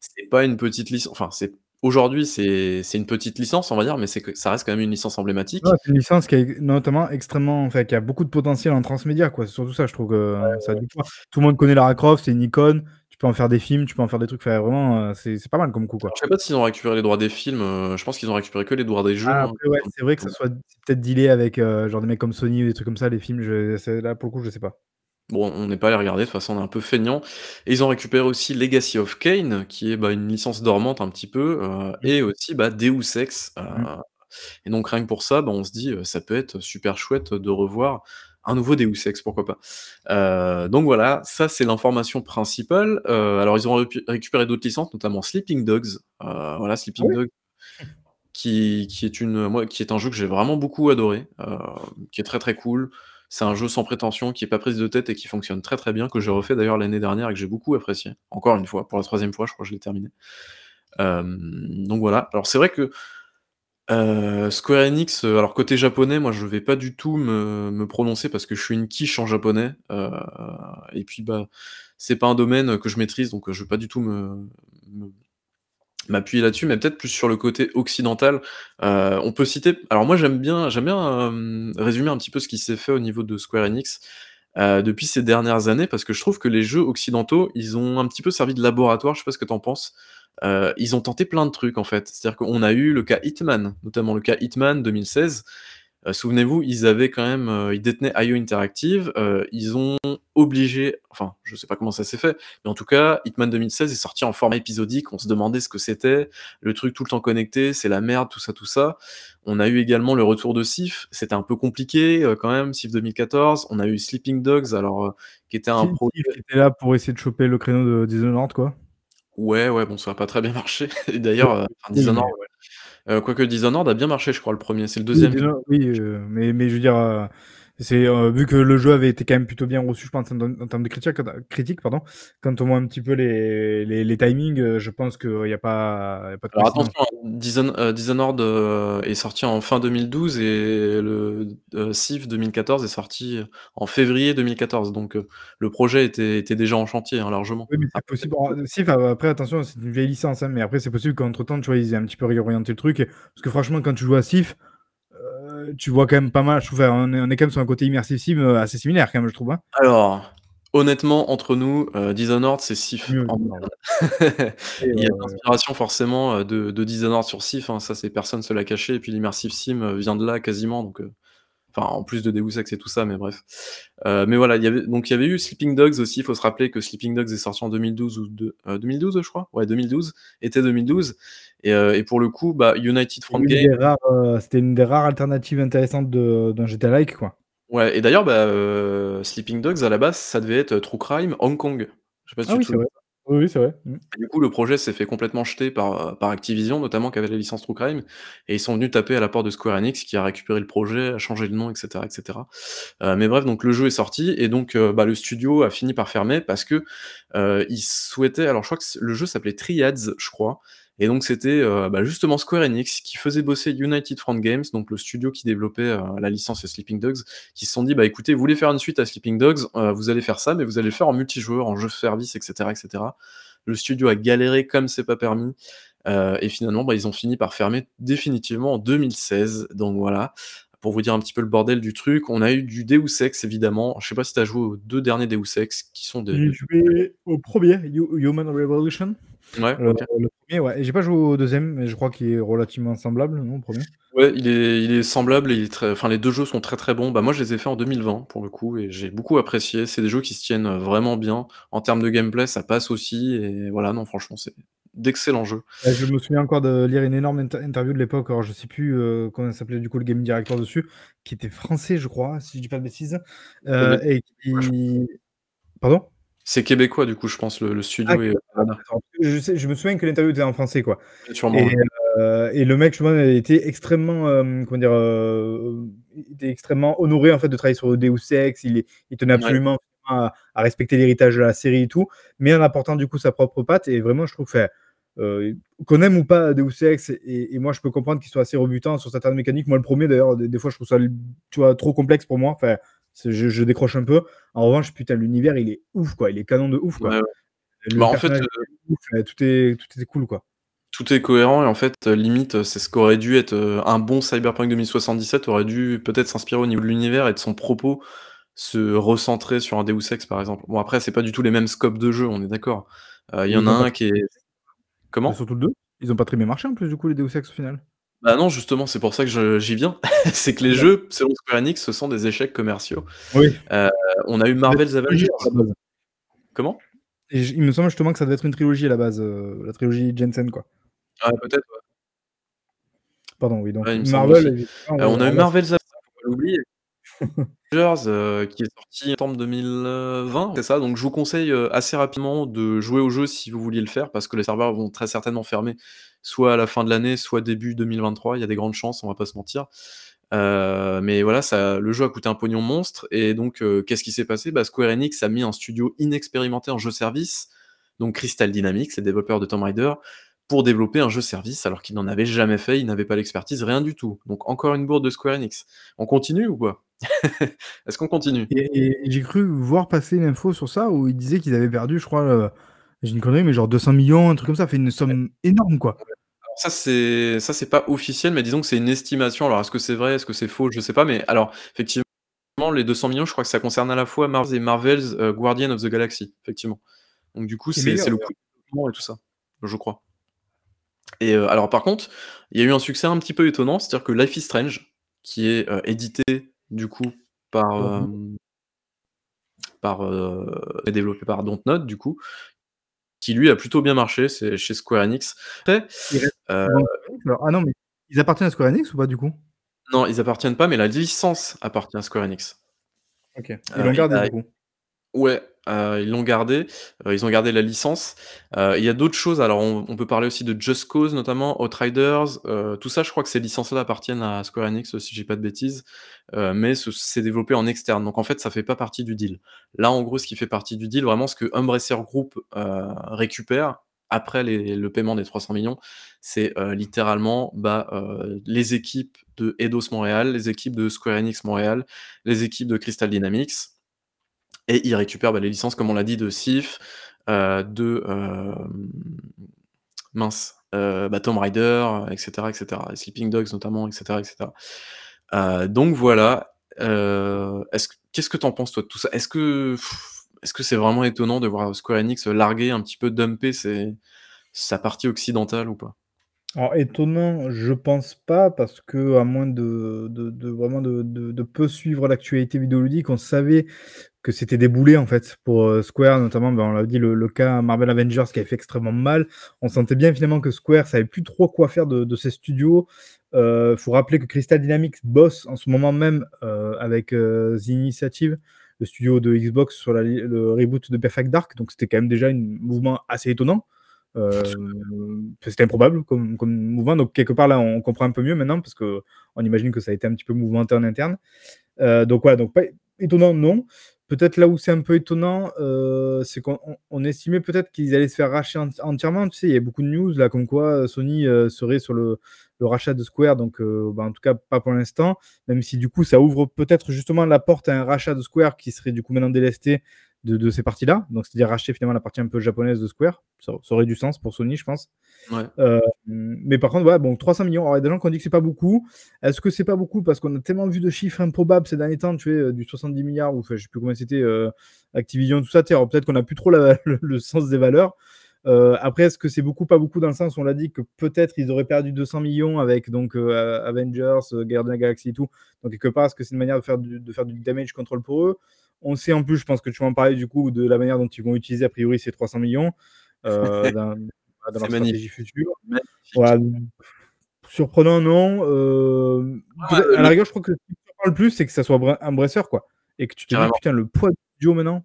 c'est pas une petite lic enfin c'est aujourd'hui c'est une petite licence, on va dire, mais que ça reste quand même une licence Ouais, emblématique. c'est une licence qui est notamment extrêmement enfin qui a beaucoup de potentiel en transmédia, quoi. C'est surtout ça, je trouve que Ouais, ça a ouais. du poids. Tout le monde connaît Lara Croft, c'est une icône, peux en faire des films, tu peux en faire des trucs, enfin vraiment, heu, c'est pas mal comme coup, quoi. Alors je sais pas s'ils ont récupéré les droits des films, heu, je pense qu'ils ont récupéré que les droits des jeux, Ah hein, ouais, c'est vrai que ça soit peut-être dealé avec, heu, genre des mecs comme Sony ou des trucs comme ça, les films, je là pour le coup, je sais pas. Bon, on n'est pas allé regarder, de toute façon on est un peu feignants et ils ont récupéré aussi Legacy of Kain, qui est, bah, une licence dormante un petit peu, et aussi, bah, Deus Ex, Mmh. et donc rien que pour ça, bah, on se dit, ça peut être super chouette de revoir un nouveau Deus Ex, pourquoi pas? Heu, donc voilà, ça c'est l'information principale, heu, alors ils ont récu récupéré d'autres licences, notamment Sleeping Dogs, heu, voilà Sleeping? Dogs qui qui est une, moi qui est un jeu que j'ai vraiment beaucoup adoré, qui est très, très cool. C'est un jeu sans prétention, qui est pas prise de tête et qui fonctionne très, très bien, que j'ai refait d'ailleurs l'année dernière et que j'ai beaucoup apprécié. Encore une fois, pour la 3e fois, je crois que je l'ai terminé. Donc voilà. Alors c'est vrai que, heu, Square Enix, heu, alors côté japonais, moi je vais pas du tout me prononcer parce que je suis une quiche en japonais, heu et puis, bah, c'est pas un domaine que je maîtrise, donc je vais pas du tout m'appuyer là-dessus, mais peut-être plus sur le côté occidental. On peut citer alors moi j'aime bien j'aime bien, résumer un petit peu ce qui s'est fait au niveau de Square Enix, depuis ces dernières années, parce que je trouve que les jeux occidentaux, ils ont un petit peu servi de laboratoire, je sais pas ce que tu en penses? Heu, ils ont tenté plein de trucs en fait. C'est-à-dire qu'on a eu le cas Hitman, notamment le cas Hitman 2016. Heu, souvenez-vous, ils avaient quand même, heu, ils détenaient IO Interactive, ils ont obligé enfin, je sais pas comment ça s'est fait, mais en tout cas, Hitman 2016 est sorti en format épisodique, on se demandait ce que c'était, le truc tout le temps connecté, c'est la merde, tout ça, tout ça. On a eu également le retour de Sif, c'était un peu compliqué, quand même, Sif 2014. On a eu Sleeping Dogs, alors, qui était un projet qui était là pour essayer de choper le créneau de Dishonored, quoi. Ouais, ouais, bon, ça a pas très bien marché. Et d'ailleurs, enfin oui, Dishonored, ouais. Heu, quoique Dishonored a bien marché, je crois, le 1er, c'est le Oui, 2e qui Dishonored, oui, heu, mais mais je veux dire, heu, c'est, heu, vu que le jeu avait été quand même plutôt bien reçu, je pense en termes en termes de critique critiques, pardon. Quand on voit un petit peu les les les timings, heu, je pense qu'il y a pas il y a pas de Alors attention, hein, Dishon heu, Dishonored, heu, est sorti en fin 2012 et le Sif 2014 est sorti, en février 2014, donc le projet était était déjà en chantier, hein, largement. Oui, mais c'est possible, a après attention, c'est une vieille licence, hein, mais après c'est possible qu'entre temps, tu vois, ils aient un petit peu réorienté le truc parce que franchement, quand tu joues à Sif, heu, tu vois quand même pas mal, je trouve, on est on est quand même sur un côté immersive sim, heu, assez similaire quand même, je trouve, hein. Alors, honnêtement, entre nous, heu, Dishonored, c'est Sif Il y a heu l'inspiration forcément, de de Dishonored sur Sif, hein, ça c'est personne se l'a caché et puis l'immersive sim, vient de là quasiment, donc enfin en plus de Deus Ex et tout ça, mais bref. Heu, mais voilà, il y avait donc il y avait eu Sleeping Dogs aussi, il faut se rappeler que Sleeping Dogs est sorti en 2012 ou de heu, 2012 je crois? Ouais 2012, été 2012 et heu et pour le coup, bah, United Front Game c'était une des rares alternatives intéressantes de d'un GTA-like, quoi. Ouais et d'ailleurs, bah, Sleeping Dogs à la base, ça devait être True Crime Hong Kong. Je sais pas si Ah tu oui, te Oui, oui, c'est vrai. Mmh. Et du coup, le projet s'est fait complètement jeter par, heu, par Activision notamment, qui avait la licence True Crime et ils sont venus taper à la porte de Square Enix qui a récupéré le projet, a changé le nom et cetera et cetera. Heu, mais bref, donc le jeu est sorti et donc heu, bah, le studio a fini par fermer parce que, ils souhaitaient alors je crois que le jeu s'appelait Triads, je crois Et donc c'était, heu, bah, justement Square Enix qui faisait bosser United Front Games, donc le studio qui développait, heu, la licence Sleeping Dogs, qui se sont dit: «Bah, écoutez, vous voulez faire une suite à Sleeping Dogs, heu, vous allez faire ça, mais vous allez le faire en multijoueur, en jeu service, et cetera, et cetera». Le studio a galéré comme c'est pas permis, et finalement, bah, ils ont fini par fermer définitivement en 2016. Donc voilà, pour vous dire un petit peu le bordel du truc. On a eu du Deus Ex évidemment. Je sais pas si tu as joué aux 2 derniers Deus Ex qui sont des J'ai joué au 1er, Human Revolution. Ouais, le 1er, ouais, et j'ai pas joué au 2e, mais je crois qu'il est relativement semblable, non, le 1er? Ouais, il est il est semblable et il est très enfin les 2 jeux sont très, très bons. Bah, moi, je les ai faits en 2020 pour le coup et j'ai beaucoup apprécié. C'est des jeux qui se tiennent, vraiment bien. En termes de gameplay, ça passe aussi et voilà, non franchement, c'est d'excellents jeux. Bah, je me souviens encore de lire une énorme inter interview de l'époque, alors je sais plus, heu, comment s'appelait du coup le game director dessus, qui était français je crois, si je dis pas de bêtises, heu, et qui pardon? C'est québécois du coup, je pense le le Ah, studio est je sais je me souviens que l'interview était en français quoi Sûrement, et ouais. et le mec justement était extrêmement, hem, comment dire? Il était extrêmement honoré en fait de travailler sur Deus Ex. Il il tenait Ouais. absolument à à respecter l'héritage de la série et tout, mais en apportant du coup sa propre patte et vraiment je trouve heu, qu'on aime ou pas Deus Ex et et moi je peux comprendre qu'il soit assez rebutant sur certaines mécaniques. Moi le 1er d'ailleurs des des fois je trouve ça tu vois trop complexe pour moi, enfin, je je décroche un peu. En revanche, putain l'univers il est ouf quoi, il est canon de ouf quoi. Ouais, ouais. Le Bah, en fait, est ouf, tout est tout est cool quoi. Tout est cohérent et en fait, limite, c'est ce qu'aurait dû être, un bon Cyberpunk 2077 aurait dû peut-être s'inspirer au niveau de l'univers et de son propos, se recentrer sur un Deus Ex par exemple. Bon après, c'est pas du tout les mêmes scopes de jeu, on est d'accord. Il y en a pas un qui est comment? surtout le 2. Ils ont pas très bien marché en plus du coup les Deus Ex au final. Bah, non justement, c'est pour ça que je j'y viens. C'est que les jeux, selon Square Enix, ce sont des échecs commerciaux. Oui. Heu, on a eu Ça devait être Marvel's une trilogie Avengers. à la base. Comment? Et j il me semble justement que ça devait être une trilogie à la base, heu, la trilogie Jensen quoi. Ah peut-être, ouais. Pardon, oui donc Ouais, il me semble Marvel aussi. effectivement Heu, oui, on a eu Marvel's Avengers, faut pas l'oublier. Avengers, qui est sorti en septembre 2020, c'est ça? Donc je vous conseille, heu, assez rapidement de jouer au jeu si vous vouliez le faire parce que les serveurs vont très certainement fermer, soit à la fin de l'année, soit début 2023. Il y a des grandes chances, on va pas se mentir. Heu, mais voilà, ça le jeu a coûté un pognon monstre et donc qu'est-ce qui s'est passé? Bah, Square Enix a mis un studio inexpérimenté en jeu service, donc Crystal Dynamics, les développeurs de Tomb Raider, pour développer un jeu service alors qu'ils n'en avaient jamais fait, ils n'avaient pas l'expertise, rien du tout. Donc encore une bourde de Square Enix. On continue ou quoi? Est-ce qu'on continue? Et et j'ai cru voir passer une info sur ça où ils disaient qu'ils avaient perdu je crois, j'ai une connerie mais genre 200 000 000, un truc comme ça, enfin une somme énorme quoi. Alors ça c'est ça c'est pas officiel, mais disons que c'est une estimation. Alors est-ce que c'est vrai? Est-ce que c'est faux? Je sais pas, mais alors effectivement les 200 000 000, je crois que ça concerne à la fois Mars et Marvel's, heu, Guardians of the Galaxy, effectivement. Donc du coup, c'est le d'ailleurs. coût et tout ça, je crois. Et heu, alors par contre, il y a eu un succès un petit peu étonnant, c'est-à-dire que Life is Strange, qui est, heu, édité du coup par, hem par, heu et développé par Dontnod du coup, qui lui a plutôt bien marché, c'est chez Square Enix. Après, ah non mais ils appartiennent à Square Enix ou pas du coup? Non, ils appartiennent pas, mais la licence appartient à Square Enix. OK. Ils l'ont gardé a du coup? ouais, heu, ils l'ont gardé, heu, ils ont gardé la licence. Heu, il y a d'autres choses, alors on peut parler aussi de Just Cause notamment, Outriders, tout ça je crois que ces licences-là appartiennent à Square Enix, si dis pas de bêtises, mais ce c'est développé en externe, donc en fait ça fait pas partie du deal. Là en gros, ce qui fait partie du deal, vraiment ce que Embracer Group, récupère après le paiement des 300 000 000, c'est, littéralement, bah, les équipes de Eidos-Montréal, les équipes de Square Enix Montréal, les équipes de Crystal Dynamics et ils récupèrent, bah, les licences comme on l'a dit de Thief, heu, de, hem, mince, heu, bah, Tomb Raider, et cetera, et cetera et Sleeping Dogs notamment, et cetera, et cetera. Heu, donc voilà, qu'est-ce que tu en penses toi de tout ça? Est-ce que est-ce que c'est vraiment étonnant de voir Square Enix larguer un petit peu, dumper sa partie occidentale ou pas? Alors étonnant, je pense pas parce qu'à moins de vraiment de peu suivre l'actualité vidéoludique, on savait que c'était des boulets en fait pour, heu, Square notamment, bah, on l'a dit le le cas Marvel Avengers qui avait fait extrêmement mal. On sentait bien finalement que Square savait plus trop quoi faire de de ses studios. Heu, faut rappeler que Crystal Dynamics bosse en ce moment même, heu, avec, heu, The Initiative, le studio de Xbox sur la le reboot de Perfect Dark, donc c'était quand même déjà une mouvement assez étonnant. C'était improbable comme comme mouvement, donc quelque part là, on comprend un peu mieux maintenant parce qu'on imagine que ça a été un petit peu mouvementé en interne. Donc voilà, donc pas étonnant non. Peut-être là où c'est un peu étonnant, heu, c'est qu'on on on estimait peut-être qu'ils allaient se faire racheter ent entièrement. Tu sais, il y a beaucoup de news là, comme quoi, heu, Sony, heu, serait sur le rachat de Square donc bah, en tout cas pas pour l'instant. Même si du coup ça ouvre peut-être justement la porte à un rachat de Square qui serait du coup maintenant délesté de de ces parties-là. Donc c'est-à-dire racheter finalement la partie un peu japonaise de Square. Ça ça aurait du sens pour Sony, je pense. Ouais. Hem, mais par contre, ouais, bon 300 000 000 alors il y a des gens qui ont dit que c'est pas beaucoup. Est-ce que c'est pas beaucoup? Parce qu'on a tellement vu de chiffres improbables ces derniers temps, tu sais, heu, du 70 000 000 ou je sais plus combien c'était, heu, Activision tout ça, peut-être qu'on a plus trop la le le sens des valeurs. Après est-ce que c'est beaucoup, pas beaucoup dans le sens où on l'a dit que peut-être ils auraient perdu 200 000 000 avec donc Avengers, Gardians of the Galaxy et tout. Donc quelque part, est-ce que c'est une manière de faire du de faire du damage control pour eux? On sait en plus, je pense que tu vas en parler du coup de la manière dont ils vont utiliser a priori ces 300 000 000 heu, dans dans leur stratégie future. Voilà, surprenant non, peut-être à la rigueur, je crois que ce qui me le plus, c'est que ça soit Embra Embracer quoi et que tu te dis. «Putain le poids du studio maintenant».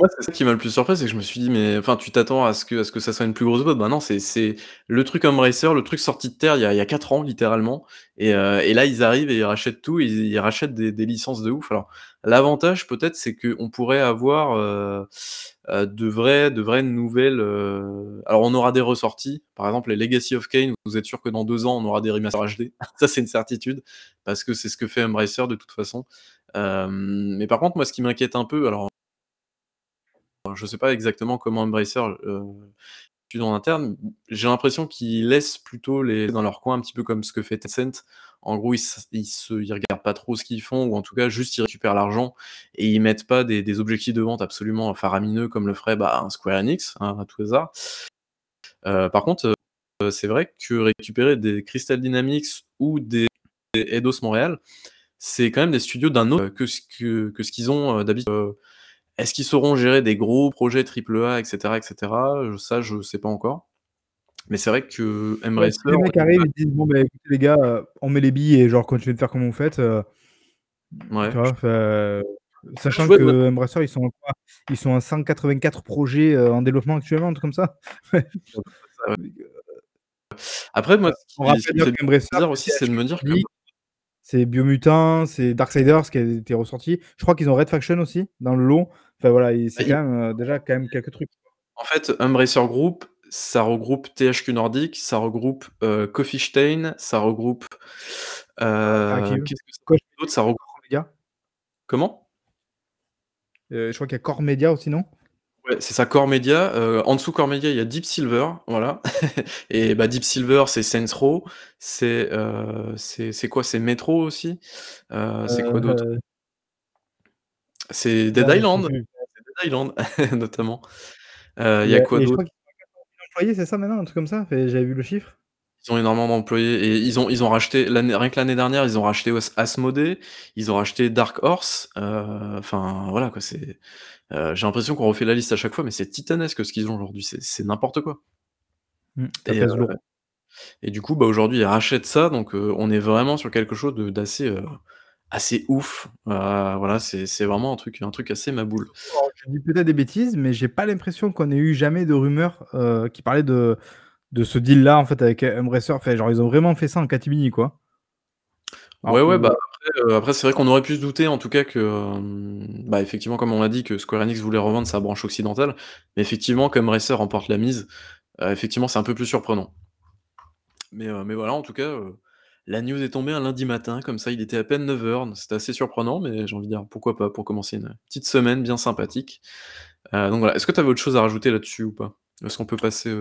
Moi, c'est ça qui m'a le plus surpris, c'est que je me suis dit: «Mais enfin, tu t'attends à ce que à ce que ça soit une plus grosse boîte». Bah non, c'est c'est le truc Embracer, le truc sorti de terre il y a il y a 4 ans littéralement et heu et là ils arrivent et ils rachètent tout, ils ils rachètent des des licences de ouf. Alors l'avantage peut-être, c'est qu'on pourrait avoir, heu heu, de vraies de vraies nouvelles, alors on aura des ressorties. Par exemple, les Legacy of Kain, vous êtes sûr que dans 2 ans, on aura des remasters HD. Ça, c'est une certitude parce que c'est ce que fait Embracer de toute façon. Mais par contre, moi, ce qui m'inquiète un peu, alors je sais pas exactement comment Embracer, heu, en interne. J'ai l'impression qu'ils laissent plutôt les dans leur coin, un petit peu comme ce que fait Tencent. En gros, ils ils se ils regardent pas trop ce qu'ils font ou en tout cas juste ils récupèrent l'argent et ils mettent pas des des objectifs de vente absolument faramineux comme le ferait, bah, un Square Enix, hein, à tout hasard. Heu, par contre, heu, c'est vrai que récupérer des Crystal Dynamics ou des Eidos-Montréal, c'est quand même des studios d'un autre que ce que que ce qu'ils ont, d'habitude. Est-ce qu'ils sauront gérer des gros projets triple A et cetera et cetera? Heu, ça, je sais pas encore. Mais c'est vrai qu'Embracer si les mecs arrivent, ils disent: «Bon bah écoutez les gars, heu, on met les billes et genre continuez de faire comme vous faites», tu Ouais, vois? sachant vois de ils sont quoi? Ils sont à 184 projets, heu, en développement actuellement, comme ça? Après moi, ce qui me fait bizarre aussi, c'est de me dire que c'est Biomutant, c'est Darksiders qui a été ressorti. Je crois qu'ils ont Red Faction aussi dans le lot. Enfin voilà bah, c'est ils quand même, heu, déjà quand même quelques trucs. en fait, Embracer Group, ça regroupe THQ Nordic, ça regroupe, heu, Coffee Stain, ça regroupe, heu, Interactive. qu'est-ce que ça regroupe d'autre? Ça regroupe comment? Heu, je crois qu'il y a Core Media aussi, non? Ouais, c'est ça, Core Media, heu, en dessous Core Media, il y a Deep Silver, voilà et bah, Deep Silver, c'est Saints Row, c'est, c'est quoi? C'est Metro aussi, heu, c'est quoi d'autre? Heu C'est Dead Island, Dead Island notamment. Il y a quoi d'autre? crois qu'ils sont à 400 000 employés, c'est ça maintenant, un truc comme ça? J'avais vu le chiffre. Ils ont énormément d'employés et ils ont ils ont racheté l'année rien que l'année dernière, ils ont racheté Os Asmodée, ils ont racheté Dark Horse, heu, enfin voilà quoi, c'est, heu, j'ai l'impression qu'on refait la liste à chaque fois, mais c'est titanesque ce qu'ils ont aujourd'hui, c'est c'est n'importe quoi Mmh, ça et heu pèse lourd. et du coup, bah, aujourd'hui, ils rachètent ça donc heu, on est vraiment sur quelque chose de d'assez, heu, assez ouf. Heu, voilà, c'est c'est vraiment un truc un truc assez ma boule. Surtout alors je dis peut-être des bêtises, mais j'ai pas l'impression qu'on ait eu jamais de rumeurs, heu, qui parlaient de de ce deal là en fait avec Embracer. Enfin genre ils ont vraiment fait ça en catimini quoi. Ouais, ouais, bah, ou après, c'est vrai qu'on aurait pu se douter en tout cas que, hem, bah, effectivement comme on l'a dit que Square Enix voulait revendre sa branche occidentale, mais effectivement qu'Embracer remporte la mise, heu, effectivement c'est un peu plus surprenant. Mais mais voilà en tout cas, la news est tombée un lundi matin comme ça, il était à peine 9:00, donc c'était assez surprenant, mais j'ai envie de dire pourquoi pas pour commencer une petite semaine bien sympathique. Donc voilà, est-ce que tu avais autre chose à rajouter là-dessus ou pas? Est-ce qu'on peut passer,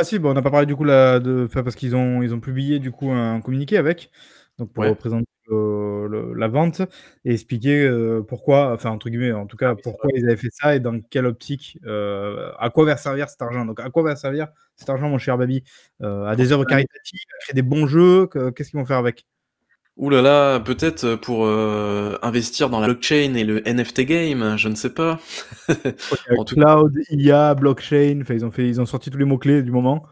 Ah si, bah, on n'a pas parlé du coup là de enfin parce qu'ils ont ils ont publié du coup un communiqué avec, donc pour Ouais. représenter, le la vente et expliquer, heu, pourquoi, enfin entre guillemets en tout Ah cas, oui, c'est vrai. pourquoi ils avaient fait ça et dans quelle optique, heu, à quoi va servir cet argent? Donc à quoi va servir cet argent mon cher Baby? Heu, à des œuvres caritatives, à créer des bons jeux, que qu'est-ce qu'ils vont faire avec? Ouh là là, peut-être, pour, heu, investir dans la blockchain et le NFT game, je ne sais pas. En tout cloud, IA, blockchain, ils ont fait ils ont sorti tous les mots clés du moment.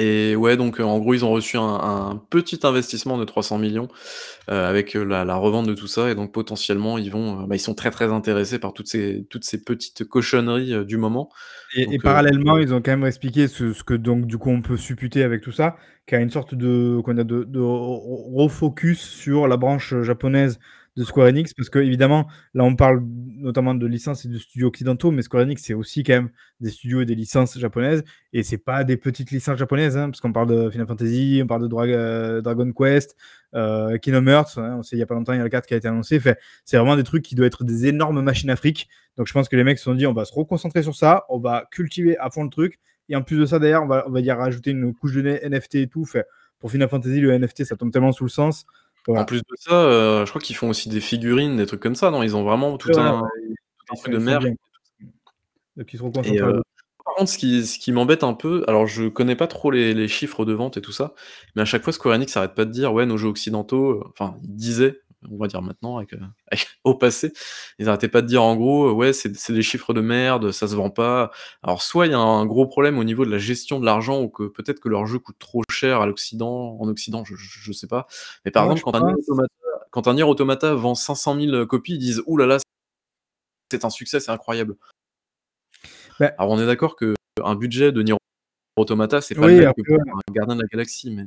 Et ouais, donc heu, en gros, ils ont reçu un un petit investissement de 300 000 000, heu, avec, heu, la la revente de tout ça et donc potentiellement ils vont, bah, ils sont très, très intéressés par toutes ces toutes ces petites cochonneries, du moment. Et Donc parallèlement, ils ont quand même expliqué ce ce que donc du coup on peut supputer avec tout ça, qu'il y a une sorte de qu'on a de de re refocus sur la branche japonaise de Square Enix parce qu'évidemment, là, on parle notamment de licences et de studios occidentaux, mais Square Enix, c'est aussi quand même des studios et des licences japonaises et c'est pas des petites licences japonaises, hein, parce qu'on parle de Final Fantasy, on parle de euh, Dragon Quest, euh, Kingdom Hearts, hein, on sait il y a pas longtemps, il y a le 4 qui a été annoncé. Fait, c'est vraiment des trucs qui doivent être des énormes machines à. Donc je pense que les mecs se sont dit, on va se reconcentrer sur ça, on va cultiver à fond le truc. Et en plus de ça, d'ailleurs, on va, on va y rajouter une couche de NFT et tout. Fait, pour Final Fantasy, le NFT, ça tombe tellement sous le sens. En plus de ça, euh, je crois qu'ils font aussi des figurines, des trucs comme ça, non? Ils ont vraiment tout un, truc de merde. Euh, par contre, ce qui, ce qui m'embête un peu, alors je connais pas trop les, les, chiffres de vente et tout ça, mais à chaque fois Square Enix s'arrête pas de dire ouais nos jeux occidentaux, euh, enfin ils disaient on va dire maintenant, avec, au passé, ils arrêtaient pas de dire en gros, ouais, c'est des chiffres de merde, ça se vend pas. Alors, soit il y a un gros problème au niveau de la gestion de l'argent, ou que peut-être que leur jeu coûte trop cher à l'Occident, en Occident, je, je, sais pas. Mais par exemple, quand un, Automata, quand un Nier Automata vend 500 000 copies, ils disent, ouh là là, c'est un succès, c'est incroyable. Bah Alors, on est d'accord que un budget de Nier Automata, c'est pas le même que un Gardien de la Galaxie, mais.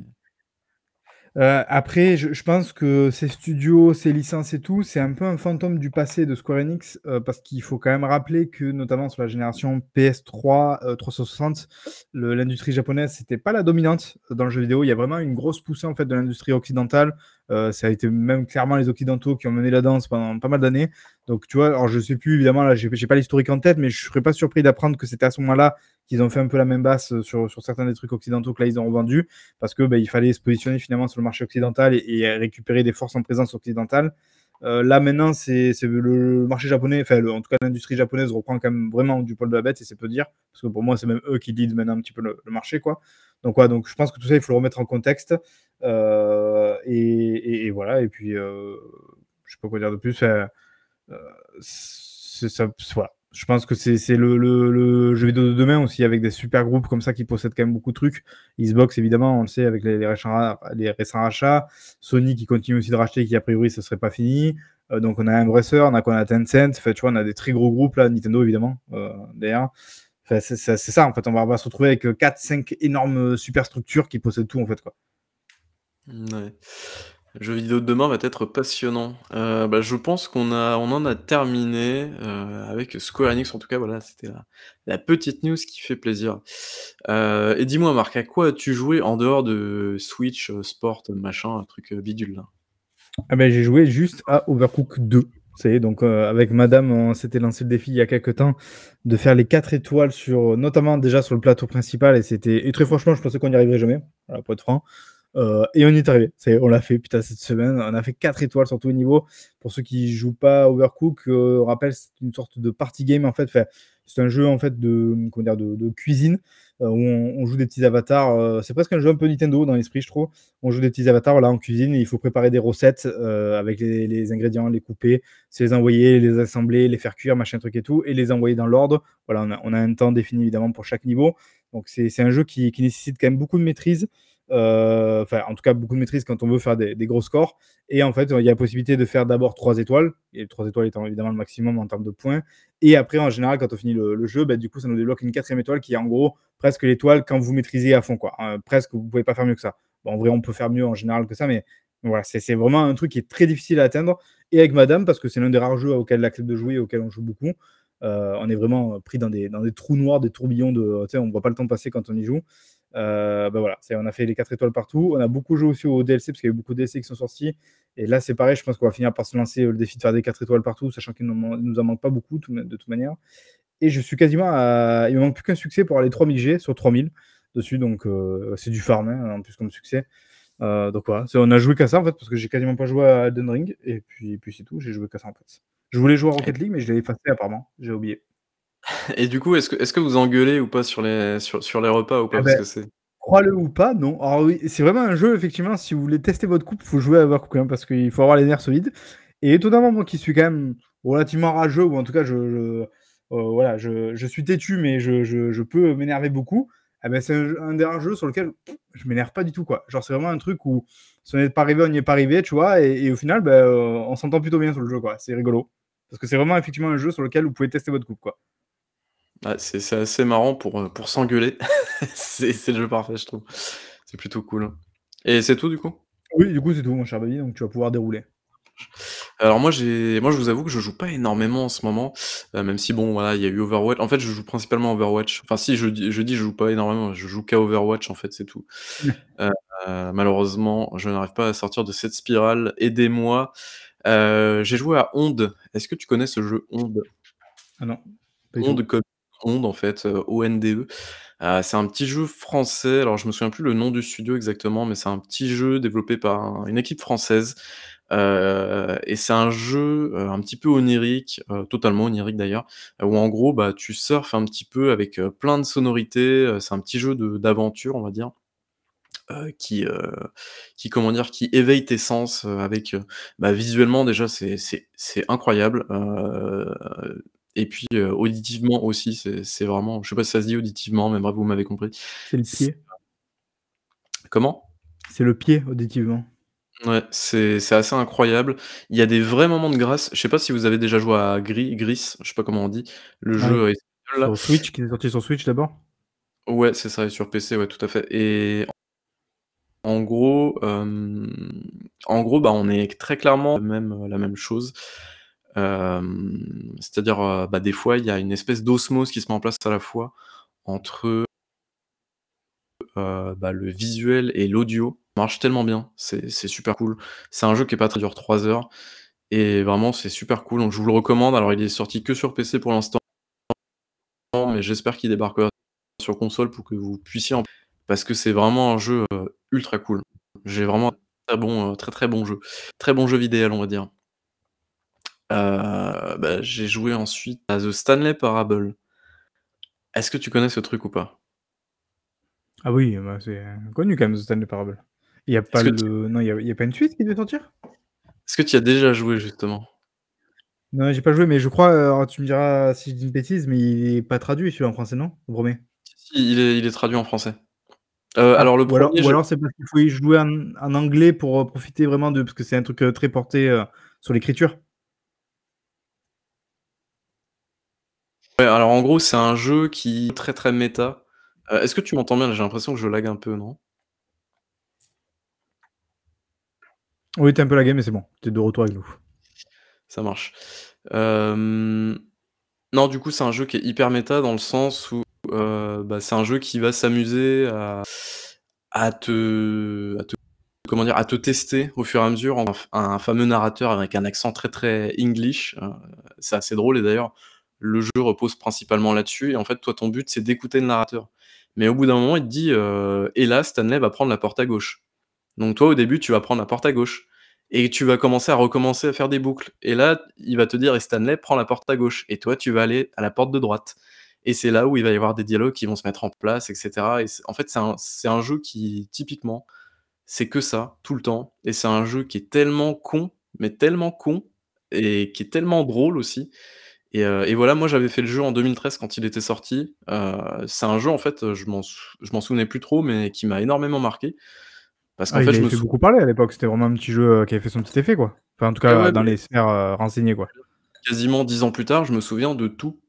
Euh, après, je, pense que ces studios, ces licences et tout, c'est un peu un fantôme du passé de Square Enix, euh, parce qu'il faut quand même rappeler que, notamment sur la génération PS3, 360, l'industrie japonaise, c'était pas la dominante dans le jeu vidéo. Il y a vraiment une grosse poussée en fait de l'industrie occidentale. Euh, ça a été même clairement les occidentaux qui ont mené la danse pendant pas mal d'années. Donc, tu vois, alors je sais plus, évidemment, là, j'ai pas l'historique en tête, mais je serais pas surpris d'apprendre que c'était à ce moment-là qu'ils ont fait un peu la même basse sur, sur certains des trucs occidentaux que là, ils ont revendus, parce que bah, il fallait se positionner finalement sur le marché occidental et, récupérer des forces en présence occidentale. Euh, là, maintenant, c'est le marché japonais, enfin, en tout cas, l'industrie japonaise reprend quand même vraiment du poil de la bête, et c'est peu dire, parce que pour moi, c'est même eux qui lead maintenant un petit peu le, marché, quoi. Donc, ouais, donc je pense que tout ça, il faut le remettre en contexte. Euh, et, voilà, et puis, euh, je sais pas quoi dire de plus. Euh, ça, voilà. Je pense que c'est le, le, jeu vidéo de demain aussi, avec des super groupes comme ça qui possèdent quand même beaucoup de trucs. Xbox, évidemment, on le sait, avec les, les, récents, les récents rachats. Sony qui continue aussi de racheter, qui a priori, ce serait pas fini. donc, on a Embracer, on a, on a Tencent. Fait, tu vois, on a des très gros groupes là, Nintendo, évidemment, d'ailleurs. c'est ça, en fait. On va, on va se retrouver avec 4-5 énormes superstructures qui possèdent tout, en fait. Quoi. Ouais. Le jeu vidéo de demain va être passionnant. Euh, bah, je pense qu'on a on en a terminé, euh, avec Square Enix. En tout cas, voilà, c'était la petite news qui fait plaisir. Euh, et dis-moi Marc, à quoi as-tu joué en dehors de Switch, Sport, machin, un truc, bidule là? Ah ben, j'ai joué juste à Overcooked 2. C'est donc, avec madame, on s'était lancé le défi il y a quelques temps de faire les 4 étoiles sur, notamment déjà sur le plateau principal et c'était et très franchement, je pensais qu'on n'y arriverait jamais, voilà, pour être franc. Euh, et on y est arrivé. on l'a fait, putain, cette semaine. On a fait 4 étoiles sur tous les niveaux. Pour ceux qui jouent pas Overcook, euh, on rappelle, c'est une sorte de party game en fait. c'est un jeu en fait de, comment dire, de, cuisine euh, où on, joue des petits avatars. c'est presque un jeu un peu Nintendo dans l'esprit, je trouve. On joue des petits avatars voilà, en cuisine il faut préparer des recettes avec les, ingrédients, les couper, les envoyer, les assembler, les faire cuire, machin truc et tout, et les envoyer dans l'ordre. Voilà, on a, un temps défini évidemment pour chaque niveau. Donc c'est, un jeu qui, qui nécessite quand même beaucoup de maîtrise. Euh, enfin, en tout cas, beaucoup de maîtrise quand on veut faire des, gros scores. Et en fait, il y a la possibilité de faire d'abord 3 étoiles, et 3 étoiles étant évidemment le maximum en termes de points. Et après, en général, quand on finit le, jeu, bah, du coup, ça nous débloque une quatrième étoile qui est en gros presque l'étoile quand vous maîtrisez à fond. Quoi. Hein, presque, vous pouvez pas faire mieux que ça. En vrai, on peut faire mieux en général que ça, mais voilà, c'est vraiment un truc qui est très difficile à atteindre. Et avec Madame, parce que c'est l'un des rares jeux auxquels elle accepte de jouer, auxquels on joue beaucoup. Euh, on est vraiment pris dans des, dans des trous noirs, des tourbillons de. On ne voit pas le temps passer quand on y joue. Euh, ben voilà, on a fait les 4 étoiles partout. On a beaucoup joué aussi au DLC parce qu'il y a eu beaucoup de DLC qui sont sortis. Et là, c'est pareil, je pense qu'on va finir par se lancer le défi de faire des 4 étoiles partout, sachant qu'il ne nous en manque pas beaucoup de toute manière. Et je suis quasiment à. Il me manque plus qu'un succès pour aller 3000 G sur 3000 dessus, donc euh, c'est du farm hein, en plus comme succès. Euh, donc voilà, on a joué qu'à ça en fait, parce que j'ai quasiment pas joué à Elden Ring, et puis, puis c'est tout, j'ai joué qu'à ça en fait. Je voulais jouer à Rocket League, mais je l'ai effacé apparemment, j'ai oublié. Et du coup, est-ce que, est que vous engueulez ou pas sur les, sur, sur les repas ou pas? Eh parce ben, que c'est... Crois-le ou pas, non. Alors oui, c'est vraiment un jeu, effectivement, si vous voulez tester votre coupe, il faut jouer à Overcooked, hein, parce qu'il faut avoir les nerfs solides. Et étonnamment, moi qui suis quand même relativement rageux, ou en tout cas, je, euh, voilà, je, je, suis têtu, mais je, je peux m'énerver beaucoup. Eh ben, c'est un, des rares jeux sur lequel je m'énerve pas du tout. quoi. Genre, c'est vraiment un truc où si on n'est pas arrivé, on n'y est pas arrivé, tu vois, et, au final, ben, euh, on s'entend plutôt bien sur le jeu, quoi. C'est rigolo. Parce que c'est vraiment effectivement un jeu sur lequel vous pouvez tester votre coupe, quoi. C'est assez marrant pour, euh, pour s'engueuler. c'est le jeu parfait, je trouve. C'est plutôt cool. Et c'est tout, du coup? Oui, du coup, c'est tout, mon cher Baby, donc tu vas pouvoir dérouler. Alors moi j'ai moi je vous avoue que je joue pas énormément en ce moment, heu, même si bon voilà, il y a eu Overwatch en fait je joue principalement Overwatch. Enfin si je dis je dis: «Je joue pas énormément», je joue qu'à Overwatch en fait, c'est tout. Heu, malheureusement, je n'arrive pas à sortir de cette spirale, aidez-moi. J'ai joué à Onde. Est-ce que tu connais ce jeu Onde? Ah non. Onde comme onde en fait, heu, O-N-D-E. Heu, c'est un petit jeu français, alors je me souviens plus le nom du studio exactement, mais c'est un petit jeu développé par un une équipe française. Heu et c'est un jeu, heu, un petit peu onirique, totalement onirique d'ailleurs, où en gros, bah, tu surfes un petit peu avec, plein de sonorités, c'est un petit jeu d'aventure, on va dire, qui, qui comment dire? Qui éveille tes sens, avec, bah, visuellement déjà c'est incroyable, et puis, heu, auditivement aussi, c'est vraiment je sais pas si ça se dit auditivement, mais bref, vous m'avez compris. C'est le pied. comment? C'est le pied, auditivement. Ouais, c'est assez incroyable. Il y a des vrais moments de grâce. Je sais pas si vous avez déjà joué à Gri Gris, je sais pas comment on dit, le jeu là. sur Switch, qui est sorti sur Switch d'abord? Ouais, c'est ça et sur PC, ouais, tout à fait et en gros, hem, en gros, bah, on est très clairement même la même chose. Hem, c'est-à-dire, heu, bah, des fois, il y a une espèce d'osmose qui se met en place à la fois entre heu, bah, le visuel et l'audio. Marche tellement bien, c'est super cool. C'est un jeu qui est pas très dure 3 heures et vraiment c'est super cool, donc je vous le recommande. Alors il est sorti que sur PC pour l'instant, mais j'espère qu'il débarquera sur console pour que vous puissiez en parce que c'est vraiment un jeu, ultra cool. J'ai vraiment très bon, très, très bon jeu. Très bon jeu vidéal, on va dire. Heu, bah, j'ai joué ensuite à The Stanley Parable. Est-ce que tu connais ce truc ou pas? Ah oui, bah, c'est connu quand même The Stanley Parable. Il y a pas tu non, il y a il y a pas une suite qui devait sortir? est-ce que tu y as déjà joué justement? Non, j'ai pas joué, mais je crois, alors tu me diras si je dis une bêtise, mais il est pas traduit celui-là en français, non? Le 1er? Si, il est il est traduit en français. Heu, Ah, alors le ou alors 1er ou je alors c'est parce qu'il faut y jouer en en anglais pour, profiter vraiment de parce que c'est un truc, très porté, sur l'écriture. Ouais, alors en gros, c'est un jeu qui est très, très méta. Heu, est-ce que tu m'entends bien? Là? J'ai l'impression que je lag un peu, non? Oui, tu es un peu lagué, mais c'est bon, tu es de retour avec nous. Ça marche. Hem, non, du coup, c'est un jeu qui est hyper méta dans le sens où, heu, bah, c'est un jeu qui va s'amuser à à te à te comment dire? À te tester au fur et à mesure en f un fameux narrateur avec un accent très, très english, heu, c'est assez drôle et d'ailleurs, le jeu repose principalement là-dessus et en fait, toi, ton but, c'est d'écouter le narrateur. Mais au bout d'un moment, il te dit, heu: «Et là, Stanley va prendre la porte à gauche». Donc toi, au début, tu vas prendre la porte à gauche et tu vas commencer à recommencer à faire des boucles et là, il va te dire: «Et Stanley prend la porte à gauche» et toi, tu vas aller à la porte de droite et c'est là où il va y avoir des dialogues qui vont se mettre en place et cetera et en fait, c'est un jeu qui, typiquement, c'est que ça, tout le temps et c'est un jeu qui est tellement con, mais tellement con et qui est tellement drôle aussi et heu et voilà, moi, j'avais fait le jeu en 2013 quand il était sorti. Heu, c'est un jeu, en fait, je m'en sou je m'en souvenais plus trop, mais qui m'a énormément marqué parce qu'en Ah, fait, il je me fait sou beaucoup parler à l'époque, c'était vraiment un petit jeu, heu, qui avait fait son petit effet, quoi. Enfin, en tout cas, ouais, dans mais les sphères, renseignées, quoi. quasiment 10 ans plus tard, je me souviens de tout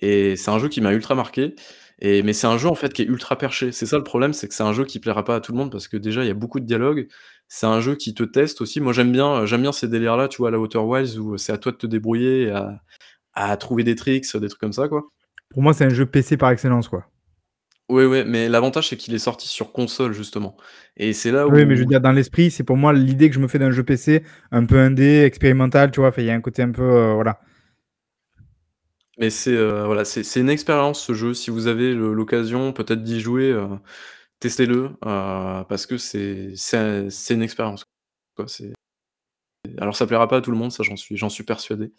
et c'est un jeu qui m'a ultra marqué et mais c'est un jeu, en fait, qui est ultra perché. C'est ça le problème, c'est que c'est un jeu qui plaira pas à tout le monde parce que déjà, il y a beaucoup de dialogues. C'est un jeu qui te teste aussi. Moi, j'aime bien, j'aime bien ces délires-là, tu vois, à la Outer Wilds où c'est à toi de te débrouiller et à à trouver des tricks, des trucs comme ça, quoi. Pour moi, c'est un jeu PC par excellence, quoi. Ouais, ouais, mais l'avantage, c'est qu'il est sorti sur console, justement et c'est là Oui, mais je veux où dire dans l'esprit, c'est pour moi l'idée que je me fais d'un jeu PC, un peu indé, expérimental, tu vois? Il y a un côté un peu, heu, voilà. mais c'est, heu, voilà, c'est une expérience ce jeu. Si vous avez l'occasion peut-être d'y jouer, heu, testez-le, parce que c'est une expérience, quoi. Alors ça plaira pas à tout le monde, ça j'en suis j'en suis persuadé.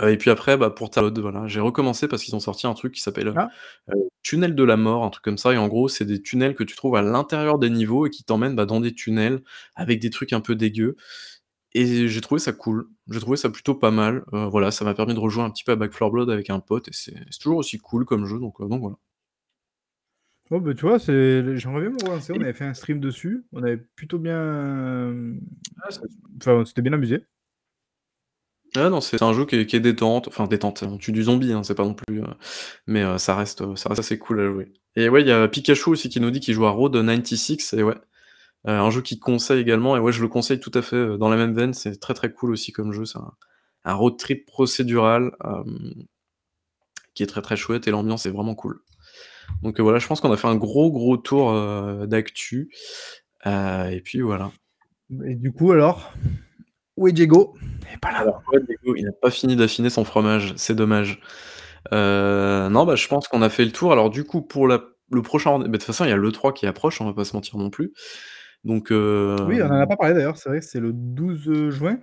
Heu et puis après, bah, pour Tarkov, voilà, j'ai recommencé parce qu'ils ont sorti un truc qui s'appelle, Ah, heu, Tunnel de la mort, un truc comme ça et en gros, c'est des tunnels que tu trouves à l'intérieur des niveaux et qui t'emmènent, bah, dans des tunnels avec des trucs un peu dégueux et j'ai trouvé ça cool. J'ai trouvé ça plutôt pas mal, heu, voilà, ça m'a permis de rejouer un petit peu à Back 4 Blood avec un pote et c'est c'est toujours aussi cool comme jeu donc voilà. oh, bah, tu vois, c'est j'aimerais bien me relancer, on avait fait un stream dessus, on avait plutôt bien, ah, enfin, on s'était bien amusé. Ah non, c'est un jeu qui est détente, enfin détente, on tue du zombie, hein, c'est pas non plus, heu, mais heu, ça reste, heu, ça reste assez cool à jouer et ouais, il y a Pikachu aussi qui nous dit qu'il joue à Road 96 et ouais, un jeu qui conseille également et ouais, je le conseille tout à fait, dans la même veine, c'est très, très cool aussi comme jeu. C'est un un road trip procédural, qui est très, très chouette et l'ambiance est vraiment cool. Donc, voilà, je pense qu'on a fait un gros, gros tour, d'actu, et puis voilà. Et du coup alors, où est Diego? Il est pas là. Alors ouais, Diego, il n'a pas fini d'affiner son fromage, c'est dommage. Heu, non, bah, je pense qu'on a fait le tour. Alors du coup, pour la le prochain bah, de toute façon, il y a l'E3 qui approche, on va pas se mentir non plus. Donc, Oui, on en a pas parlé d'ailleurs, c'est vrai, c'est le 12, heu, juin.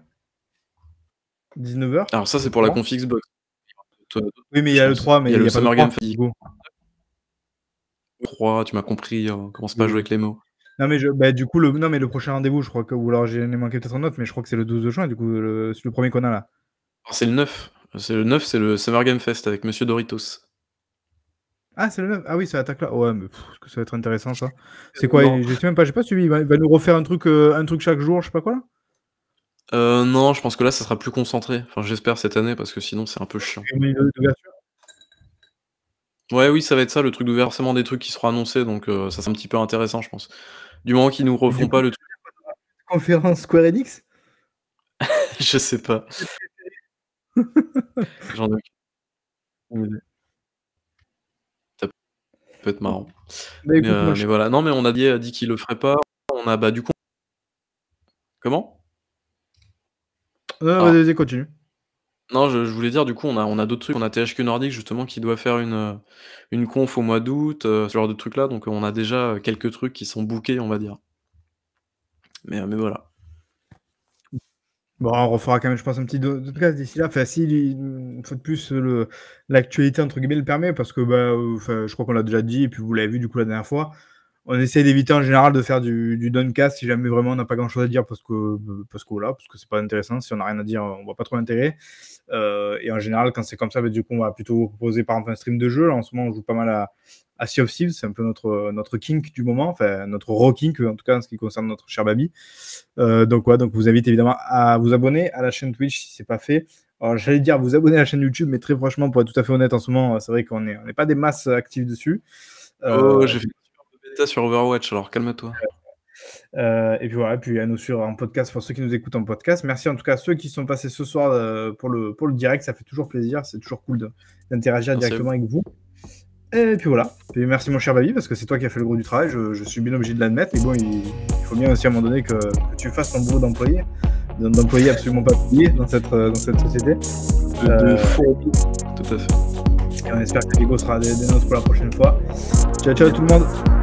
19:00, Alors ça, c'est pour la conf Xbox. Oui, mais il y Je a l'E3, Il mais y a il y le a pas Summer Game l'E3, Fest. Diego. E3, tu m'as compris, hein, commence pas à jouer avec les mots. Non, mais je bah, du coup, le non, mais le prochain rendez-vous, je crois que ou alors j'en ai manqué peut-être un autre, mais je crois que c'est le 12 juin, du coup, le c'est le 1er qu'on a là. Alors c'est le 9, c'est le 9, c'est le Summer Game Fest avec Monsieur Doritos. Ah, c'est le 9? Ah oui, ça attaque là. Ouais, mais que ça va être intéressant ça? C'est quoi? non. Je sais même pas, j'ai pas suivi. Il va il va nous refaire un truc, heu, un truc chaque jour, je sais pas quoi là? Heu, non, je pense que là, ça sera plus concentré. Enfin, j'espère cette année parce que sinon c'est un peu chiant. d'ouverture? Ouais, oui, ça va être ça le truc d'ouvert forcément des trucs qui seront annoncés donc, heu, ça c'est un petit peu intéressant, je pense. Du moment qu'ils nous refont coup, pas le truc conférence Square Enix? Je sais pas. J'en ai. Ça peut être marrant. Bah, Mais, moi je mais voilà. Non, mais on a dit a dit qu'il le ferait pas. On a, bah, du coup Comment? Vas-y, Ah. vas-y, continue. Non, je voulais dire, du coup, on a on a d'autres trucs. On a THQ Nordic justement qui doit faire une, heu, une conf au mois d'août, heu, ce genre de trucs là, donc, on a déjà, heu, quelques trucs qui sont bookés, on va dire. Mais, mais voilà. Bon, on refera quand même, je pense, un petit podcast d'ici là. Enfin, si une fois de plus, l'actualité entre guillemets le permet parce que, bah, je crois qu'on l'a déjà dit et puis vous l'avez vu du coup la dernière fois. On essaie d'éviter en général de faire du du downcast si jamais vraiment on n'a pas grand chose à dire parce que, parce que voilà, parce que c'est pas intéressant. Si on a rien à dire, on voit pas trop l'intérêt. Heu, et en général, quand c'est comme ça, bah, du coup, on va plutôt vous proposer par exemple un stream de jeu. Là, en ce moment, on joue pas mal à à Sea of Thieves, c'est un peu notre, notre kink du moment, enfin notre raw-kink en tout cas en ce qui concerne notre cher Baby. Heu, donc ouais, donc vous invite évidemment à vous abonner à la chaîne Twitch si c'est pas fait. Alors j'allais dire vous abonner à la chaîne YouTube, mais très franchement, pour être tout à fait honnête, en ce moment, c'est vrai qu'on est on est pas des masses actifs dessus. Oh, Heu j'ai fait une bêta sur Overwatch, alors calme-toi. Et puis voilà, et puis à nous suivre en podcast pour ceux qui nous écoutent en podcast. Merci en tout cas à ceux qui sont passés ce soir, pour le pour le direct, ça fait toujours plaisir, c'est toujours cool d'interagir directement avec vous. Et puis voilà. Et merci mon cher Baby parce que c'est toi qui as fait le gros du travail, je je suis bien obligé de l'admettre, mais bon, il il faut bien aussi à un moment donné que que tu fasses ton boulot d'employé, d'em d'employé absolument pas payé dans cette, dans cette société. Tout à fait. et on espère que Diego sera des des nôtres pour la prochaine fois. Ciao, ciao tout le monde!